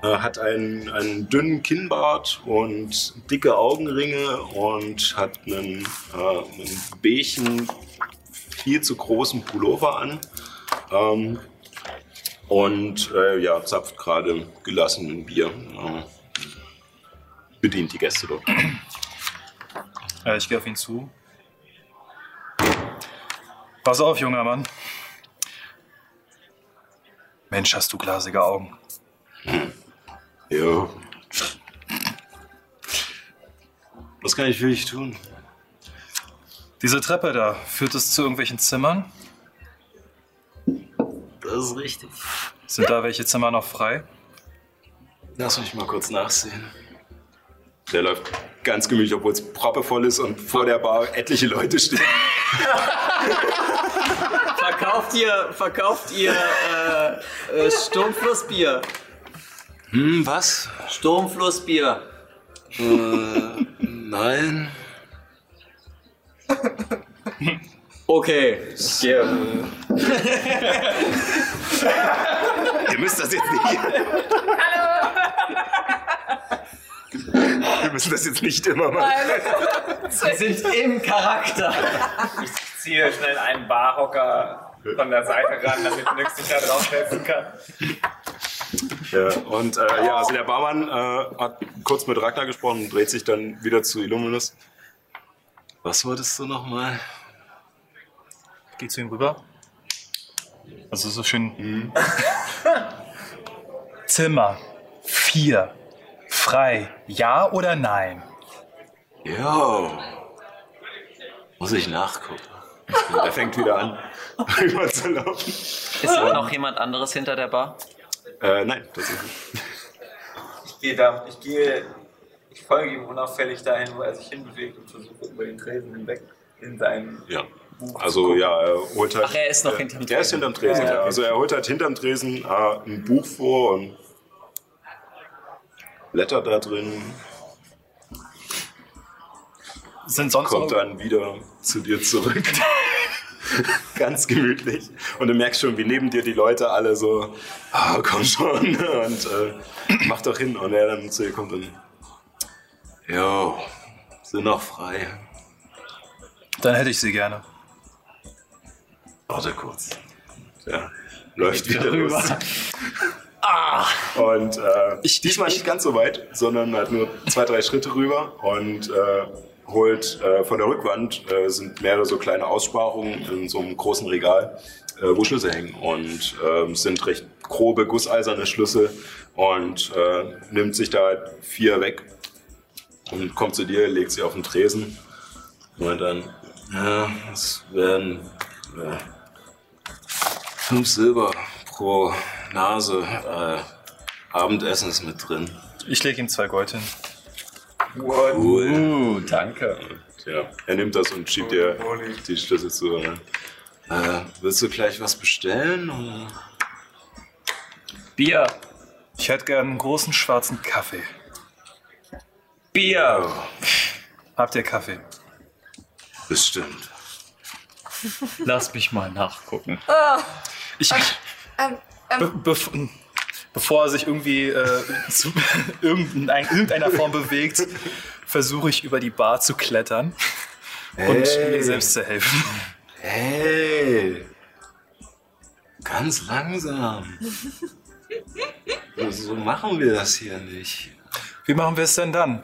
äh, hat einen, einen dünnen Kinnbart und dicke Augenringe und hat einen, äh, einen beigen, viel zu großen Pullover an. Ähm, und äh, ja, zapft gerade gelassen ein Bier. Äh, bedient die Gäste dort. Äh, ich gehe auf ihn zu. Pass auf, junger Mann. Mensch, hast du glasige Augen. Ja. Was kann ich für dich tun? Diese Treppe da, führt es zu irgendwelchen Zimmern? Das ist richtig. Sind da welche Zimmer noch frei? Lass mich mal kurz nachsehen. Der läuft ganz gemütlich, obwohl es proppevoll ist und vor der Bar etliche Leute stehen. Verkauft ihr, verkauft ihr äh, äh, Sturmflussbier? Hm, was? Sturmflussbier. Nein. Okay, ich gehe. Ihr müsst das jetzt nicht. Wir müssen das jetzt nicht immer machen. Wir sind im Charakter. Ich ziehe schnell einen Barhocker von der Seite ran, damit Nix sich da draufsetzen kann. Ja, und äh, ja, also der Barmann äh, hat kurz mit Ragnar gesprochen und dreht sich dann wieder zu Illuminus. Was wolltest du nochmal? Geh zu ihm rüber. Also so schön. Mhm. Zimmer. Vier. Frei. Ja oder nein? Ja. Muss ich nachgucken. er fängt wieder an, rüber zu laufen. Ist noch jemand anderes hinter der Bar? Äh, nein, tatsächlich. Ich gehe da, ich gehe, ich folge ihm unauffällig dahin, wo er sich hinbewegt und versuche über den Tresen hinweg in sein Ja. Buch Also zu gucken. ja, er holt halt. Ach, er ist noch äh, hinterm Der ist Tresen. hinterm Tresen, Ja, ja. Also er holt halt hinterm Tresen äh, ein Buch vor und blättert da drin, Sind sonst kommt dann wieder zu dir zurück. Ganz gemütlich. Und du merkst schon, wie neben dir die Leute alle so, ah, komm schon, und äh, mach doch hin. Und er dann zu dir kommt und, jo, sind noch frei. Dann hätte ich sie gerne. Warte kurz. Ja, läuft wieder rüber. Und äh, Ich- diesmal ich- nicht ganz so weit, sondern halt nur zwei, drei Schritte rüber und äh, holt äh, von der Rückwand äh, sind mehrere so kleine Aussparungen in so einem großen Regal, äh, wo Schlüssel hängen und äh, es sind recht grobe gusseiserne Schlüssel und äh, nimmt sich da halt vier weg und kommt zu dir, legt sie auf den Tresen und dann, ja, es werden äh, fünf Silber pro Nase. Äh, Abendessen ist mit drin. Ich lege ihm zwei Gold hin. Cool. Uh, danke. Ja, er nimmt das und schiebt dir die Schlüssel zu. Äh, willst du gleich was bestellen? Oder? Bier. Ich hätte gern einen großen schwarzen Kaffee. Bier. Habt ihr Kaffee? Bestimmt. Lass mich mal nachgucken. Ich, Ähm, be ähm, bev- bevor er sich irgendwie äh, zu irgendein, irgendeiner Form bewegt, versuche ich über die Bar zu klettern und mir selbst zu helfen. Hey! Ganz langsam. so machen wir das hier nicht. Wie machen wir es denn dann?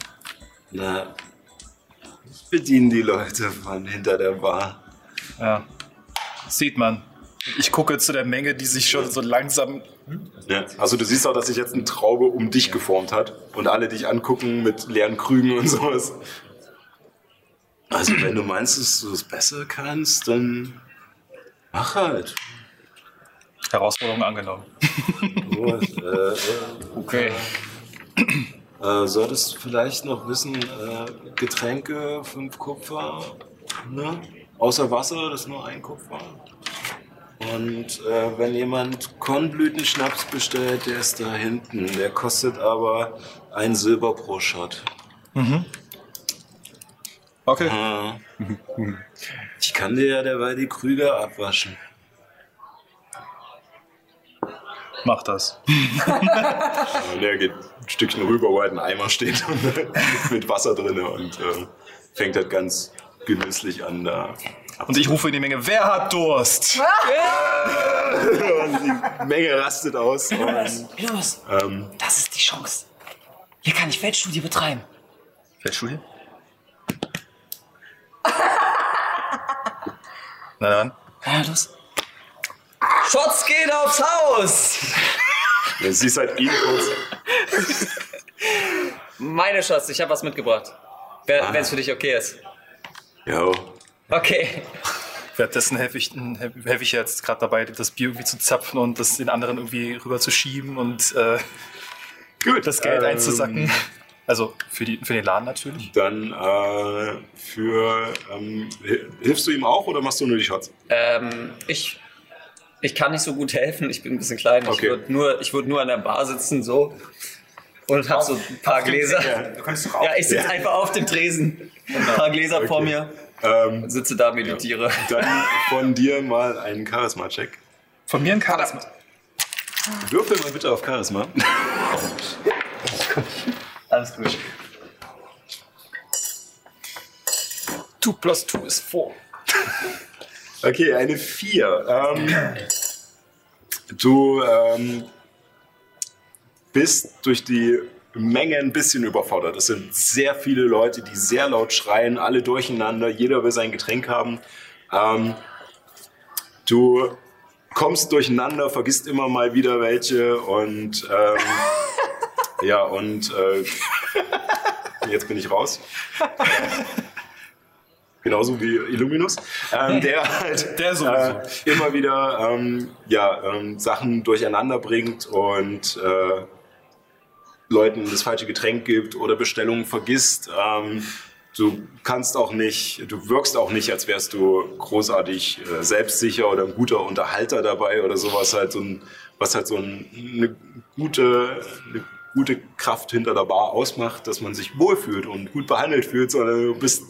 Na, ich bediene die Leute von hinter der Bar. Ja. Sieht man. Ich gucke zu der Menge, die sich schon so langsam. Ja. Also du siehst auch, dass sich jetzt eine Traube um dich geformt hat und alle dich angucken mit leeren Krügen und sowas. Also wenn du meinst, dass du es besser kannst, dann mach halt. Herausforderung angenommen. Gut, äh, äh, Okay. Äh, solltest du vielleicht noch wissen, äh, Getränke, fünf Kupfer, ne? Außer Wasser, das ist nur ein Kupfer. Und äh, wenn jemand Kornblütenschnaps bestellt, der ist da hinten. Der kostet aber ein Silber pro Shot. Okay. Ah. Ich kann dir ja derweil die Krüge abwaschen. Mach das. Der geht ein Stückchen rüber, wo halt ein Eimer steht mit Wasser drin und äh, fängt halt ganz genüsslich an da. Und ich rufe in die Menge, wer hat Durst? Und die Menge rastet aus. Und, Los, ähm, das ist die Chance. Hier kann ich Feldstudie betreiben. Feldstudie? Na dann. Ja, los. Shots gehen aufs Haus! du siehst halt ihn kurz. Meine Shots, ich habe was mitgebracht. Wenn es für dich okay ist. Jo. Okay. Währenddessen helfe ich, helfe ich jetzt gerade dabei, das Bier irgendwie zu zapfen und das den anderen irgendwie rüber zu schieben und äh, Gut. das Geld ähm, einzusacken. Also für, die, für den Laden natürlich. Dann äh, für. Ähm, hi- hilfst du ihm auch oder machst du nur die Shots? Ähm, ich, ich kann nicht so gut helfen. Ich bin ein bisschen klein. Ich Okay. würde nur, ich würd nur an der Bar sitzen so und habe so ein paar Gläser. Du kannst doch Ja, ich sitze einfach auf dem Tresen. Ein paar Gläser vor mir. Ähm, Sitze da, meditiere. dann von dir mal einen Charisma-Check. Von mir ein Charisma. Würfel mal bitte auf Charisma. Alles gut. 2 plus 2 ist 4. Okay, eine 4. Ähm, du ähm, bist durch die Menge ein bisschen überfordert. Es sind sehr viele Leute, die sehr laut schreien, alle durcheinander, jeder will sein Getränk haben. Ähm, du kommst durcheinander, vergisst immer mal wieder welche und ähm, ja, und äh, jetzt bin ich raus. Genauso wie Illuminus, ähm, der halt Der äh, immer wieder ähm, ja, ähm, Sachen durcheinander bringt und äh, Leuten das falsche Getränk gibt oder Bestellungen vergisst. Ähm, du kannst auch nicht, du wirkst auch nicht, als wärst du großartig äh, selbstsicher oder ein guter Unterhalter dabei oder sowas halt so ein, was halt so ein, eine gute, eine gute Kraft hinter der Bar ausmacht, dass man sich wohlfühlt und gut behandelt fühlt, sondern du bist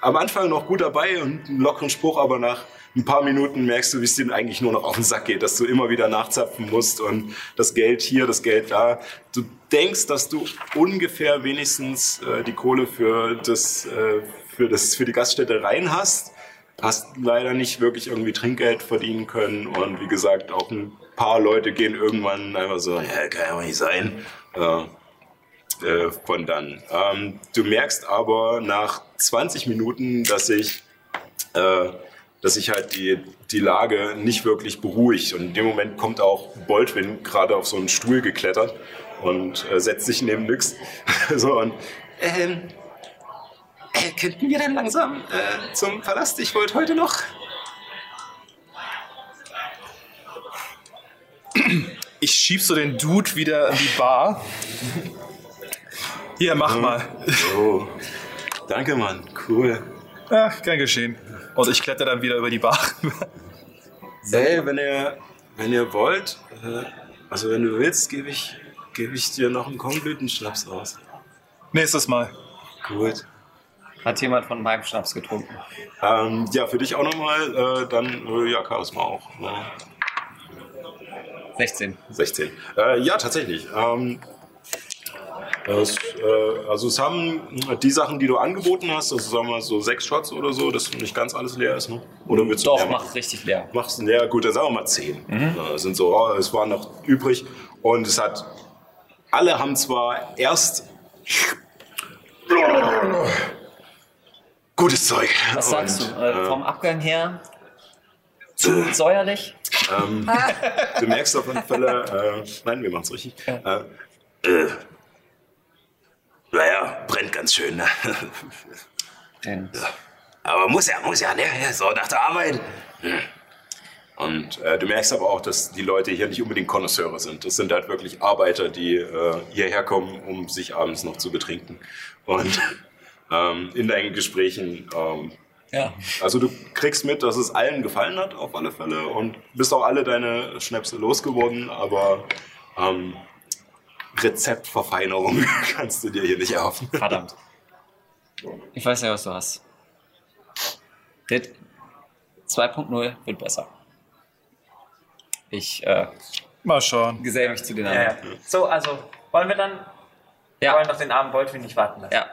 am Anfang noch gut dabei und einen lockeren Spruch, aber nach ein paar Minuten merkst du, wie es dir eigentlich nur noch auf den Sack geht, dass du immer wieder nachzapfen musst und das Geld hier, das Geld da. Du denkst, dass du ungefähr wenigstens äh, die Kohle für das, äh, für das, für die Gaststätte rein hast, hast leider nicht wirklich irgendwie Trinkgeld verdienen können und wie gesagt, auch ein paar Leute gehen irgendwann einfach so, ja, kann ja nicht sein. Äh, äh, von dann. Ähm, du merkst aber nach 20 Minuten, dass sich äh, dass sich halt die, die Lage nicht wirklich beruhigt. Und in dem Moment kommt auch Boldwin gerade auf so einen Stuhl geklettert und äh, setzt sich neben Nyx. so und ähm, äh, könnten wir dann langsam äh, zum Palast? Ich wollte heute noch. Ich schieb so den Dude wieder in die Bar. Hier, mach mal. Oh, danke, Mann. Cool. Ach, kein Geschehen. Und ich kletter dann wieder über die Bar. Ey, wenn ihr, wenn ihr wollt, äh, also wenn du willst, gebe ich, gebe ich dir noch einen Kornblütenschnaps aus. Nächstes Mal. Gut. Hat jemand von meinem Schnaps getrunken? Ähm, ja, für dich auch nochmal, äh, dann, äh, ja, Charisma auch. Ne? 16. 16. Äh, ja, tatsächlich. Ähm, es, äh, also es haben die Sachen, die du angeboten hast, also sagen wir so sechs Shots oder so, dass nicht ganz alles leer ist, ne? Oder willst du Doch, mehr macht richtig leer. Machst leer? Gut, dann sagen wir mal zehn. Äh, Es sind so, oh, es waren noch übrig und es hat alle haben zwar erst gutes Zeug. Was sagst Und, du? Äh, vom Abgang her zu säuerlich? Ähm, du merkst auf alle Fälle, äh, nein, wir machen es richtig. Äh, äh, naja, brennt ganz schön, ne? Den. Aber muss ja, muss ja, ne? So nach der Arbeit. Hm. Und äh, du merkst aber auch, dass die Leute hier nicht unbedingt Konnoisseure sind. Das sind halt wirklich Arbeiter, die äh, hierher kommen, um sich abends noch zu betrinken. Und ähm, in deinen Gesprächen, ähm, Ja. also du kriegst mit, dass es allen gefallen hat, auf alle Fälle. Und bist auch alle deine Schnäpse losgeworden, aber ähm, Rezeptverfeinerung kannst du dir hier nicht erhoffen. Verdammt. Ich weiß ja, was du hast. Das 2.0 wird besser. Ich äh, Mal schauen. gesell mich zu den Ja, ja. anderen. So, also wollen wir dann Ja. wollen noch den armen Boltwin nicht warten lassen. Ja.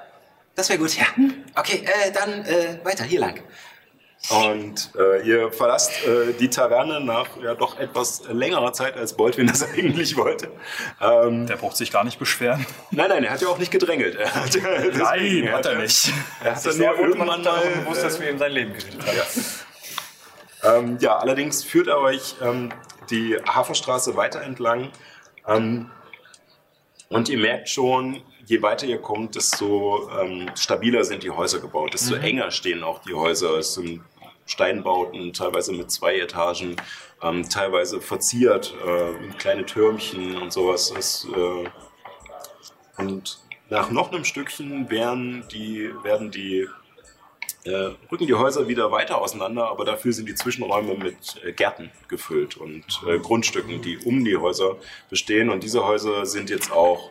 Das wäre gut, ja. Okay, äh, dann äh, weiter, hier lang. Und äh, ihr verlasst äh, die Taverne nach ja doch etwas längerer Zeit, als Boltwin das eigentlich wollte. Ähm, Der braucht sich gar nicht beschweren. nein, nein, er hat ja auch nicht gedrängelt. Er hat, deswegen, hat er nicht. Er hat dann Sehr nur irgendwann mal... gewusst, dass wir ihm sein Leben gerettet haben. Ähm, ja, allerdings führt er euch ähm, die Hafenstraße weiter entlang. Ähm, und ihr merkt schon, je weiter ihr kommt, desto ähm, stabiler sind die Häuser gebaut, desto enger stehen auch die Häuser. Es sind Steinbauten, teilweise mit zwei Etagen, ähm, teilweise verziert, äh, kleine Türmchen und sowas. Das, äh, und nach noch einem Stückchen werden die, werden die äh, rücken die Häuser wieder weiter auseinander, aber dafür sind die Zwischenräume mit äh, Gärten gefüllt und äh, Grundstücken, die um die Häuser bestehen. Und diese Häuser sind jetzt auch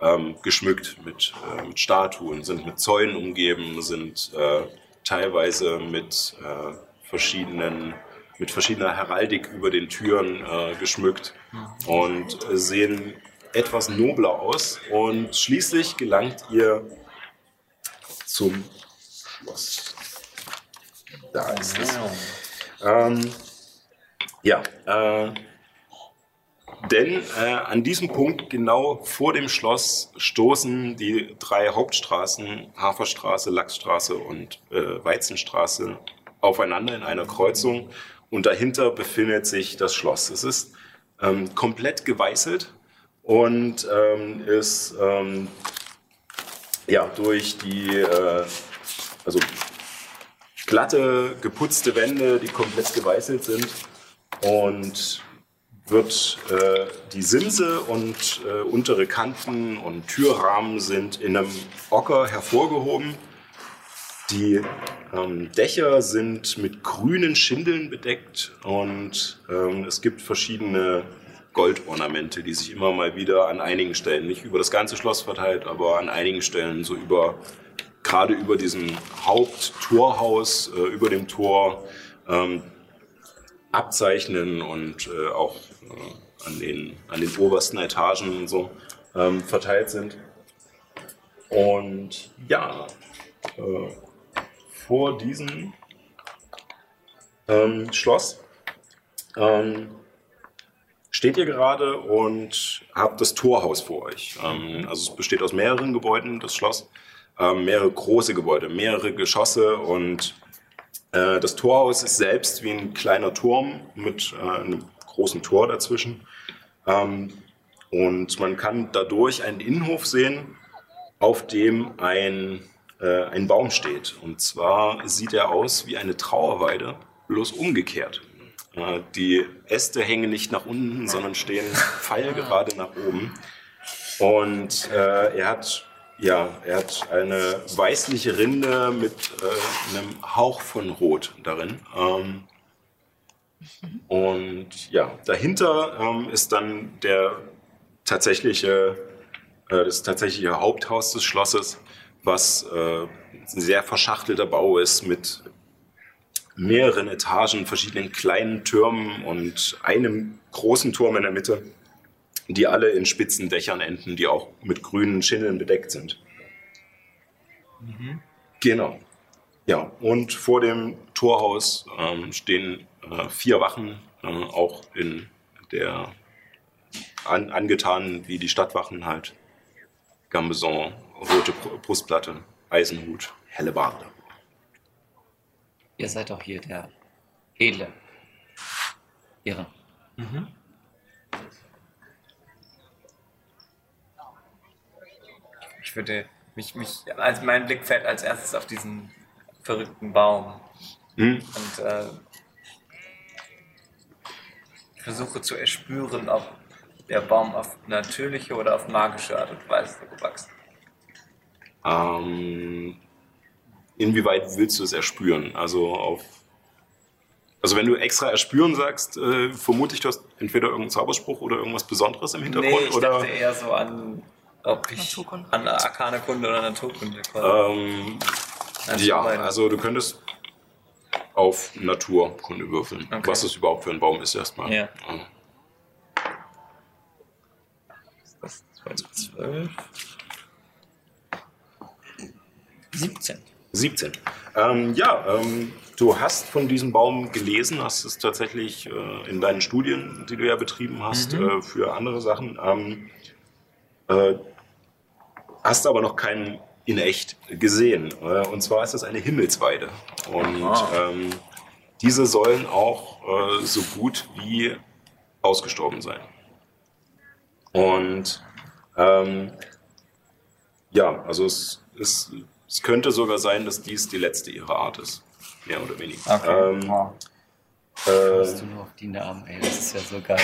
ähm, geschmückt mit, äh, mit Statuen, sind mit Zäunen umgeben, sind äh, teilweise mit äh, verschiedenen mit verschiedener Heraldik über den Türen äh, geschmückt und sehen etwas nobler aus. Und schließlich gelangt ihr zum Schloss. Da ist es. Ähm, ja, äh, denn äh, an diesem Punkt, genau vor dem Schloss, stoßen die drei Hauptstraßen, Haferstraße, Lachsstraße und äh, Weizenstraße, aufeinander in einer Kreuzung. Und dahinter befindet sich das Schloss. Es ist ähm, komplett geweißelt und ähm, ist ähm, ja, durch die äh, also glatte, geputzte Wände, die komplett geweißelt sind und wird äh, die Simse und äh, untere Kanten und Türrahmen sind in einem Ocker hervorgehoben. Die ähm, Dächer sind mit grünen Schindeln bedeckt und ähm, es gibt verschiedene Goldornamente, die sich immer mal wieder an einigen Stellen, nicht über das ganze Schloss verteilt, aber an einigen Stellen so über, gerade über diesem Haupttorhaus, äh, über dem Tor ähm, abzeichnen und äh, auch an, den, an den obersten Etagen und so ähm, verteilt sind. Und ja, äh, vor diesem ähm, Schloss ähm, steht ihr gerade und habt das Torhaus vor euch. Ähm, also es besteht aus mehreren Gebäuden, das Schloss, ähm, mehrere große Gebäude, mehrere Geschosse und äh, das Torhaus ist selbst wie ein kleiner Turm mit äh, einem großen Tor dazwischen. Ähm, und man kann dadurch einen Innenhof sehen, auf dem ein, äh, ein Baum steht. Und zwar sieht er aus wie eine Trauerweide, bloß umgekehrt. Äh, die Äste hängen nicht nach unten, sondern stehen pfeilgerade nach oben. Und äh, er hat ja, er hat eine weißliche Rinde mit äh, einem Hauch von Rot darin. Ähm, und ja, dahinter ähm, ist dann der tatsächliche, äh, das tatsächliche Haupthaus des Schlosses, was äh, ein sehr verschachtelter Bau ist mit mehreren Etagen, verschiedenen kleinen Türmen und einem großen Turm in der Mitte, die alle in spitzen Dächern enden, die auch mit grünen Schindeln bedeckt sind. Genau. Ja, und vor dem Torhaus ähm, stehen äh, vier Wachen, äh, auch in der an, angetan wie die Stadtwachen halt. Gambeson, rote Br- Brustplatte, Eisenhut, helle Barde. Ihr seid doch hier der Edle. Ihre. Ich würde mich, mich, als mein Blick fällt als erstes auf diesen verrückten Baum. Hm? Und äh, versuche zu erspüren, ob der Baum auf natürliche oder auf magische Art und Weise gewachsen ist. Ähm, inwieweit willst du es erspüren? Also auf. Also wenn du extra erspüren sagst, äh, vermute ich, du hast entweder irgendeinen Zauberspruch oder irgendwas Besonderes im Hintergrund Nee, ich oder. dachte eher so an, ob ich Naturkunde. an Arkane Kunde oder Naturkunde. Ähm, Also ja, also du könntest auf Naturkunde würfeln, Okay. was es überhaupt für ein Baum ist erstmal. Ja. Ähm, Das war jetzt 12. 17. 17. Ähm, ja, ähm, du hast von diesem Baum gelesen, hast es tatsächlich äh, in deinen Studien, die du ja betrieben hast, äh, für andere Sachen. Ähm, äh, hast aber noch keinen in echt gesehen. Äh, und zwar ist das eine Himmelsweide. Und ähm, diese sollen auch äh, so gut wie ausgestorben sein. Und ähm, ja, also es, es, es könnte sogar sein, dass dies die letzte ihrer Art ist. Mehr oder weniger. Okay. Ähm, Wow. äh, Hast du nur auf die Namen, ey, das ist ja so geil.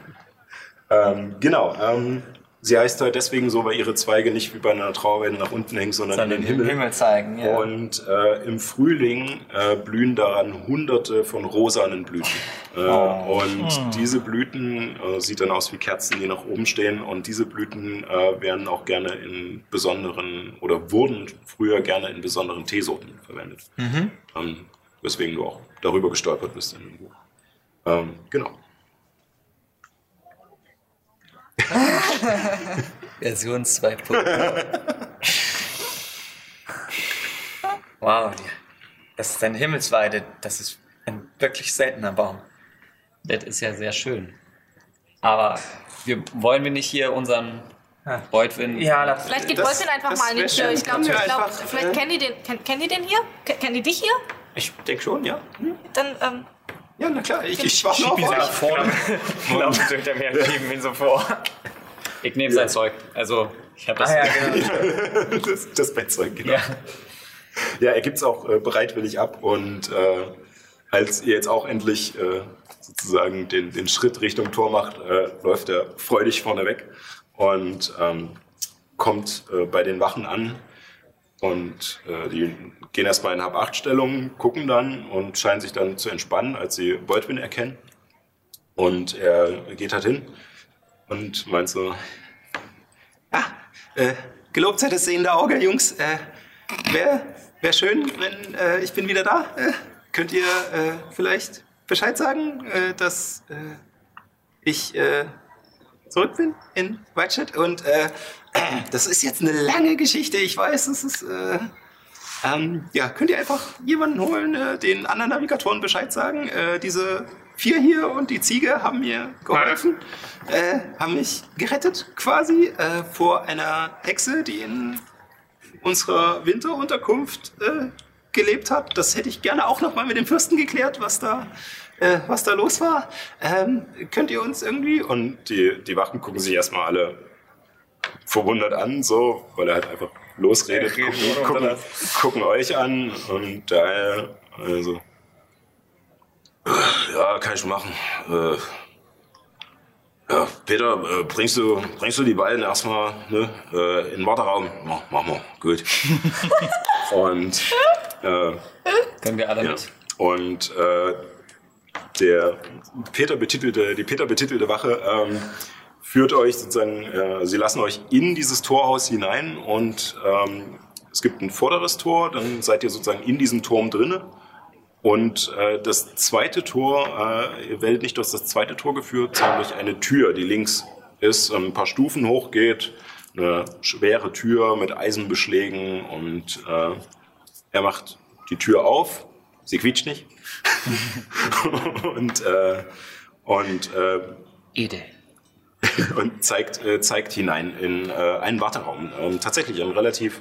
ähm, genau. Ähm, sie heißt halt deswegen so, weil ihre Zweige nicht wie bei einer Trauerweide nach unten hängen, sondern in den Himmel. Himmel zeigen, ja. Und äh, im Frühling äh, blühen daran hunderte von rosanen Blüten. Äh, Oh. Und diese Blüten äh, sieht dann aus wie Kerzen, die nach oben stehen. Und diese Blüten äh, werden auch gerne in besonderen oder wurden früher gerne in besonderen Teesorten verwendet. Mhm. Ähm, weswegen du auch darüber gestolpert bist in dem Buch. Ähm, genau. Version 2.0. wow, das ist eine Himmelsweide. Das ist ein wirklich seltener Baum. Das ist ja sehr schön. Aber wir wollen wir nicht hier unseren Ja. Beutwin. Ja, das, Vielleicht geht Wolfin einfach das mal in die Tür. Ich glaube, glaub, einfach, vielleicht äh, kennen die den. Kenn, kennen die den hier? Ken- Kennen die dich hier? Ich denke schon, ja. Dann, ähm, Ja, na klar. Ich, ich warte auf euch. vorne. Laufen Sie hinter mir schieben ihn so vor. Ich nehme sein Zeug. Also, ich habe das. Ah ja, genau. Das, das Bettzeug, genau. Ja. Ja, er gibt es auch äh, bereitwillig ab und äh, als ihr jetzt auch endlich äh, sozusagen den, den Schritt Richtung Tor macht, äh, läuft er freudig vorne weg und ähm, kommt äh, bei den Wachen an und äh, die gehen erstmal in Hab-Acht-Stellung, gucken dann und scheinen sich dann zu entspannen, als sie Beutwin erkennen. Und er geht halt hin und meint so, ah, äh, gelobt sei das sehende Auge, Jungs. Äh, Wäre wär schön, wenn äh, ich bin wieder da. Äh, könnt ihr äh, vielleicht Bescheid sagen, äh, dass äh, ich zurück bin in Whiteshit? Und das ist jetzt eine lange Geschichte, ich weiß, es ist... Äh, ähm, ja, könnt ihr einfach jemanden holen, äh, den anderen Navigatoren Bescheid sagen? Äh, diese vier hier und die Ziege haben mir geholfen, äh, haben mich gerettet quasi äh, vor einer Hexe, die in unserer Winterunterkunft äh, gelebt hat. Das hätte ich gerne auch noch mal mit dem Fürsten geklärt, was da, was da los war. Ähm, könnt ihr uns irgendwie... Und die, die Wachen gucken sich erstmal alle verwundert an, so, weil er halt einfach losredet, redet gucken, gucken, gucken euch an und daher, also, ja, kann ich machen. Äh, ja, Peter, äh, bringst du, bringst du die beiden erstmal ne, äh, in den Warteraum? Mach, mach mal, gut. und äh, Können wir alle ja. mit. Und äh, der Peter betitelte, die Peter betitelte Wache ähm, führt euch sozusagen, äh, sie lassen euch in dieses Torhaus hinein und ähm, es gibt ein vorderes Tor, dann seid ihr sozusagen in diesem Turm drinne. Und äh, das zweite Tor, äh, ihr werdet nicht durch das zweite Tor geführt, sondern durch eine Tür, die links ist, ein paar Stufen hoch geht, eine schwere Tür mit Eisenbeschlägen und äh, er macht die Tür auf, sie quietscht nicht. und äh, und äh, Ede. und zeigt, äh, zeigt hinein in äh, einen Warteraum. Ähm, tatsächlich ein relativ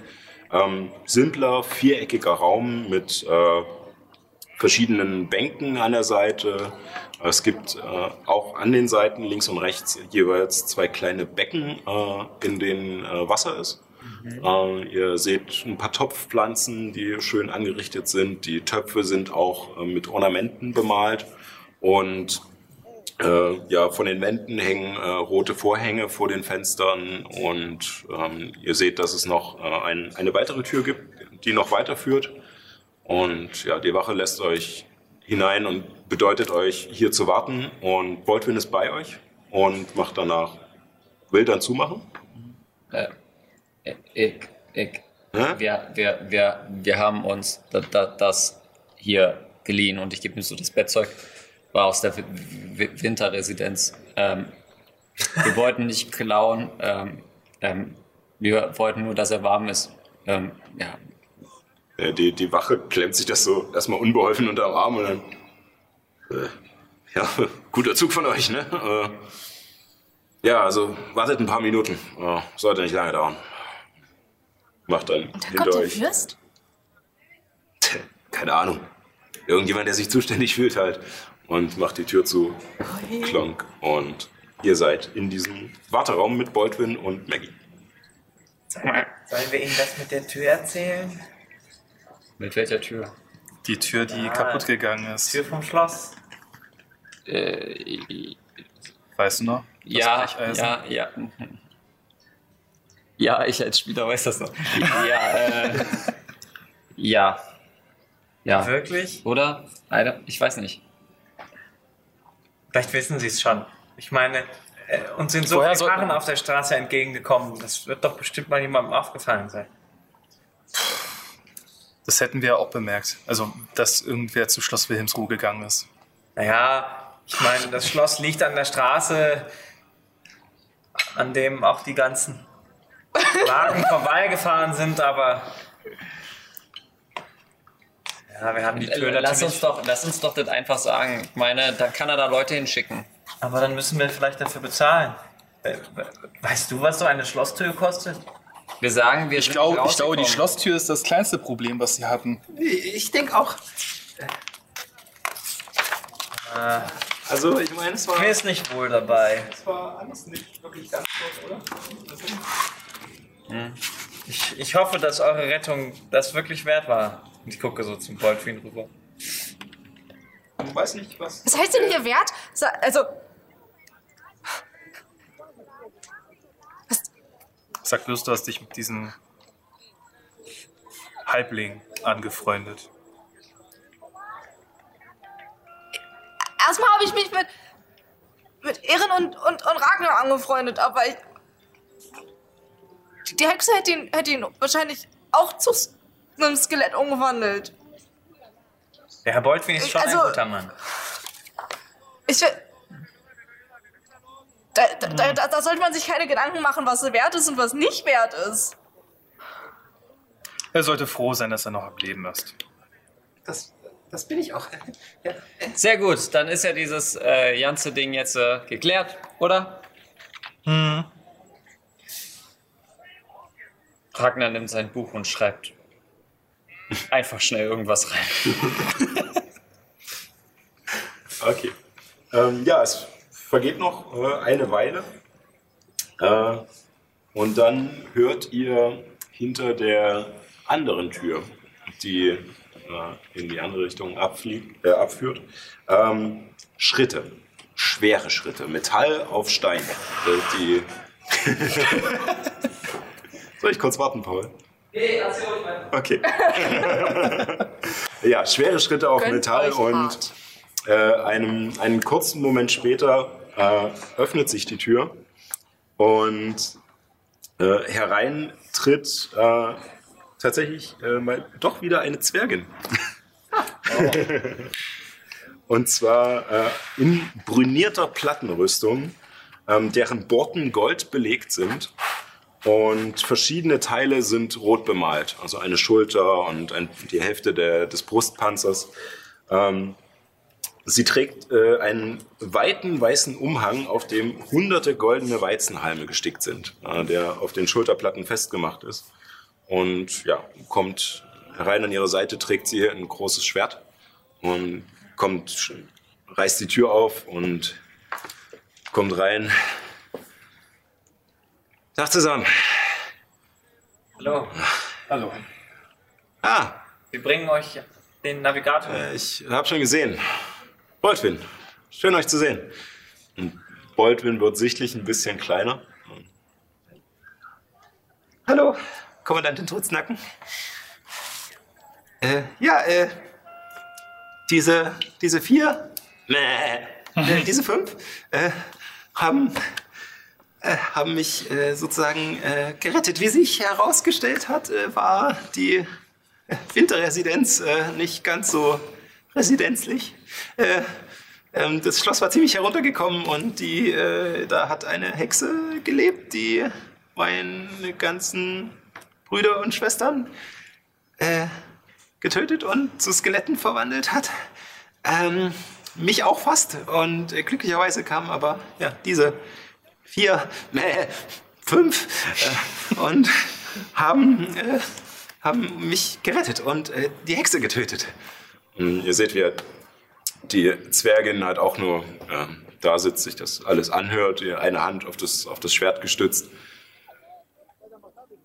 ähm, simpler, viereckiger Raum mit äh, verschiedenen Bänken an der Seite. Es gibt äh, auch an den Seiten links und rechts jeweils zwei kleine Becken, äh, in denen äh, Wasser ist. Äh, ihr seht ein paar Topfpflanzen, die schön angerichtet sind. Die Töpfe sind auch mit Ornamenten bemalt. Und äh, ja, von den Wänden hängen äh, rote Vorhänge vor den Fenstern und ähm, ihr seht, dass es noch äh, ein, eine weitere Tür gibt, die noch weiterführt. Und ja, die Wache lässt euch hinein und bedeutet euch hier zu warten. Und Baldwin ist bei euch und macht danach, will dann zumachen. Äh, ich, ich, Hä? wir, wir, wir, wir haben uns da, da, das hier geliehen und ich gebe ihm so das Bettzeug. War aus der Wi- Wi- Winterresidenz. Ähm, wir wollten nicht klauen. Ähm, ähm, wir wollten nur, dass er warm ist. Ähm, ja, Die, die Wache klemmt sich das so erstmal unbeholfen unter den Arm und dann. Äh, ja, guter Zug von euch, ne? Äh, ja, also wartet ein paar Minuten. Äh, sollte nicht lange dauern. Macht dann Und dann hinter kommt der euch. Fürst? Keine Ahnung. Irgendjemand, der sich zuständig fühlt halt. Und macht die Tür zu. Klonk. Und ihr seid in diesem Warteraum mit Baldwin und Maggie. Sollen wir ihm das mit der Tür erzählen? mit welcher Tür? Die Tür, die Ah. kaputt gegangen ist. Tür vom Schloss? Äh, Weißt du noch? Das ja, ja, ja. Ja, ich als Spieler weiß das noch. Ja, äh, ja. Ja. Wirklich? Oder? Alter, ich weiß nicht. Vielleicht wissen sie es schon. Ich meine, äh, uns sind so Woher viele Karren auf der Straße entgegengekommen. Das wird doch bestimmt mal jemandem aufgefallen sein. Das hätten wir auch bemerkt. Also, dass irgendwer zu Schloss Wilhelmsruhe gegangen ist. Naja, ich meine, das Schloss liegt an der Straße, an dem auch die ganzen Wagen vorbeigefahren sind, aber. Ja, wir haben die Tür Lass natürlich. uns, doch, lass uns doch das einfach sagen. Ich meine, da kann er da Leute hinschicken. Aber dann müssen wir vielleicht dafür bezahlen. Äh, Weißt du, was so eine Schlosstür kostet? Wir sagen, wir Ich glaube, ich glaube, die Schlosstür ist das kleinste Problem, was sie hatten. Ich denke auch. Also, ich meine, es war. Mir ist nicht wohl dabei. Es war alles nicht wirklich ganz gut, oder? Ich, ich hoffe, dass eure Rettung das wirklich wert war. Und ich gucke so zum Baldwin rüber. Ich weiß nicht, was. Was heißt denn hier Wert? Also, Sag bloß, du hast dich mit diesem Halbling angefreundet. erstmal habe ich mich mit, mit Erin und, und, und Ragnar angefreundet, aber ich, die Hexe hätte ihn, hätte ihn wahrscheinlich auch zu s- einem Skelett umgewandelt. Der Herr Baldwin ist schon Also- ein guter Mann. Ich will. Da, da, da, da, da sollte man sich keine Gedanken machen, was wert ist und was nicht wert ist. Er sollte froh sein, dass er noch am Leben ist. Das, das bin ich auch. Ja. Sehr gut, dann ist ja dieses äh, ganze Ding jetzt äh, geklärt, oder? Hm. Ragnar nimmt sein Buch und schreibt einfach schnell irgendwas rein. Okay. Ähm, ja, es vergeht noch äh, eine Weile. Äh, und dann hört ihr hinter der anderen Tür, die äh, in die andere Richtung abfliegt, äh, abführt, ähm, Schritte. Schwere Schritte. Metall auf Stein. Äh, die Soll ich kurz warten, Paul? Okay. ja, schwere Schritte auf Gönnt Metall euch und äh, einem, einen kurzen Moment später äh, öffnet sich die Tür und äh, herein tritt äh, tatsächlich äh, mal doch wieder eine Zwergin. und zwar äh, in brünierter Plattenrüstung, ähm, deren Borten gold belegt sind. Und verschiedene Teile sind rot bemalt. Also eine Schulter und ein, die Hälfte der, des Brustpanzers. Ähm, Sie trägt äh, einen weiten weißen Umhang, auf dem hunderte goldene Weizenhalme gestickt sind, äh, der auf den Schulterplatten festgemacht ist. Und ja, kommt herein an ihre Seite, trägt sie ein großes Schwert und kommt, reißt die Tür auf und kommt rein. Tag zusammen. Hallo. Hallo. Ah, Wir bringen euch den Navigator. Äh, Ich habe schon gesehen. Boldwin, schön euch zu sehen. Und Boldwin wird sichtlich ein bisschen kleiner. Hallo, Kommandantin Trutznacken. Äh, ja, äh, diese, diese vier, nee, äh, diese fünf, äh, haben, äh, haben mich äh, sozusagen äh, gerettet. Wie sich herausgestellt hat, äh, war die Winterresidenz äh, nicht ganz so residenzlich. Äh, ähm, das Schloss war ziemlich heruntergekommen und die, da hat eine Hexe gelebt, die meine ganzen Brüder und Schwestern getötet und zu Skeletten verwandelt hat. Ähm, mich auch fast. Und glücklicherweise kamen aber ja, diese vier, äh, fünf äh, und haben, äh, haben mich gerettet und äh, die Hexe getötet. Und ihr seht, wie die Zwergin halt auch nur ähm, da sitzt, sich das alles anhört, ihr eine Hand auf das, auf das Schwert gestützt.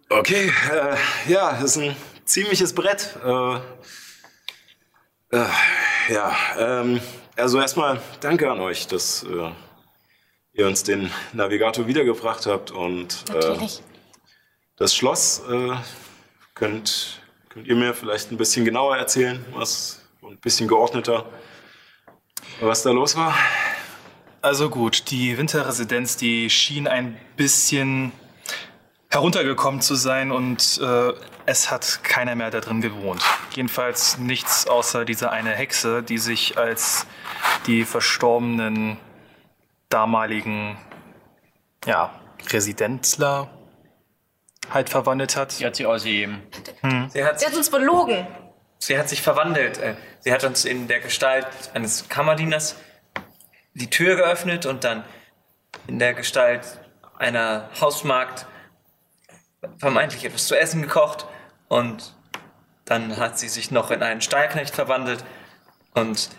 Okay, äh, ja, das ist ein ziemliches Brett. Äh, äh, ja, ähm, also erstmal danke an euch, dass äh, ihr uns den Navigator wiedergebracht habt und äh, das Schloss äh, könnt, könnt ihr mir vielleicht ein bisschen genauer erzählen, was ein bisschen geordneter, was da los war? Also gut, die Winterresidenz, die schien ein bisschen heruntergekommen zu sein und äh, es hat keiner mehr da drin gewohnt. Jedenfalls nichts außer dieser eine Hexe, die sich als die verstorbenen damaligen ja, Residenzler halt verwandelt hat. Die hat sie ausgegeben. Sie hat, Sie hat uns belogen. sie hat sich verwandelt. äh, Sie hat uns in der Gestalt eines Kammerdieners die Tür geöffnet und dann in der Gestalt einer Hausmagd vermeintlich etwas zu essen gekocht und dann hat sie sich noch in einen Stallknecht verwandelt und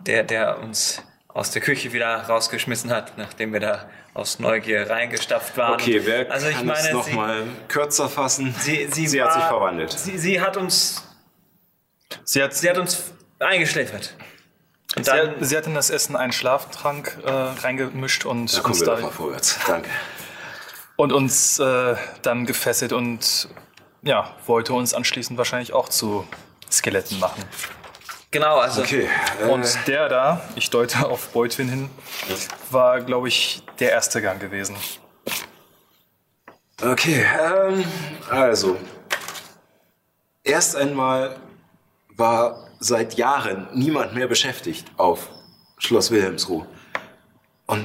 der, der uns aus der Küche wieder rausgeschmissen hat, nachdem wir da aus Neugier reingestapft waren. Okay, wer also ich kann meine, es noch sie, mal kürzer fassen? sie, sie, sie hat sich war- verwandelt. Sie, sie hat uns, Sie hat, sie hat uns eingeschläfert. Und sie, dann, hat, sie hat in das Essen einen Schlaftrank äh, reingemischt und Da uns, da, mal vorwärts. Danke. und uns äh, dann gefesselt und ja, wollte uns anschließend wahrscheinlich auch zu Skeletten machen. Genau, also Okay, äh, Und der da, ich deute auf Beutwin hin, war, glaube ich, der erste Gang gewesen. Okay, ähm, also. Erst einmal war seit Jahren niemand mehr beschäftigt auf Schloss Wilhelmsruh. Und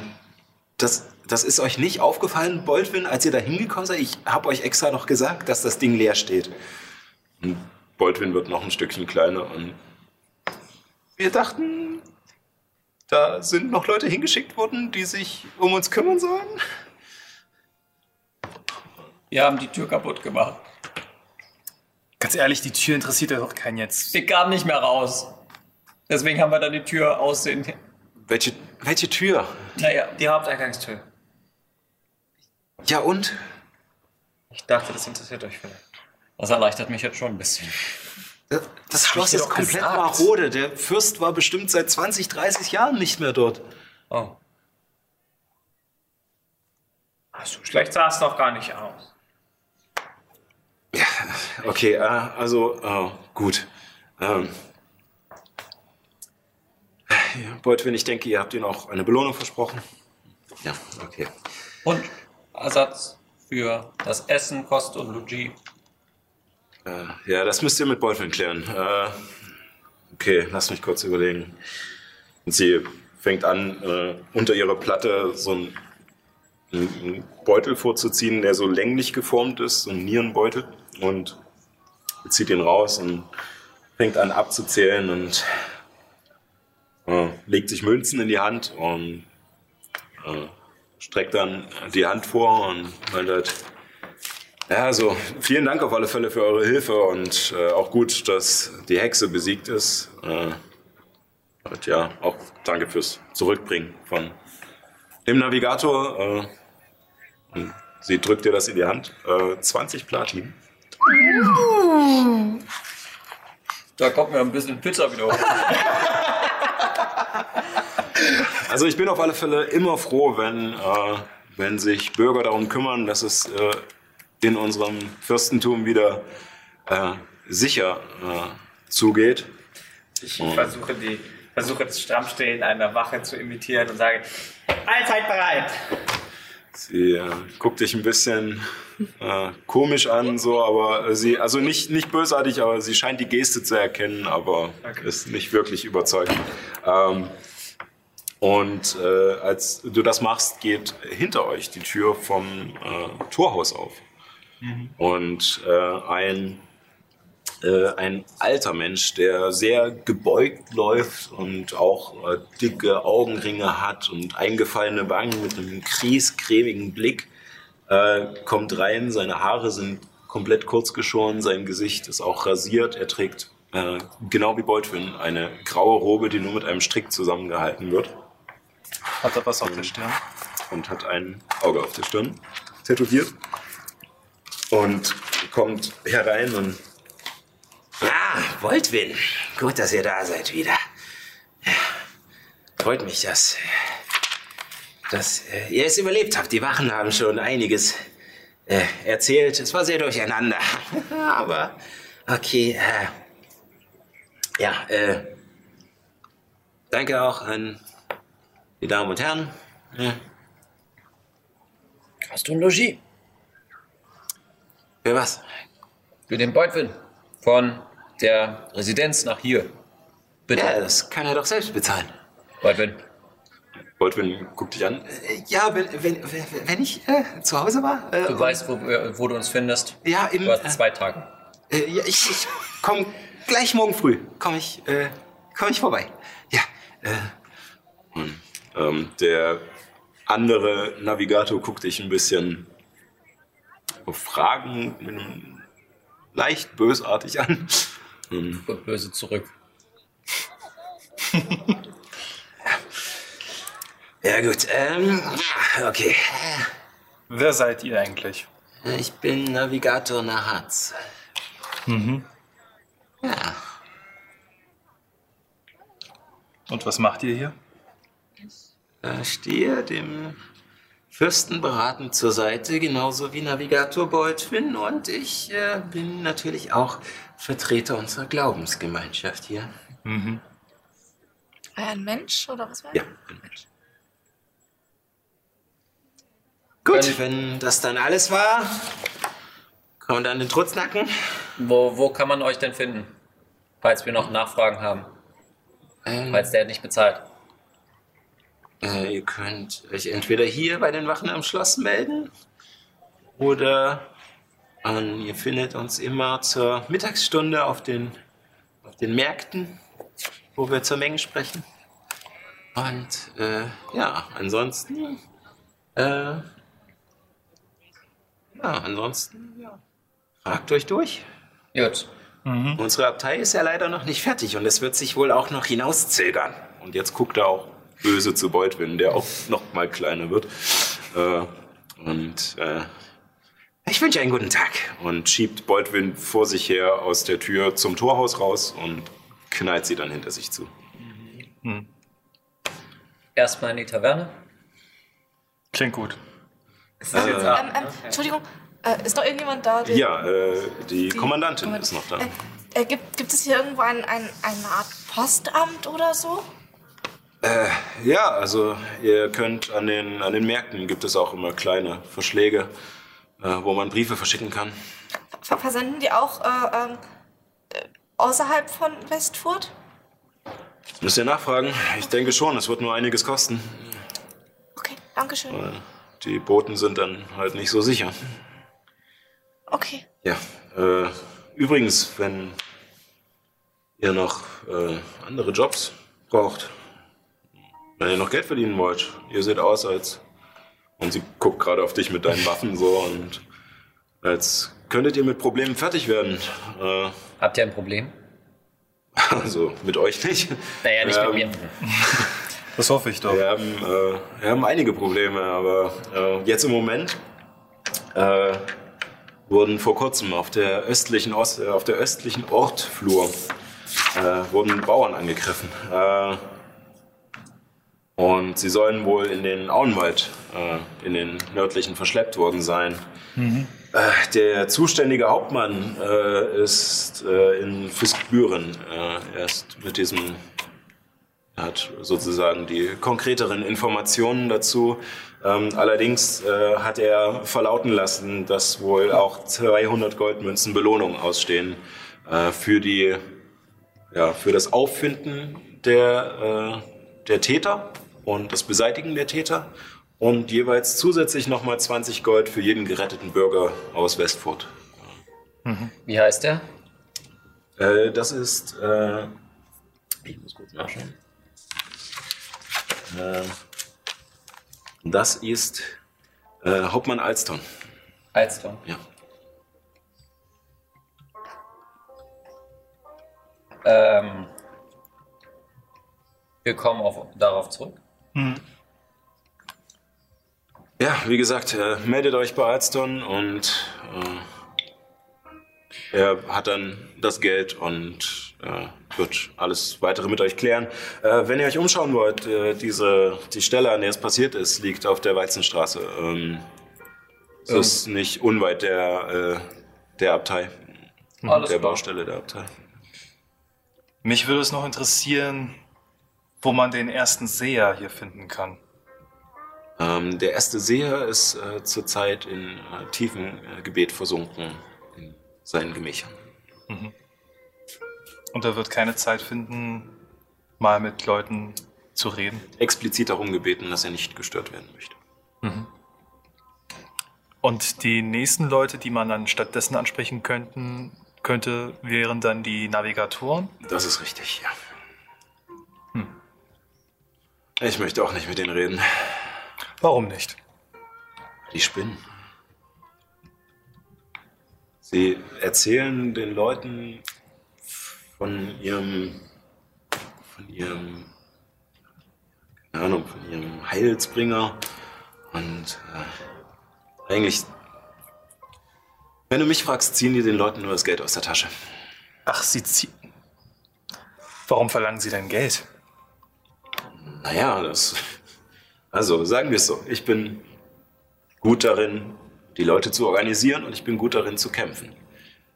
das, das ist euch nicht aufgefallen, Boldwin, als ihr da hingekommen seid? Ich habe euch extra noch gesagt, dass das Ding leer steht. Und Boldwin wird noch ein Stückchen kleiner und wir dachten, da sind noch Leute hingeschickt worden, die sich um uns kümmern sollen. Wir haben die Tür kaputt gemacht. Ganz ehrlich, die Tür interessiert ja doch keinen jetzt. Wir kamen nicht mehr raus. Deswegen haben wir dann die Tür aussehen. Welche, welche Tür? naja, die Haupteingangstür. Ja und? Ich dachte, das interessiert euch vielleicht. Das erleichtert mich jetzt schon ein bisschen. Das, das Schloss ist doch komplett gesagt. marode. Der Fürst war bestimmt seit 20, 30 Jahren nicht mehr dort. Oh. Ach, so schlecht sah es noch gar nicht aus. Okay, äh, also äh, gut. Ähm, ja, Beutwin, ich denke, ihr habt ihnen auch eine Belohnung versprochen. Ja, okay. Und Ersatz für das Essen, Kost und Luigi. Äh, ja, das müsst ihr mit Beutwin klären. Äh, okay, lasst mich kurz überlegen. Und sie fängt an, äh, unter ihrer Platte so einen, einen Beutel vorzuziehen, der so länglich geformt ist, so ein Nierenbeutel. Und zieht ihn raus und fängt an abzuzählen und äh, legt sich Münzen in die Hand und äh, streckt dann die Hand vor und meint halt, ja, also vielen Dank auf alle Fälle für eure Hilfe und äh, auch gut, dass die Hexe besiegt ist. Äh, und ja, auch danke fürs Zurückbringen von dem Navigator. Äh, sie drückt dir das in die Hand. Äh, 20 Platin. Da kommt mir ein bisschen Pizza wieder hoch. Also ich bin auf alle Fälle immer froh, wenn, äh, wenn sich Bürger darum kümmern, dass es äh, in unserem Fürstentum wieder äh, sicher äh, zugeht. Ich versuche, die, versuche das Strammstehen einer Wache zu imitieren und sage, allzeit bereit. Sie äh, guckt dich ein bisschen äh, komisch an, so, aber äh, sie, also nicht, nicht bösartig, aber sie scheint die Geste zu erkennen, aber ist nicht wirklich überzeugt. Ähm, und äh, als du das machst, geht hinter euch die Tür vom äh, Torhaus auf. Und äh, ein, äh, ein alter Mensch, der sehr gebeugt läuft und auch äh, dicke Augenringe hat und eingefallene Wangen mit einem kriescremigen Blick, äh, kommt rein. Seine Haare sind komplett kurz geschoren, sein Gesicht ist auch rasiert. Er trägt, äh, genau wie Beutwin, eine graue Robe, die nur mit einem Strick zusammengehalten wird Hat er was auf der Stirn? und hat ein Auge auf der Stirn tätowiert und kommt herein und Ah, Voltwin. Gut, dass ihr da seid wieder. Freut mich, dass, dass äh, ihr es überlebt habt. Die Wachen haben schon einiges äh, erzählt. Es war sehr durcheinander. Aber okay. Äh, ja, äh, danke auch an die Damen und Herren. Äh, Hast du ein Logis? Für was? Für den Beutwin. Von der Residenz nach hier. Bitte. Ja, das kann er doch selbst bezahlen. Beutwin. Baldwin guckt dich an. Äh, Ja, wenn, wenn, wenn ich äh, zu Hause war. Äh, Du weißt, wo, wo du uns findest. Ja, in, Du hast zwei Tage. Äh, ja, ich, ich komm gleich morgen früh. Komm ich, äh, komm ich vorbei. Ja, äh, Ähm, der andere Navigator guckt dich ein bisschen fragend, mit einem leicht bösartig an. Ähm, Und böse zurück. ja gut. Ähm, ja, okay. Wer seid ihr eigentlich? Ich bin Navigator Nahatz. Mhm. Ja, Und was macht ihr hier? äh, stehe dem Fürsten beratend zur Seite, genauso wie Navigator Beutwin. Und ich äh, bin natürlich auch Vertreter unserer Glaubensgemeinschaft hier. Ein Mensch oder was war Ja, ein Mensch. Gut, wenn das dann alles war, kann man dann den Trutznacken. Wo, wo kann man euch denn finden? Falls wir noch Nachfragen haben. Ähm, Falls der nicht bezahlt. Äh, ihr könnt euch entweder hier bei den Wachen am Schloss melden oder ähm, ihr findet uns immer zur Mittagsstunde auf den, auf den Märkten, wo wir zur Menge sprechen. Und äh, ja, ansonsten, äh, ja, ansonsten, ja, fragt euch durch. Gut. Unsere Abtei ist ja leider noch nicht fertig und es wird sich wohl auch noch hinauszögern. Und jetzt guckt er auch böse zu Beutwin, der auch noch mal kleiner wird. Äh, und äh, Ich wünsche einen guten Tag. und schiebt Beutwin vor sich her aus der Tür zum Torhaus raus und knallt sie dann hinter sich zu. Erstmal in die Taverne. Klingt gut. Ähm, ähm, Entschuldigung, äh, ist noch irgendjemand da? der- Ja, äh, die, die- Kommandantin Kommand- ist noch da. Äh, äh, gibt, gibt es hier irgendwo ein, ein, eine Art Postamt oder so? Ja, also ihr könnt an den, an den Märkten gibt es auch immer kleine Verschläge, äh, wo man Briefe verschicken kann. Ver versenden die auch äh, ähm, äh, außerhalb von Westfurt? Müsst ihr nachfragen? Ich denke schon, es wird nur einiges kosten. Okay, danke schön. Äh, Die Boten sind dann halt nicht so sicher. Okay. Ja, äh, übrigens, wenn ihr noch äh, andere Jobs braucht, Wenn ihr noch Geld verdienen wollt, ihr seht aus als. Und sie guckt gerade auf dich mit deinen Waffen so und als könntet ihr mit Problemen fertig werden. Äh, Habt ihr ein Problem? also mit euch nicht. Naja, nicht Ähm, mit mir. Das hoffe ich doch. Wir haben, äh, wir haben einige Probleme, aber äh, jetzt im Moment äh, wurden vor kurzem auf der östlichen, Ost, äh, auf der östlichen Ortflur äh, wurden Bauern angegriffen. Und sie sollen wohl in den Auenwald, äh, in den nördlichen, verschleppt worden sein. Äh, der zuständige Hauptmann äh, ist äh, in Fiskbüren. Äh, er ist mit diesem er hat sozusagen die konkreteren Informationen dazu. Ähm, allerdings äh, hat er verlauten lassen, dass wohl auch 200 Goldmünzen Belohnung ausstehen für, die, ja, für das Auffinden der, der Täter und das Beseitigen der Täter und jeweils zusätzlich nochmal 20 Gold für jeden geretteten Bürger aus Westfurt. Wie heißt der? Äh, das ist. Äh, ich muss kurz nachschauen. Äh, das ist äh, Hauptmann Alston. Alston. Ja. Ähm, wir kommen auf, darauf zurück. Ja, wie gesagt, äh, meldet euch bei Alston und äh, er hat dann das Geld und äh, wird alles weitere mit euch klären. Äh, wenn ihr euch umschauen wollt, äh, diese, die Stelle, an der es passiert ist, liegt auf der Weizenstraße. Ähm, es ist nicht unweit der, äh, der Abtei, Alles der klar. Baustelle der Abtei. Mich würde es noch interessieren, wo man den ersten Seher hier finden kann. Ähm, der erste Seher ist äh, zurzeit in äh, tiefen äh, Gebet versunken in seinen Gemächern. Und er wird keine Zeit finden, mal mit Leuten zu reden. Explizit darum gebeten, dass er nicht gestört werden möchte. Und die nächsten Leute, die man dann stattdessen ansprechen könnten, könnte, wären dann die Navigatoren. Das ist richtig, ja. Ich möchte auch nicht mit denen reden. Warum nicht? Die spinnen. Sie erzählen den Leuten von ihrem, von ihrem, keine Ahnung, von ihrem Heilsbringer und äh, eigentlich, wenn du mich fragst, ziehen die den Leuten nur das Geld aus der Tasche. Ach, sie ziehen. Warum verlangen sie denn Geld? Naja, das. Also sagen wir es so. Ich bin gut darin, die Leute zu organisieren und ich bin gut darin zu kämpfen.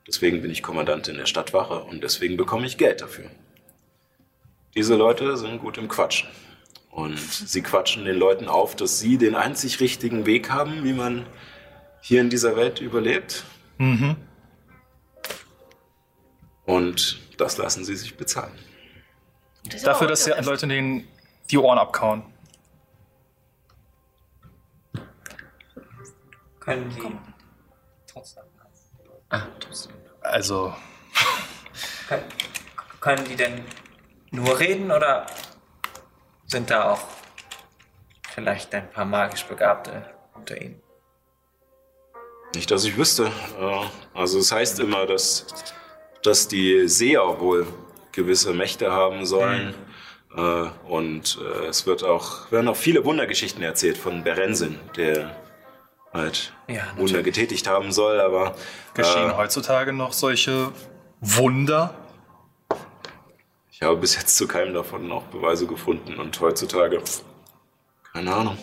Deswegen bin ich Kommandant in der Stadtwache und deswegen bekomme ich Geld dafür. Diese Leute sind gut im Quatschen. Und sie quatschen den Leuten auf, dass sie den einzig richtigen Weg haben, wie man hier in dieser Welt überlebt. Und das lassen sie sich bezahlen. Dafür, dass sie Leute den die Ohren abkauen. Können die trotzdem. Ah, trotzdem. Also, Können, können die denn nur reden oder sind da auch vielleicht ein paar magisch Begabte unter ihnen? Nicht, dass ich wüsste. Äh, Also es heißt immer, dass, dass die Seher wohl gewisse Mächte haben sollen. Äh, Und äh, es wird auch, werden auch viele Wundergeschichten erzählt von Berensin, der halt Ja, Wunder getätigt haben soll, aber geschehen äh, heutzutage noch solche Wunder? ich habe bis jetzt zu keinem davon auch Beweise gefunden und heutzutage keine Ahnung.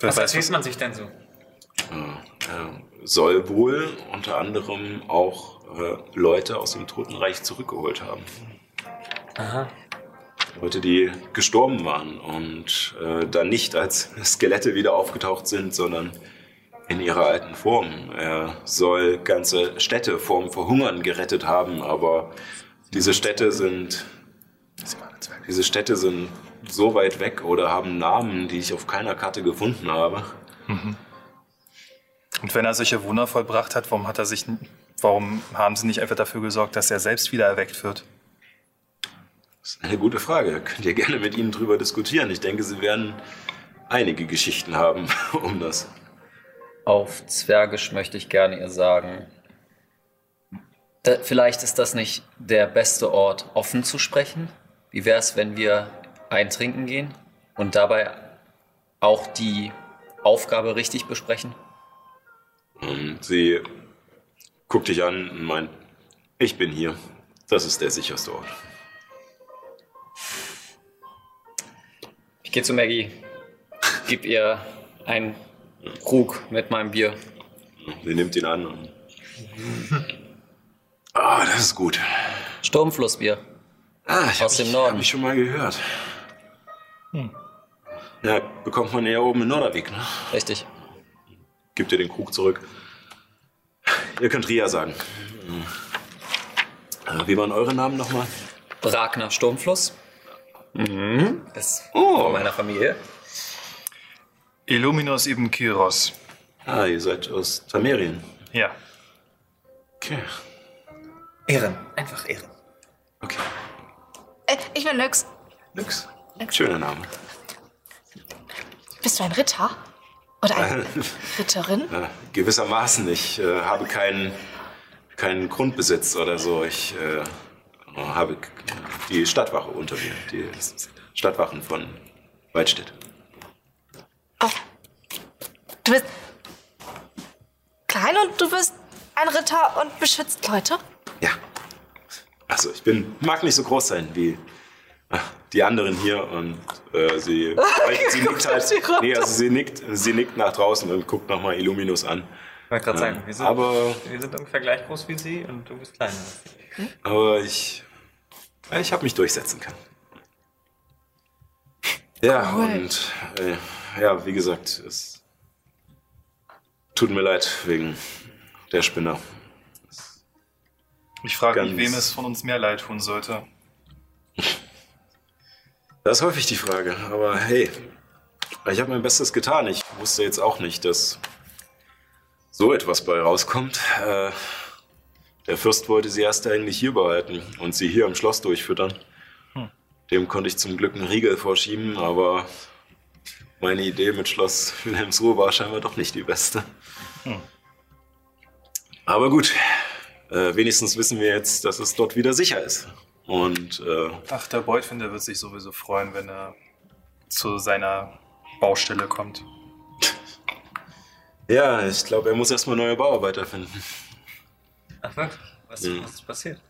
Was erzählt man sich denn so? äh, soll wohl unter anderem auch äh, Leute aus dem Totenreich zurückgeholt haben. Aha. Leute, die gestorben waren und äh, dann nicht als Skelette wieder aufgetaucht sind, sondern in ihrer alten Form. Er soll ganze Städte vorm Verhungern gerettet haben, aber diese Städte sind diese Städte sind so weit weg oder haben Namen, die ich auf keiner Karte gefunden habe. Und wenn er solche Wunder vollbracht hat, warum hat er sich, warum haben sie nicht einfach dafür gesorgt, dass er selbst wieder erweckt wird? Das ist eine gute Frage. Könnt ihr gerne mit ihnen drüber diskutieren. Ich denke, sie werden einige Geschichten haben um das. Auf Zwergisch möchte ich gerne ihr sagen, da, vielleicht ist das nicht der beste Ort, offen zu sprechen. Wie wäre es, wenn wir eintrinken gehen und dabei auch die Aufgabe richtig besprechen? Und sie guckt dich an und meint, ich bin hier. Das ist der sicherste Ort. Gehe zu Maggie, gib ihr einen Krug mit meinem Bier. Sie nimmt ihn an und. Ah, das ist gut. Sturmflussbier. Ah, ich Aus hab dem ich, Norden. Hab ich schon mal gehört. Ja, bekommt man eher oben in Norderweg, ne? Richtig. Gibt ihr den Krug zurück. Ihr könnt Ria sagen. Äh, Wie waren eure Namen nochmal? Ragnar Sturmfluss. Mhm. Ist Oh. von meiner Familie. Illuminus ibn Kyros. Ah, ihr seid aus Tamerien. Ja. Okay. Ehren. Einfach Ehren. Okay. Äh, ich bin Nyx. Nix. Schöner Name. Bist du ein Ritter? Oder eine Ritterin? Äh, gewissermaßen. Ich äh, habe keinen keinen Grundbesitz oder so. Ich äh, habe die Stadtwache unter mir. Die Stadtwachen von Weidstedt. Oh. Du bist klein und du bist ein Ritter und beschützt Leute? Ja. Also ich bin, mag nicht so groß sein wie äh, die anderen hier und äh, sie, sie nickt halt, nee, also sie nickt, sie nickt nach draußen und guckt nochmal Illuminus an. Ich wollte gerade sagen, wir sind, Aber, wir sind ungefähr gleich groß wie sie und du bist kleiner. aber ich, ich habe mich durchsetzen können. Ja, Cool. und äh, ja, wie gesagt, es tut mir leid wegen der Spinner. Ich frage mich, wem es von uns mehr leid tun sollte. Das ist häufig die Frage, aber hey, ich habe mein Bestes getan. Ich wusste jetzt auch nicht, dass so etwas bei rauskommt. Äh, der Fürst wollte sie erst eigentlich hier behalten und sie hier im Schloss durchfüttern. Dem konnte ich zum Glück einen Riegel vorschieben, aber meine Idee mit Schloss Wilhelmsruhe war scheinbar doch nicht die beste. Aber gut, äh, wenigstens wissen wir jetzt, dass es dort wieder sicher ist. Und äh, Ach, der Beutfinder wird sich sowieso freuen, wenn er zu seiner Baustelle kommt. Ja, ich glaube, er muss erstmal neue Bauarbeiter finden. Ach wirklich? Was, Mhm. was ist passiert?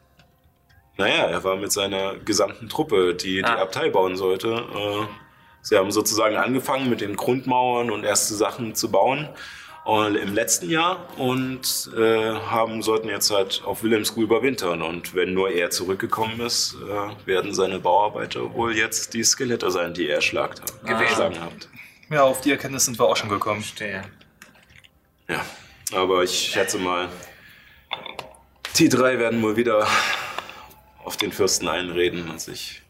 Naja, er war mit seiner gesamten Truppe, die die Ah. Abtei bauen sollte. Äh, sie haben sozusagen angefangen mit den Grundmauern und erste Sachen zu bauen und im letzten Jahr und äh, haben sollten jetzt halt auf Wilhelmsruhe überwintern. Und wenn nur er zurückgekommen ist, äh, werden seine Bauarbeiter wohl jetzt die Skelette sein, die er erschlagt hat, geschlagen hat. Ja, auf die Erkenntnis sind wir auch schon gekommen. Verstehe. Ja, aber ich schätze mal, die drei werden wohl wieder auf den Fürsten einreden und sich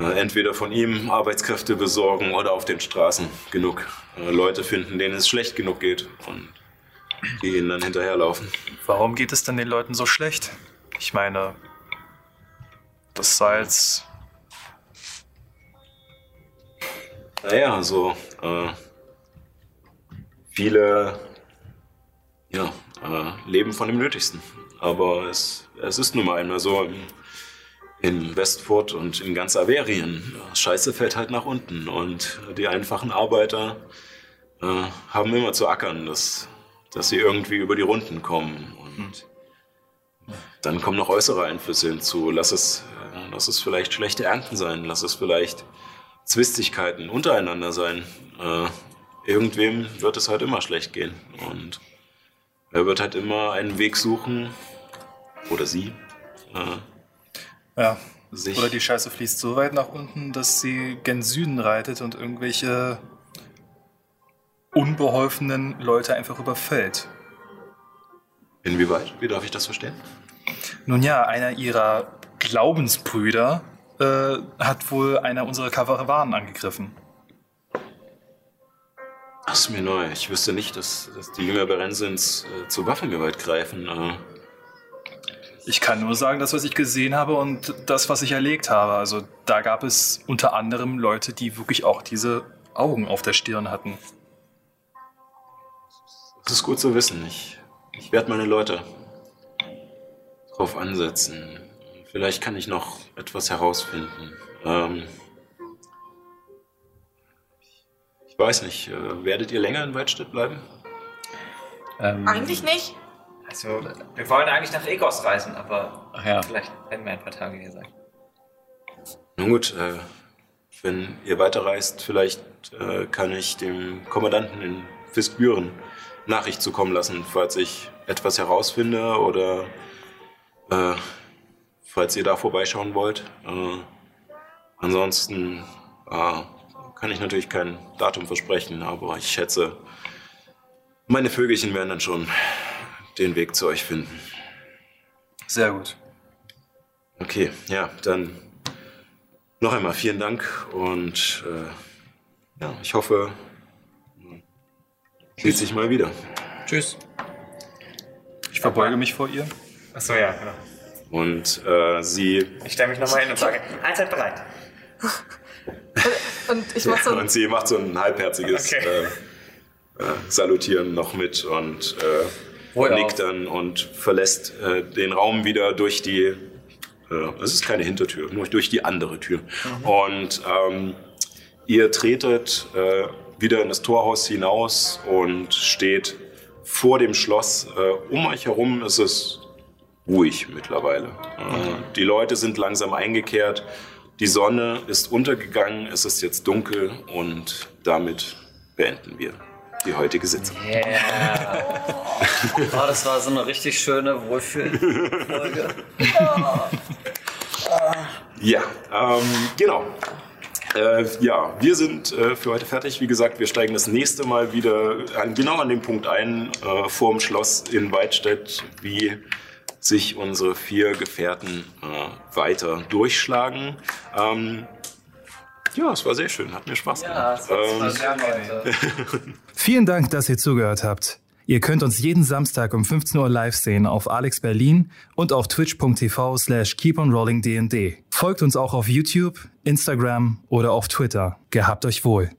äh, entweder von ihm Arbeitskräfte besorgen oder auf den Straßen genug äh, Leute finden, denen es schlecht genug geht und die ihnen dann hinterherlaufen. Warum geht es denn den Leuten so schlecht? Ich meine, das Salz. Naja, so äh, viele ja, äh, leben von dem Nötigsten. Aber es, es ist nun mal einmal so in, Westfurt und in ganz Averien. Scheiße fällt halt nach unten und die einfachen Arbeiter äh, haben immer zu ackern, dass, dass sie irgendwie über die Runden kommen. Und dann kommen noch äußere Einflüsse hinzu. Lass es, äh, lass es vielleicht schlechte Ernten sein, lass es vielleicht Zwistigkeiten untereinander sein. Äh, irgendwem wird es halt immer schlecht gehen. Und er wird halt immer einen Weg suchen, oder sie, äh, Ja. sich. Oder die Scheiße fließt so weit nach unten, dass sie gen Süden reitet und irgendwelche unbeholfenen Leute einfach überfällt. Inwieweit? Wie darf ich das verstehen? Nun ja, einer ihrer Glaubensbrüder äh, hat wohl einer unserer Karawanen angegriffen. Das ist mir neu. Ich wüsste nicht, dass, dass die Jünger Berensins äh, zur Waffengewalt greifen. Äh, Ich kann nur sagen, das, was ich gesehen habe und das, was ich erlegt habe. Also da gab es unter anderem Leute, die wirklich auch diese Augen auf der Stirn hatten. Das ist gut zu wissen. Ich, ich werde meine Leute drauf ansetzen. Vielleicht kann ich noch etwas herausfinden. Ähm, ich weiß nicht, äh, werdet ihr länger in Weidstedt bleiben? Ähm, Eigentlich nicht. Also, wir wollen eigentlich nach Egos reisen, aber Ach ja. vielleicht werden wir ein paar Tage hier sein. Nun gut, äh, wenn ihr weiterreist, vielleicht äh, kann ich dem Kommandanten in Fiskbüren Nachricht zukommen lassen, falls ich etwas herausfinde oder äh, falls ihr da vorbeischauen wollt. Äh, ansonsten äh, kann ich natürlich kein Datum versprechen, aber ich schätze, meine Vögelchen werden dann schon den Weg zu euch finden. Sehr gut. Okay, ja, dann noch einmal vielen Dank und äh, ja, ich hoffe, man sieht sich mal wieder. Tschüss. Ich verbeuge mich vor ihr. Achso, ja, genau. Und äh, sie, Ich stelle mich nochmal hin und sage, allzeit bereit. Und ich mach so und sie macht so ein halbherziges Okay. äh, äh, Salutieren noch mit und äh, Wohl nickt dann und verlässt äh, den Raum wieder durch die, äh, es ist keine Hintertür, nur durch die andere Tür. Und ähm, ihr tretet äh, wieder in das Torhaus hinaus und steht vor dem Schloss. Äh, um euch herum ist es ruhig mittlerweile. Äh, die Leute sind langsam eingekehrt. Die Sonne ist untergegangen, es ist jetzt dunkel und damit beenden wir die heutige Sitzung. Yeah. Oh, das war so eine richtig schöne Wohlfühlfolge. Ja, ähm, genau. Äh, ja, wir sind äh, für heute fertig. Wie gesagt, wir steigen das nächste Mal wieder an, genau an dem Punkt ein, äh, vor dem Schloss in Weidstedt, wie sich unsere vier Gefährten äh, weiter durchschlagen. Ähm, ja, es war sehr schön, hat mir Spaß gemacht. ähm, sehr nett. Vielen Dank, dass ihr zugehört habt. Ihr könnt uns jeden Samstag um 15 Uhr live sehen auf Alex Berlin und auf twitch.tv slash keeponrollingdnd. Folgt uns auch auf YouTube, Instagram oder auf Twitter. Gehabt euch wohl.